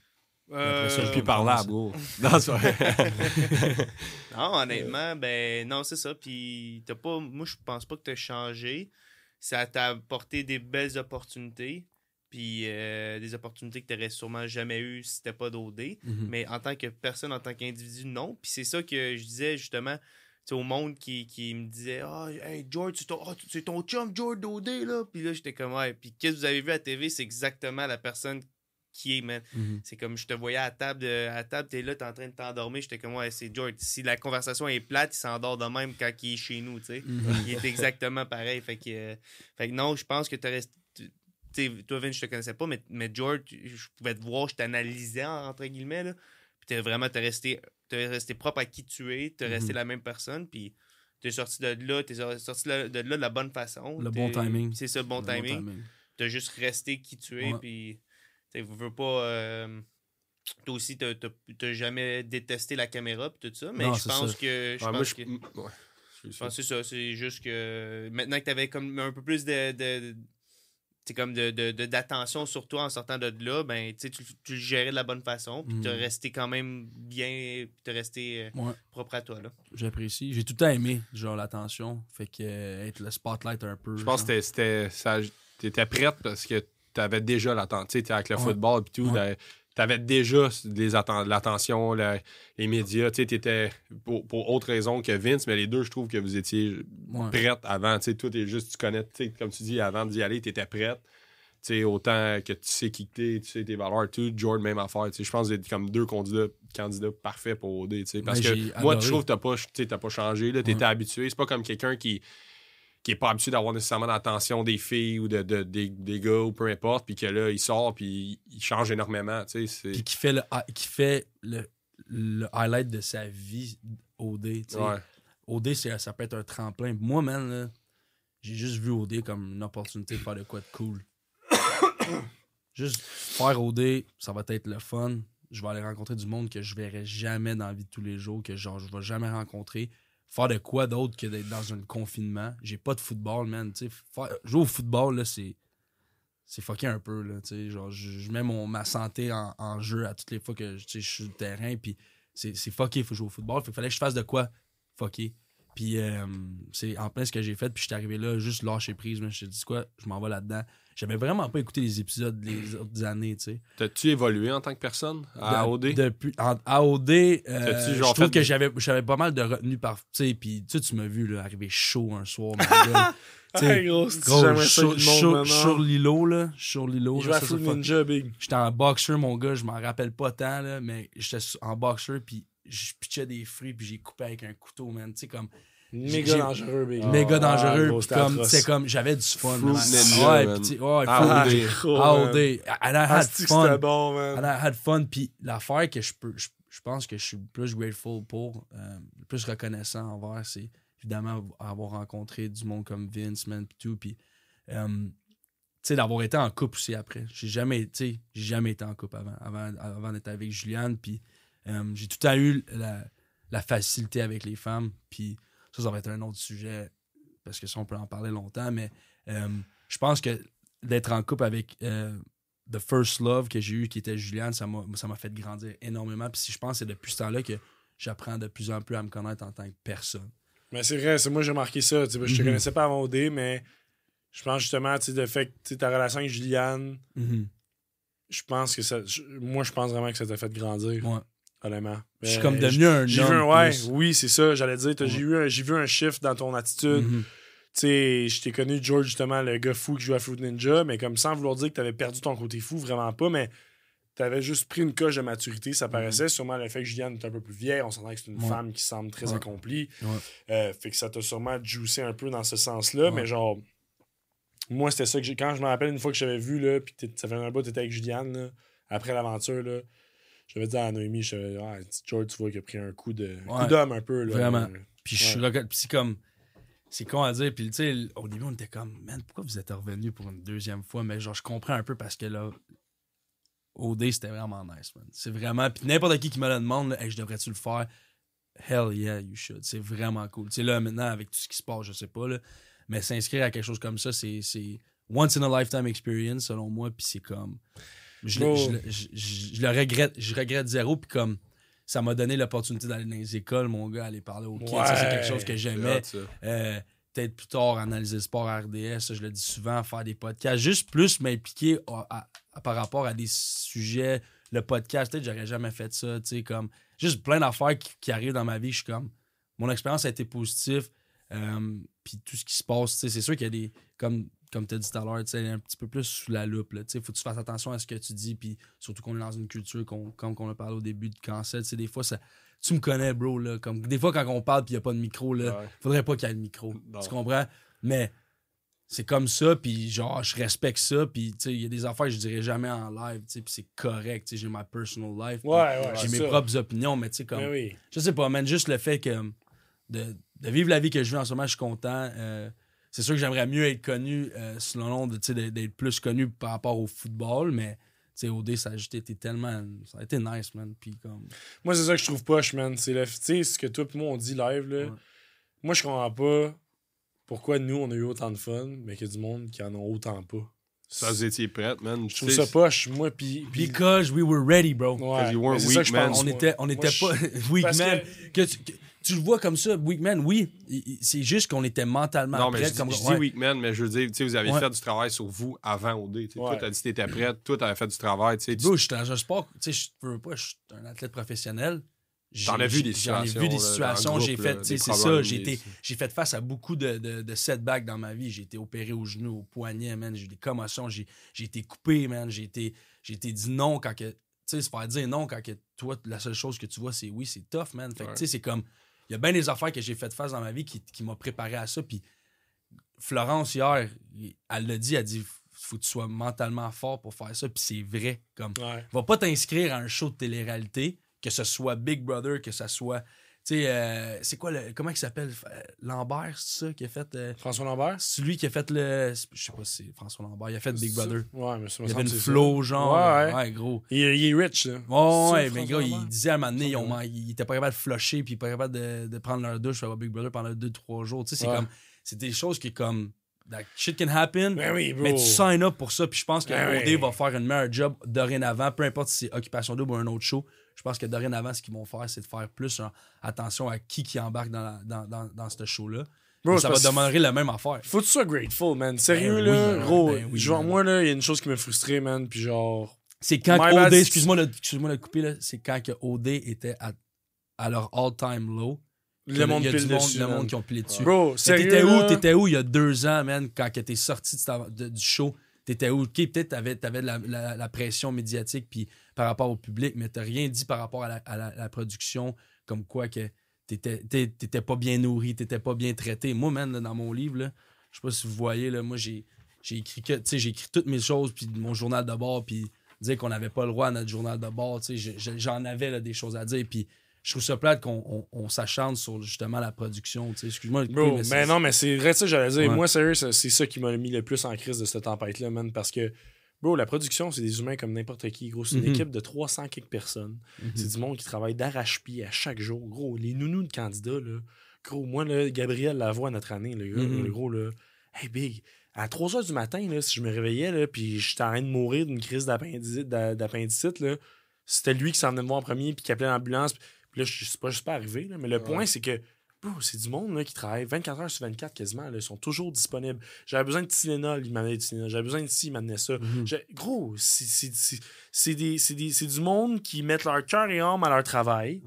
Euh, Après ça, je Puis vais par là, commencer. bro. Non, c'est honnêtement, ben non, c'est ça. Puis t'as pas. Moi, je pense pas que t'as changé. Ça t'a apporté des belles opportunités. Puis euh, des opportunités que t'aurais sûrement jamais eues si c'était pas d'OD. Mhm. Mais en tant que personne, en tant qu'individu, non. Puis c'est ça que je disais justement au monde qui, qui me disait Ah, hey, George, c'est ton, ah, c'est ton chum, George d'OD, là. Puis là, j'étais comme Ouais. Puis qu'est-ce que vous avez vu à la TV, c'est exactement la personne qui est, man. Mhm. C'est comme je te voyais à table, de, à table t'es là, t'es en train de t'endormir. J'étais comme, ouais, c'est George. Si la conversation est plate, il s'endort de même quand il est chez nous, tu sais. Mhm. Il est exactement pareil. Fait que, euh, fait que non, je pense que t'as resté. tu- sais, toi, Vince, je te connaissais pas, mais, mais George, je pouvais te voir, je t'analysais, entre guillemets, là. Puis t'es vraiment, t'es resté, resté propre à qui tu es, t'es resté Mhm. la même personne, puis t'es sorti de là, t'es sorti de là de, la bonne façon. Le bon timing. C'est ça, le bon Le timing t'as juste resté qui tu es, puis tu veux pas. euh, toi aussi, t'as jamais détesté la caméra, puis tout ça, mais Non, je pense ça. que. Je Ouais, pense que. Ouais. Je pense que c'est ça. C'est juste que maintenant que tu avais comme un peu plus de. de c'est comme de, de- de- d'attention sur toi en sortant de là, ben, tu, sais, tu, le gérais de la bonne façon, puis Mm. tu es resté quand même bien, puis tu es resté euh, Ouais, propre à toi. Là. j'apprécie. J'ai tout le temps aimé, genre, l'attention. Fait que euh, être le spotlight un peu. Je pense genre. que c'était- T'étais prête parce que t'avais déjà l'attention. Tu avec le Ouais. football et tout. Ouais. t'avais- T'avais déjà l'attention, la- les médias. Tu sais, t'étais pour, pour autre raison que Vince, mais les deux, je trouve que vous étiez Ouais. prête avant. Tu sais, toi, t'es juste, tu connais, tu sais, comme tu dis, avant d'y aller, t'étais prête. Tu sais, autant que tu sais qui t'es, tu sais tes valeurs, tout. Jordan, même affaire. Tu sais, je pense que vous comme deux candidats, candidats parfaits pour OD. Tu sais, parce que moi, je trouve que t'as pas, tu t'as pas changé. T'étais Ouais. habitué. C'est pas comme quelqu'un qui qui est pas habitué d'avoir nécessairement l'attention des filles ou de, de- des, des gars ou peu importe, puis que là, il sort, puis il change énormément, tu sais. Puis qui fait le, qui fait le, le highlight de sa vie OD. tu sais. Ouais. OD, ça peut être un tremplin. Moi, man, là, j'ai juste vu OD comme une opportunité de faire de quoi de cool. juste faire OD, ça va être le fun. Je vais aller rencontrer du monde que je verrai jamais dans la vie de tous les jours, que genre je vais jamais rencontrer. Faire de quoi d'autre que d'être dans un confinement? J'ai pas de football, man. jouer au football, c'est. C'est fucké un peu, je, mets mon, ma santé en, jeu à toutes les fois que je suis sur le terrain. Puis c'est c'est fucké, il faut jouer au football. Fait fallait que je fasse de quoi fucké. Puis euh, c'est en plein ce que j'ai fait. Puis je suis arrivé là, juste lâcher prise. Je te dis quoi, je m'en vais là-dedans. J'avais vraiment pas écouté les épisodes les autres années, tu sais. T'as-tu évolué en tant que personne à De- OD? Depuis, en, à OD, euh, je genre trouve que j'avais, j'avais pas mal de retenue par. Tu sais, puis tu sais, tu m'as vu là, arriver chaud un soir, mon gars. Tu sais, Hey, gros, sur l'îlot, là. Sur l'îlot. Fuck- Ninja, big. J'étais en boxer, mon gars, je m'en rappelle pas tant, là, mais j'étais en boxer, puis je pitchais des fruits, puis j'ai coupé avec un couteau, man. Tu sais, comme Méga dangereux, big. méga Ah, dangereux, c'était comme, c'est comme, j'avais du fun. Fruit. Ninja, ouais, sais, ouais, Ah, OD. gros, AOD. man. And I had que c'était fun. bon, And man. I had fun. Puis l'affaire que je peux, je, je pense que je suis le plus grateful pour, euh, le plus reconnaissant envers, c'est évidemment avoir rencontré du monde comme Vince, man, pis tout. Puis, euh, tu sais, d'avoir été en couple aussi après. J'ai jamais, tu sais, j'ai jamais été en couple avant, avant, avant d'être avec Juliane. Puis, euh, j'ai tout le temps eu la, la facilité avec les femmes. Puis, ça, ça va être un autre sujet, parce que ça, on peut en parler longtemps. Mais euh, je pense que d'être en couple avec euh, The First Love que j'ai eu, qui était Juliane, ça m'a fait grandir énormément. Puis si je pense que c'est depuis ce temps-là que j'apprends de plus en plus à me connaître en tant que personne. Mais c'est vrai, c'est moi j'ai remarqué ça. Je te Mhm. connaissais pas avant OD, mais je pense justement, tu sais, le fait que ta relation avec Juliane, je pense que ça. moi, je pense vraiment que ça t'a fait grandir, Ouais. Honnêtement. Je suis Mais comme devenu un J'ai vu un, homme. ouais, plus. oui, c'est ça, j'allais dire. Ouais. J'ai vu, vu un shift dans ton attitude. Mhm. Tu sais, je t'ai connu, George, justement, le gars fou qui joue à Fruit Ninja, mais comme sans vouloir dire que t'avais perdu ton côté fou, vraiment pas, mais t'avais juste pris une coche de maturité, ça paraissait. Sûrement le fait que Juliane est un peu plus vieille, on s'entend que c'est une. Ouais. femme qui semble très Ouais. accomplie. Euh, fait que ça t'a sûrement juicé un peu dans ce sens-là, mais genre, moi, c'était ça que j'ai. Quand je me rappelle une fois que je t'avais vu, là, puis ça fait un bout, t'étais avec Juliane, là, après l'aventure, là. J'avais dit à Noémie, je ah, George, tu vois, qu'il a pris un coup de Ouais. coup d'homme un peu. Là, Vraiment. Euh, Puis je suis reconna- puis c'est comme. C'est con à dire. Puis tu sais, au début, on était comme, man, pourquoi vous êtes revenu pour une deuxième fois? Mais genre, je comprends un peu parce que là, OD, c'était vraiment nice, man. C'est vraiment. Puis n'importe qui qui me le demande, là, Hey, je devrais-tu le faire? hell yeah, you should. C'est vraiment cool. Tu sais, là, maintenant, avec tout ce qui se passe, je sais pas, là, mais s'inscrire à quelque chose comme ça, c'est c'est once in a lifetime experience, selon moi, puis c'est comme. Je, le- Bro. je le- je- je- je le regrette, je regrette zéro, puis comme ça m'a donné l'opportunité d'aller dans les écoles, mon gars, aller parler aux kids. Ça, c'est quelque chose que j'aimais. Euh, peut-être plus tard analyser le sport à RDS, ça, je le dis souvent, faire des podcasts, juste plus m'impliquer par rapport à des sujets, le podcast, peut-être j'aurais jamais fait ça, comme juste plein d'affaires qui, qui arrivent dans ma vie, je suis comme, mon expérience a été positive, euh, puis tout ce qui se passe, c'est sûr qu'il y a des, comme, comme tu as dit tout à l'heure, tu sais, un petit peu plus sous la loupe, là, tu sais, faut que tu fasses attention à ce que tu dis, puis surtout qu'on est dans une culture, qu'on, comme on a parlé au début de cancel, tu sais, des fois, ça, tu me connais, bro, là, comme, des fois, quand on parle puis il n'y a pas de micro, là, Ouais. faudrait pas qu'il y ait le micro. Non. Tu comprends? Mais c'est comme ça, puis genre, je respecte ça, puis tu sais, il y a des affaires que je dirais jamais en live, puis c'est correct, tu sais, j'ai ma personal life. Ouais, ouais, J'ai mes ça. propres opinions, mais tu sais, comme, oui. je sais pas, man, juste le fait que de, de vivre la vie que je vis en ce moment, je suis content. euh, c'est sûr que j'aimerais mieux être connu, euh, selon nom, de, tu sais, d'être plus connu par rapport au football, mais tu sais, OD, ça a juste été tellement. Ça a été nice, man. Puis comme. Moi, c'est ça que je trouve poche, man. C'est le, tu sais, ce que toi et moi on dit live, là. Ouais. Moi, je comprends pas pourquoi nous, on a eu autant de fun, mais qu'il y a du monde qui en a autant pas. Ça, vous étiez prête, man. Je trouve ça poche, moi, puis... puis- Because we were ready, bro. Ouais, you weren't weak, ça que je man. pense, on était, on Moi, était je- pas weak man. que- Que tu, que tu le vois comme ça, weak man, oui. C'est juste qu'on était mentalement Non, mais prêts. je, comme, dis- je ouais. dis Weekman, mais je veux dire, tu sais, vous avez Ouais. fait du travail sur vous avant OD. tu sais. Toi, Ouais. t'as dit que t'étais prête. Toi, t'avais fait du travail. tu Bro, je suis dans un sport, tu sais, je veux pas, je suis un athlète professionnel. T'en as J'ai- vu des J'en ai situations, vu des situations, j'ai fait, c'est ça, j'ai des- été, j'ai fait face à beaucoup de, de, de setbacks dans ma vie. J'ai été opéré au genou, au poignet, man, j'ai eu des commotions, j'ai été coupé, man, j'ai été, dit non quand que, tu sais, se faire dire non quand que toi, la seule chose que tu vois, c'est oui, c'est tough, man. Fait que, Ouais. tu sais, c'est comme, il y a bien des affaires que j'ai fait face dans ma vie qui, qui m'ont préparé à ça, puis Florence, hier, elle l'a dit, elle dit, faut que tu sois mentalement fort pour faire ça, puis c'est vrai, comme, Ouais. va pas t'inscrire à un show de télé-réalité, que ce soit Big Brother, que ce soit. Tu sais, euh, c'est quoi le. Comment il s'appelle? Euh, Lambert, c'est ça qui a fait. euh, François Lambert? c'est lui qui a fait le. Je sais pas si c'est François Lambert, il a fait Big Brother. Ouais, mais ça me Il avait une flow, genre. Ouais, Ouais, ouais. gros. Il, est- il est rich, là. Ouais, mais gars, il disait à un moment donné, ils il était pas capable de flusher, puis pas capable de, de prendre leur douche à Big Brother pendant 2-3 jours. Tu sais, c'est Ouais. comme. C'est des choses qui, comme. That shit can happen. Ben oui. Mais tu sign up pour ça, puis je pense que Ben OD oui. va faire une meilleure job dorénavant, peu importe si c'est Occupation Double ou un autre show. Je pense que dorénavant, ce qu'ils vont faire, c'est de faire plus hein, attention à qui qui embarque dans, la- dans, dans, dans ce show-là. Bro, ça va demeurer la même affaire. Faut que tu sois grateful, man. Sérieux, Ben là, oui, man. gros. Ben oui, genre, moi, là, il y a une chose qui m'a frustré, man. Puis genre. C'est quand que OD, excuse-moi de, excuse-moi de couper, là, c'est quand que OD était à, à leur all-time low. Le monde pile dessus. le monde qui ont pilé dessus. Bro, sérieux. T'étais où, t'étais où il y a deux ans, man, quand que t'es sorti de- du show? T'étais? Ok, peut-être t'avais, t'avais la, la- la pression médiatique puis par rapport au public, mais t'as rien dit par rapport à la, à la- production, comme quoi que t'étais, t'é- t'étais pas bien nourri, t'étais pas bien traité. Moi, là, dans mon livre, là, je sais pas si vous voyez, là, moi, j'ai, j'ai écrit que, j'ai écrit toutes mes choses, puis mon journal de bord, puis dire qu'on n'avait pas le droit à notre journal de bord, j'en avais là, des choses à dire, puis je trouve ça plate qu'on on, on s'acharne sur justement la production. Excuse-moi. Bro, mais mais non, mais c'est vrai ça, j'allais dire. Ouais. Moi, sérieux, c'est ça qui m'a mis le plus en crise de cette tempête-là, man. Parce que, bro, la production, c'est des humains comme n'importe qui. Gros, c'est une Mhm. équipe de 300 quelques personnes. Mhm. C'est du monde qui travaille d'arrache-pied à chaque jour. Gros, les nounous de candidats, là. Gros, moi, là, Gabriel Lavoie, notre année, le gars, Mhm. le gros, là. Hey, big. À 3 h du matin, là, si je me réveillais, là, puis j'étais en train de mourir d'une crise d'appendi- d'a- d'appendicite, là, c'était lui qui s'en venait me voir en premier, puis qui appelait l'ambulance. Puis là, je suis pas juste pas arrivé, là, mais le point, c'est que c'est du monde là, qui travaille 24 heures sur 24 quasiment. Là, ils sont toujours disponibles. J'avais besoin de Tylenol, il m'amenait du Tylenol. J'avais besoin de ci, il m'amenait ça. Mhm. J'ai- Gros, c'est du monde qui mettent leur cœur et âme à leur travail,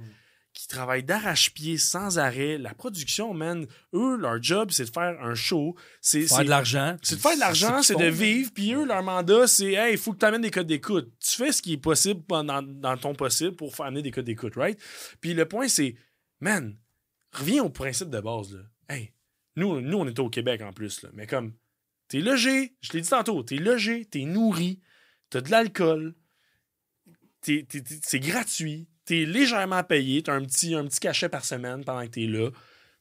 qui travaillent d'arrache-pied sans arrêt. La production, man, eux, leur job, c'est de faire un show. C'est Faire de l'argent. c'est de faire de l'argent, c'est ce de vivre, puis eux, leur mandat, c'est Hey, il faut que tu amènes des codes d'écoute. Tu fais ce qui est possible dans, dans ton possible pour faire amener des codes d'écoute, right? Puis le point, c'est Man, reviens au principe de base, là. Hey, nous, nous on était au Québec en plus, là. Mais comme, t'es logé, je l'ai dit tantôt, t'es logé, t'es nourri, t'as de l'alcool, c'est gratuit, t'es légèrement payé, t'as un petit, un petit cachet par semaine pendant que t'es là.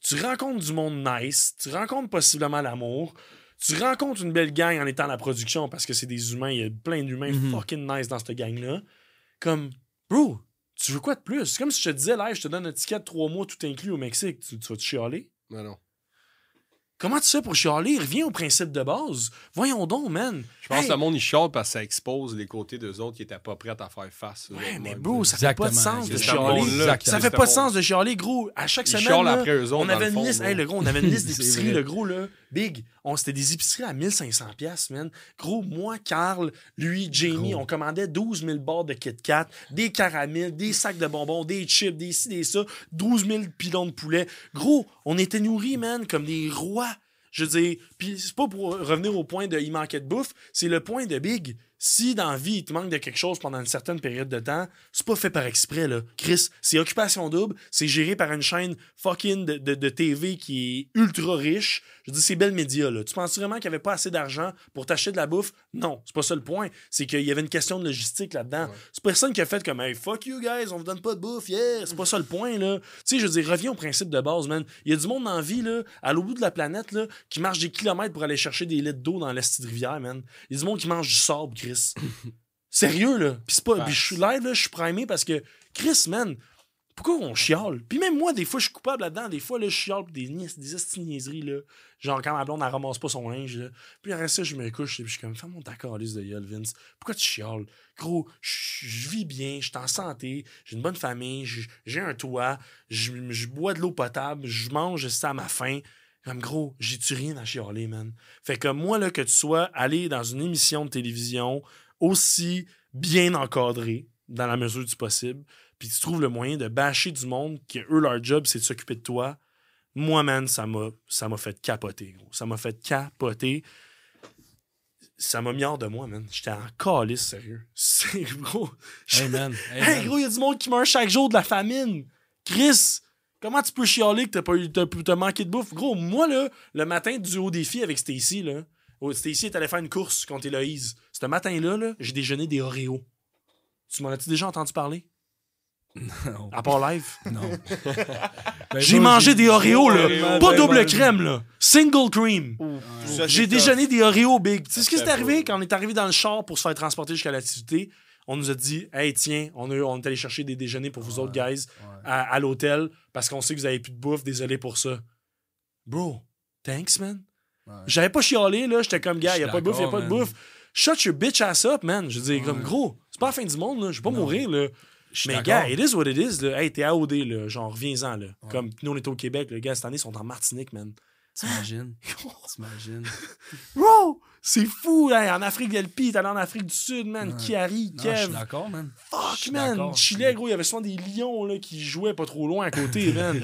Tu rencontres du monde nice, tu rencontres possiblement l'amour, tu rencontres une belle gang en étant à la production parce que c'est des humains, il y a plein d'humains Mhm. fucking nice dans cette gang-là. Comme, bro, Tu veux quoi de plus? C'est comme si je te disais, live, je te donne un ticket de trois mois tout inclus au Mexique. Tu, tu vas te chialer? Non, non. Comment tu fais pour chialer? Reviens au principe de base. Voyons donc, man. Je pense Hey, que le monde, il chiale parce que ça expose les côtés d'eux autres qui étaient pas prêts à faire face. Ouais, mais bro, ça fait pas de sens de chialer. Ça fait pas de sens de chialer, gros. À chaque Ils semaine, chialent là, après eux autres, on avait le une liste, hey, le gros, on avait une liste vrai. le gros, là. Big. On, c'était des épiceries à 1500 pièces, man. Gros, moi, Carl, lui, Jamie, Gros. on commandait 12 000 barres de Kit Kat, des caramels, des sacs de bonbons, des chips, des ci, des ça, 12 000 pilons de poulet. Gros, on était nourris, man, comme des rois. Je veux dire, puis c'est pas pour revenir au point de il manquait de bouffe, c'est le point de Big. Si dans la vie, il te manque de quelque chose pendant une certaine période de temps, c'est pas fait par exprès, là. Chris, c'est occupation double, c'est géré par une chaîne fucking de, de- de TV qui est ultra riche. Je dire, c'est belle média, là. Tu penses vraiment qu'il n'y avait pas assez d'argent pour t'acheter de la bouffe? Non, c'est pas ça le point. C'est qu'il y avait une question de logistique là-dedans. C'est personne qui a fait comme, hey, fuck you guys, on vous donne pas de bouffe, yeah. C'est pas ça le point, là. Tu sais, je veux dire, reviens au principe de base, man. Il y a du monde dans la vie, là, à l'autre bout de la planète, là, qui marche des kilomètres pour aller chercher des litres d'eau dans l'est de rivière, man. Il y a du monde qui mange du sable, Chris. Sérieux, là. Puis c'est pas. Je suis live, là, je suis primé parce que, Chris, man, pourquoi on chiale? Puis même moi, des fois, je suis coupable là-dedans. Des fois, là, je chiale des, des niaiseries, là. Genre, quand ma blonde, elle ramasse pas son linge, là. Puis après ça, je me couche, puis je suis comme, fais mon d'accord, liste de gueule, Vince. Pourquoi tu chiales? Gros, je vis bien, je suis en santé, j'ai une bonne famille, j'ai un toit, je je bois de l'eau potable, je mange ça à ma faim. Comme gros, j'ai-tu rien à chialer, man? Fait que moi, là, que tu sois allé dans une émission de télévision aussi bien encadrée, dans la mesure du possible, puis tu trouves le moyen de bâcher du monde qui, eux, leur job, c'est de s'occuper de toi. Moi, man, ça m'a, ça m'a fait capoter, gros. Ça m'a fait capoter. Ça m'a mis hors de moi, man. J'étais en calice, sérieux. C'est gros. Hey, man. Hey, Hey, man. gros, il y a du monde qui meurt chaque jour de la famine. Chris, comment tu peux chialer que t'as pas eu t'as, t'as manqué de bouffe? Gros, moi, là, le matin du haut défi avec Stacy, là, oh, Stacy est allé faire une course contre Héloïse. Ce matin-là, là, j'ai déjeuné des Oreos. Tu m'en as-tu déjà entendu parler? Non. À part live? Non. Ben, J'ai moi, mangé des Oreos, là. Pas ben, double ben, crème, là. Single cream. Ça, J'ai déjeuné des Oreos big. Tu sais ce qui s'est arrivé quand on est arrivé dans le char pour se faire transporter jusqu'à l'activité? On nous a dit, hey, tiens, on, a, on est allé chercher des déjeuners pour vous autres, guys, à, à l'hôtel, parce qu'on sait que vous avez plus de bouffe, désolé pour ça. Bro, thanks, man. Ouais. J'avais pas chialé, là. J'étais comme, gars, y a pas de bouffe, y a pas de bouffe. Shut your bitch ass up, man. Je dis, comme, gros, c'est pas la fin du monde, là. Je vais pas Non. mourir, là. Mais gars, it is what it is. Là. Hey, t'es AOD, là. Genre, reviens-en, là. Comme nous, on est au Québec, le gars, cette année, ils sont en Martinique, man. T'imagines? T'imagines? Bro, c'est fou, là. En Afrique de l'Elpi, t'es allé en Afrique du Sud, man. Ouais. Kiari, Non, je suis Kev. d'accord, man. Fuck, man. Chilais, gros, il y avait souvent des lions, là, qui jouaient pas trop loin à côté, man.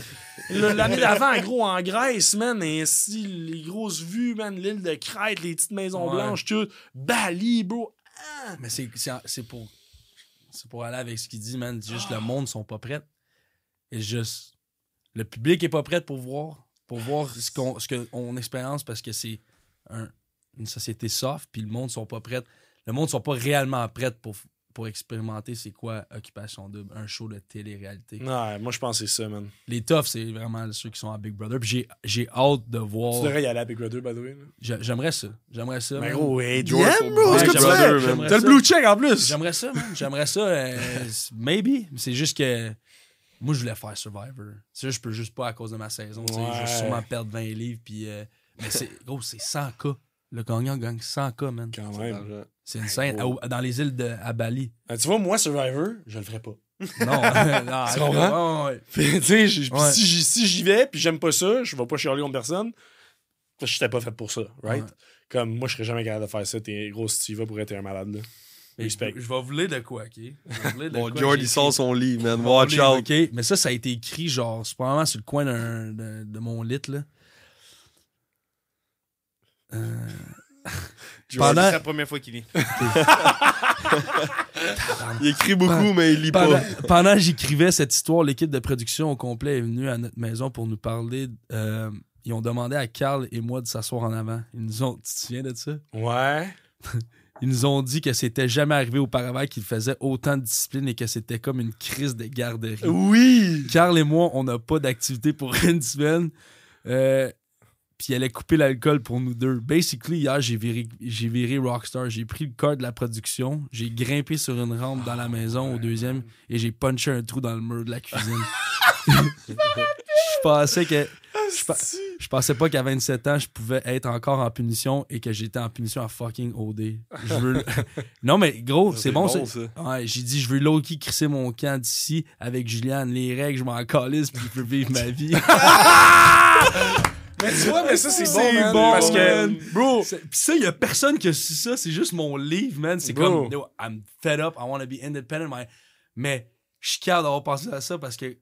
Le- L'année d'avant, gros, en Grèce, man. Et ainsi, les grosses vues, man. L'île de Crète, les petites maisons Ouais. blanches, tout. Bali, bro. Mais c'est c'est- c'est pour, c'est pour aller avec ce qu'il dit, man. Juste le monde sont pas prêts. Et juste. Le public est pas prêt pour voir. Pour voir ce qu'on ce on expérience parce que c'est un- une société soft, puis le monde sont pas prêts. Le monde sont pas réellement prêts pour, pour expérimenter c'est quoi Occupation Double, un show de télé-réalité. Ouais, moi, je pense que c'est ça, man. Les toughs, c'est vraiment ceux qui sont à Big Brother. Puis j'ai- j'ai hâte de Tu voir. devrais y aller à Big Brother, by the way. J'aimerais ça. J'aimerais ça. Mais man. gros, hey, George DM, for bro, Big ce que tu Brother, fais? man. J'aimerais T'as le ça. blue check en plus. J'aimerais ça, man. J'aimerais ça. euh, maybe. C'est juste que. Moi, je voulais faire Survivor. C'est juste, je peux juste pas à cause de ma saison. tu sais. Je Ouais. vais sûrement perdre 20 livres. Puis, euh, mais c'est, gros, c'est 100K. Le gagnant gagne 100K, man. Quand C'est même. C'est une scène dans les îles de, à Bali. Ah, tu vois, moi, Survivor, je le ferais pas. Non, non. Tu comprends? ouais, ouais. Ouais. si j'y si j'y vais, puis j'aime pas ça, je vais pas chialer contre personne. Je n'étais pas fait pour ça, right? Ouais. Comme moi, je serais jamais capable de faire ça. T'es gros, si tu y vas pour être un malade, là. Mais Respect. Je, vais vous lire de quoi, OK? Bon, George, il sort son lit, man. Watch out. OK? Mais ça, ça a été écrit, genre, c'est probablement sur le coin de mon lit, là. Euh, Pendant- C'est la première fois qu'il lit. Il écrit beaucoup, mais il lit Pendant, pas. pendant que j'écrivais cette histoire, l'équipe de production au complet est venue à notre maison pour nous parler. euh, ils ont demandé à Carl et moi de s'asseoir en avant. Ils nous ont. Tu te souviens de ça? Ouais. Ils nous ont dit que c'était jamais arrivé auparavant qu'ils faisaient autant de discipline et que c'était comme une crise de garderie. Oui! Carl et moi, on n'a pas d'activité pour une semaine. Euh, puis il allait couper l'alcool pour nous deux. Basically, hier, j'ai viré, j'ai viré Rockstar. J'ai pris le cœur de la production, j'ai grimpé sur une rampe dans la maison au deuxième et j'ai punché un trou dans le mur de la cuisine. je pensais que. Je, pa- je pensais pas qu'à 27 ans, je pouvais être encore en punition et que j'étais en punition à fucking OD. Je veux... non, mais gros, c'est bon, ça. Ouais, j'ai dit, je veux low-key crisser mon camp d'ici avec Juliane. Les règles, je m'en calisse puis je peux vivre ma vie. Mais tu vois, mais ça, c'est bon, man, bon, Parce que, man. bro, Pis ça, y a personne qui a su ça. C'est juste mon livre, man. C'est comme, yo, I'm fed up. I want to be independent. Mais, mais je suis capable d'avoir pensé à ça parce que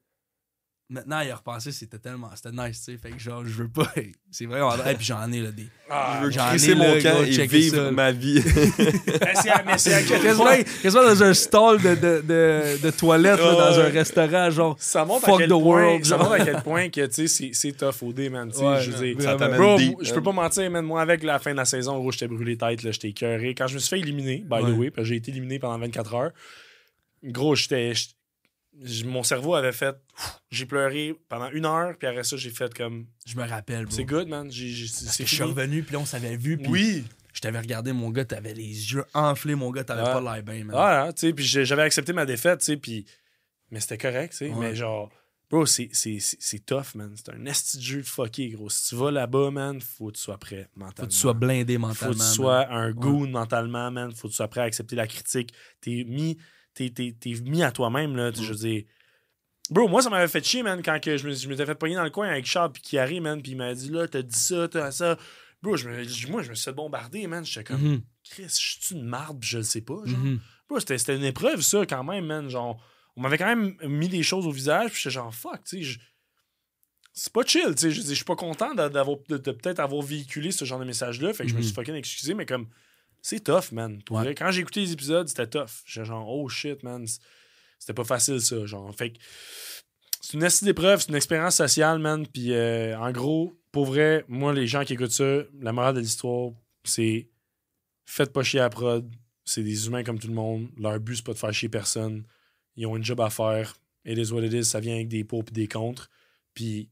maintenant, y a repensé, c'était tellement, c'était nice, tu sais. Fait que genre, je veux pas. C'est vraiment drôle. Et puis j'en ai, là, des. ah, Je veux J'en crisser ai, mon là, camp gros, et vivre ça. ma vie. Quasiment, dans un stall de, de, de, de toilette, là, dans un restaurant, genre. Ça montre Fuck à quel the point, world, ça montre à quel point que, tu sais, c'est- tough au dé, man. tu sais, Ouais, je veux dire, Bro, je peux pas mentir, man. Moi, avec la fin de la saison, gros, j'étais brûlé tête, là, j'étais écœuré. Quand je me suis fait éliminer, by Ouais. the way, parce que j'ai été éliminé pendant 24 heures, gros, j'étais. Mon cerveau avait fait. J'ai pleuré pendant une heure, puis après ça, j'ai fait comme. Je me rappelle, bro. C'est good, man. Je suis revenu, puis là, on s'avait vu, puis Oui. je t'avais regardé, mon gars, t'avais les yeux enflés, mon gars, t'avais Ouais. pas l'air bien, man. Voilà, tu sais, puis j'avais accepté ma défaite, tu sais, puis. Mais c'était correct, tu sais. Ouais. Mais genre, bro, c'est- tough, man. C'est un esti de jeu fucké, gros. Si tu vas là-bas, man, faut que tu sois prêt mentalement. Faut que tu sois blindé Faut mentalement. que tu man. sois un goon mentalement, man. Faut que tu sois prêt à accepter la critique. T'es mis, t'es, t'es- t'es mis à toi-même, là. Je veux dire. Bro, moi, ça m'avait fait chier, man, quand que je me- je m'étais fait pogner dans le coin avec Charles puis Kiari, man, puis il m'a dit, là, t'as dit ça, t'as ça. Bro, je me- moi, je me suis fait bombarder, man. J'étais comme, Mhm, Chris, je suis une marde, je le sais pas, genre. mhm. Bro, c'était, c'était une épreuve, ça, quand même, man. Genre, on m'avait quand même mis des choses au visage, puis j'étais genre, fuck, tu sais, c'est pas chill, tu sais. Je suis pas content d'a- d'avoir, de, de peut-être avoir véhiculé ce genre de message-là, fait que je me suis fucking excusé, mais comme, c'est tough, man. Pour Ouais. vrai, quand j'ai écouté les épisodes, c'était tough. J'étais genre, oh shit, man. C'était pas facile, ça, genre. Fait que c'est une esti d'épreuve, c'est une expérience sociale, man. Puis euh, en gros, pour vrai, moi, les gens qui écoutent ça, la morale de l'histoire, c'est faites pas chier à la prod. C'est des humains comme tout le monde. Leur but, c'est pas de faire chier personne. Ils ont une job à faire. It is what it is. Ça vient avec des pour et des contre. Puis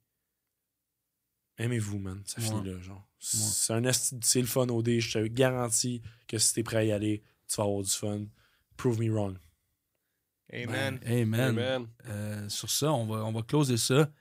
aimez-vous, man. Ça Ouais. finit là, genre. C'est un c'est le fun au dé. Je te garantis que si t'es prêt à y aller, tu vas avoir du fun. Prove me wrong. Amen. Ben. Amen. Euh, sur ça, on va, on va closer ça.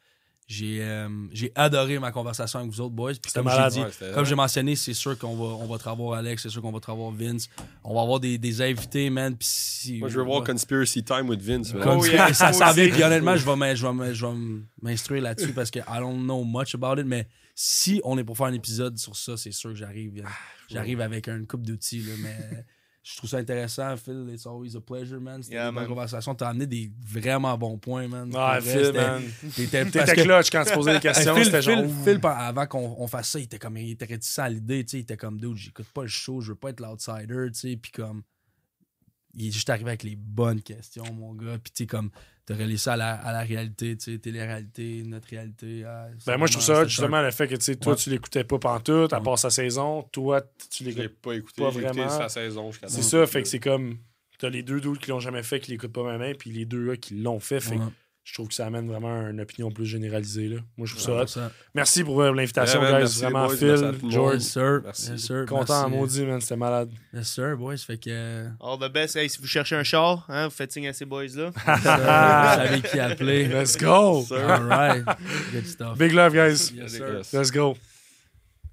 J'ai euh, j'ai adoré ma conversation avec vous autres, boys. Puis C'était comme j'ai Ouais, mentionné, c'est sûr qu'on va, on va te revoir Alex, c'est sûr qu'on va te revoir Vince. On va avoir des, des invités, man. Puis si, Moi, je veux voir Ouais. Conspiracy Time with Vince. man. Oh, ça, yeah. ça Moi s'en vient. Puis honnêtement, je vais m'instruire là-dessus parce que I don't know much about it. Mais si on est pour faire un épisode sur ça, c'est sûr que j'arrive. Ah, J'arrive avec une coupe d'outils. là, Mais je trouve ça intéressant, Phil. It's always a pleasure, man. C'était Yeah, une conversation. T'as amené des vraiment bons points, man. Ah, Phil, c'était- man. T'étais clutch quand tu posais des questions. Phil, C'était genre. Phil, Phil, avant qu'on on fasse ça, il était comme il était réticent à l'idée, tu sais, il était comme dude, j'écoute pas le show, je veux pas être l'outsider, tu sais, puis comme il est juste arrivé avec les bonnes questions, mon gars, puis tu sais comme t'as relié ça à la, à la réalité, tu sais, télé-réalité, notre réalité. ah, Ben moi, je trouve vraiment- ça justement le fait que tu sais, toi, Ouais. tu l'écoutais pas pantoute, à Ouais. part sa saison. Toi, tu l'écoutes. pas écouté. Pas J'ai écouté vraiment. sa saison jusqu'à C'est ça, fait que c'est comme. T'as les deux doutes qui l'ont jamais fait, qui l'écoutent pas ma main, puis les deux là qui l'ont fait. Fait Ouais, je trouve que ça amène vraiment une opinion plus généralisée. Là. Moi, je trouve ça hot. 100%. Merci pour euh, l'invitation, guys. merci, Vraiment, boys. Phil. George. Yes, sir. Merci. Yes, sir. Content à Merci. maudit, man. C'était malade. Yes, sir, boys. Fait que. euh, All the best. Hey, si vous cherchez un char, hein, vous faites signe à ces boys-là. vous savez qui appeler. Let's go! All right. Good stuff. Big love, guys. Yes, sir. Yes. Let's go.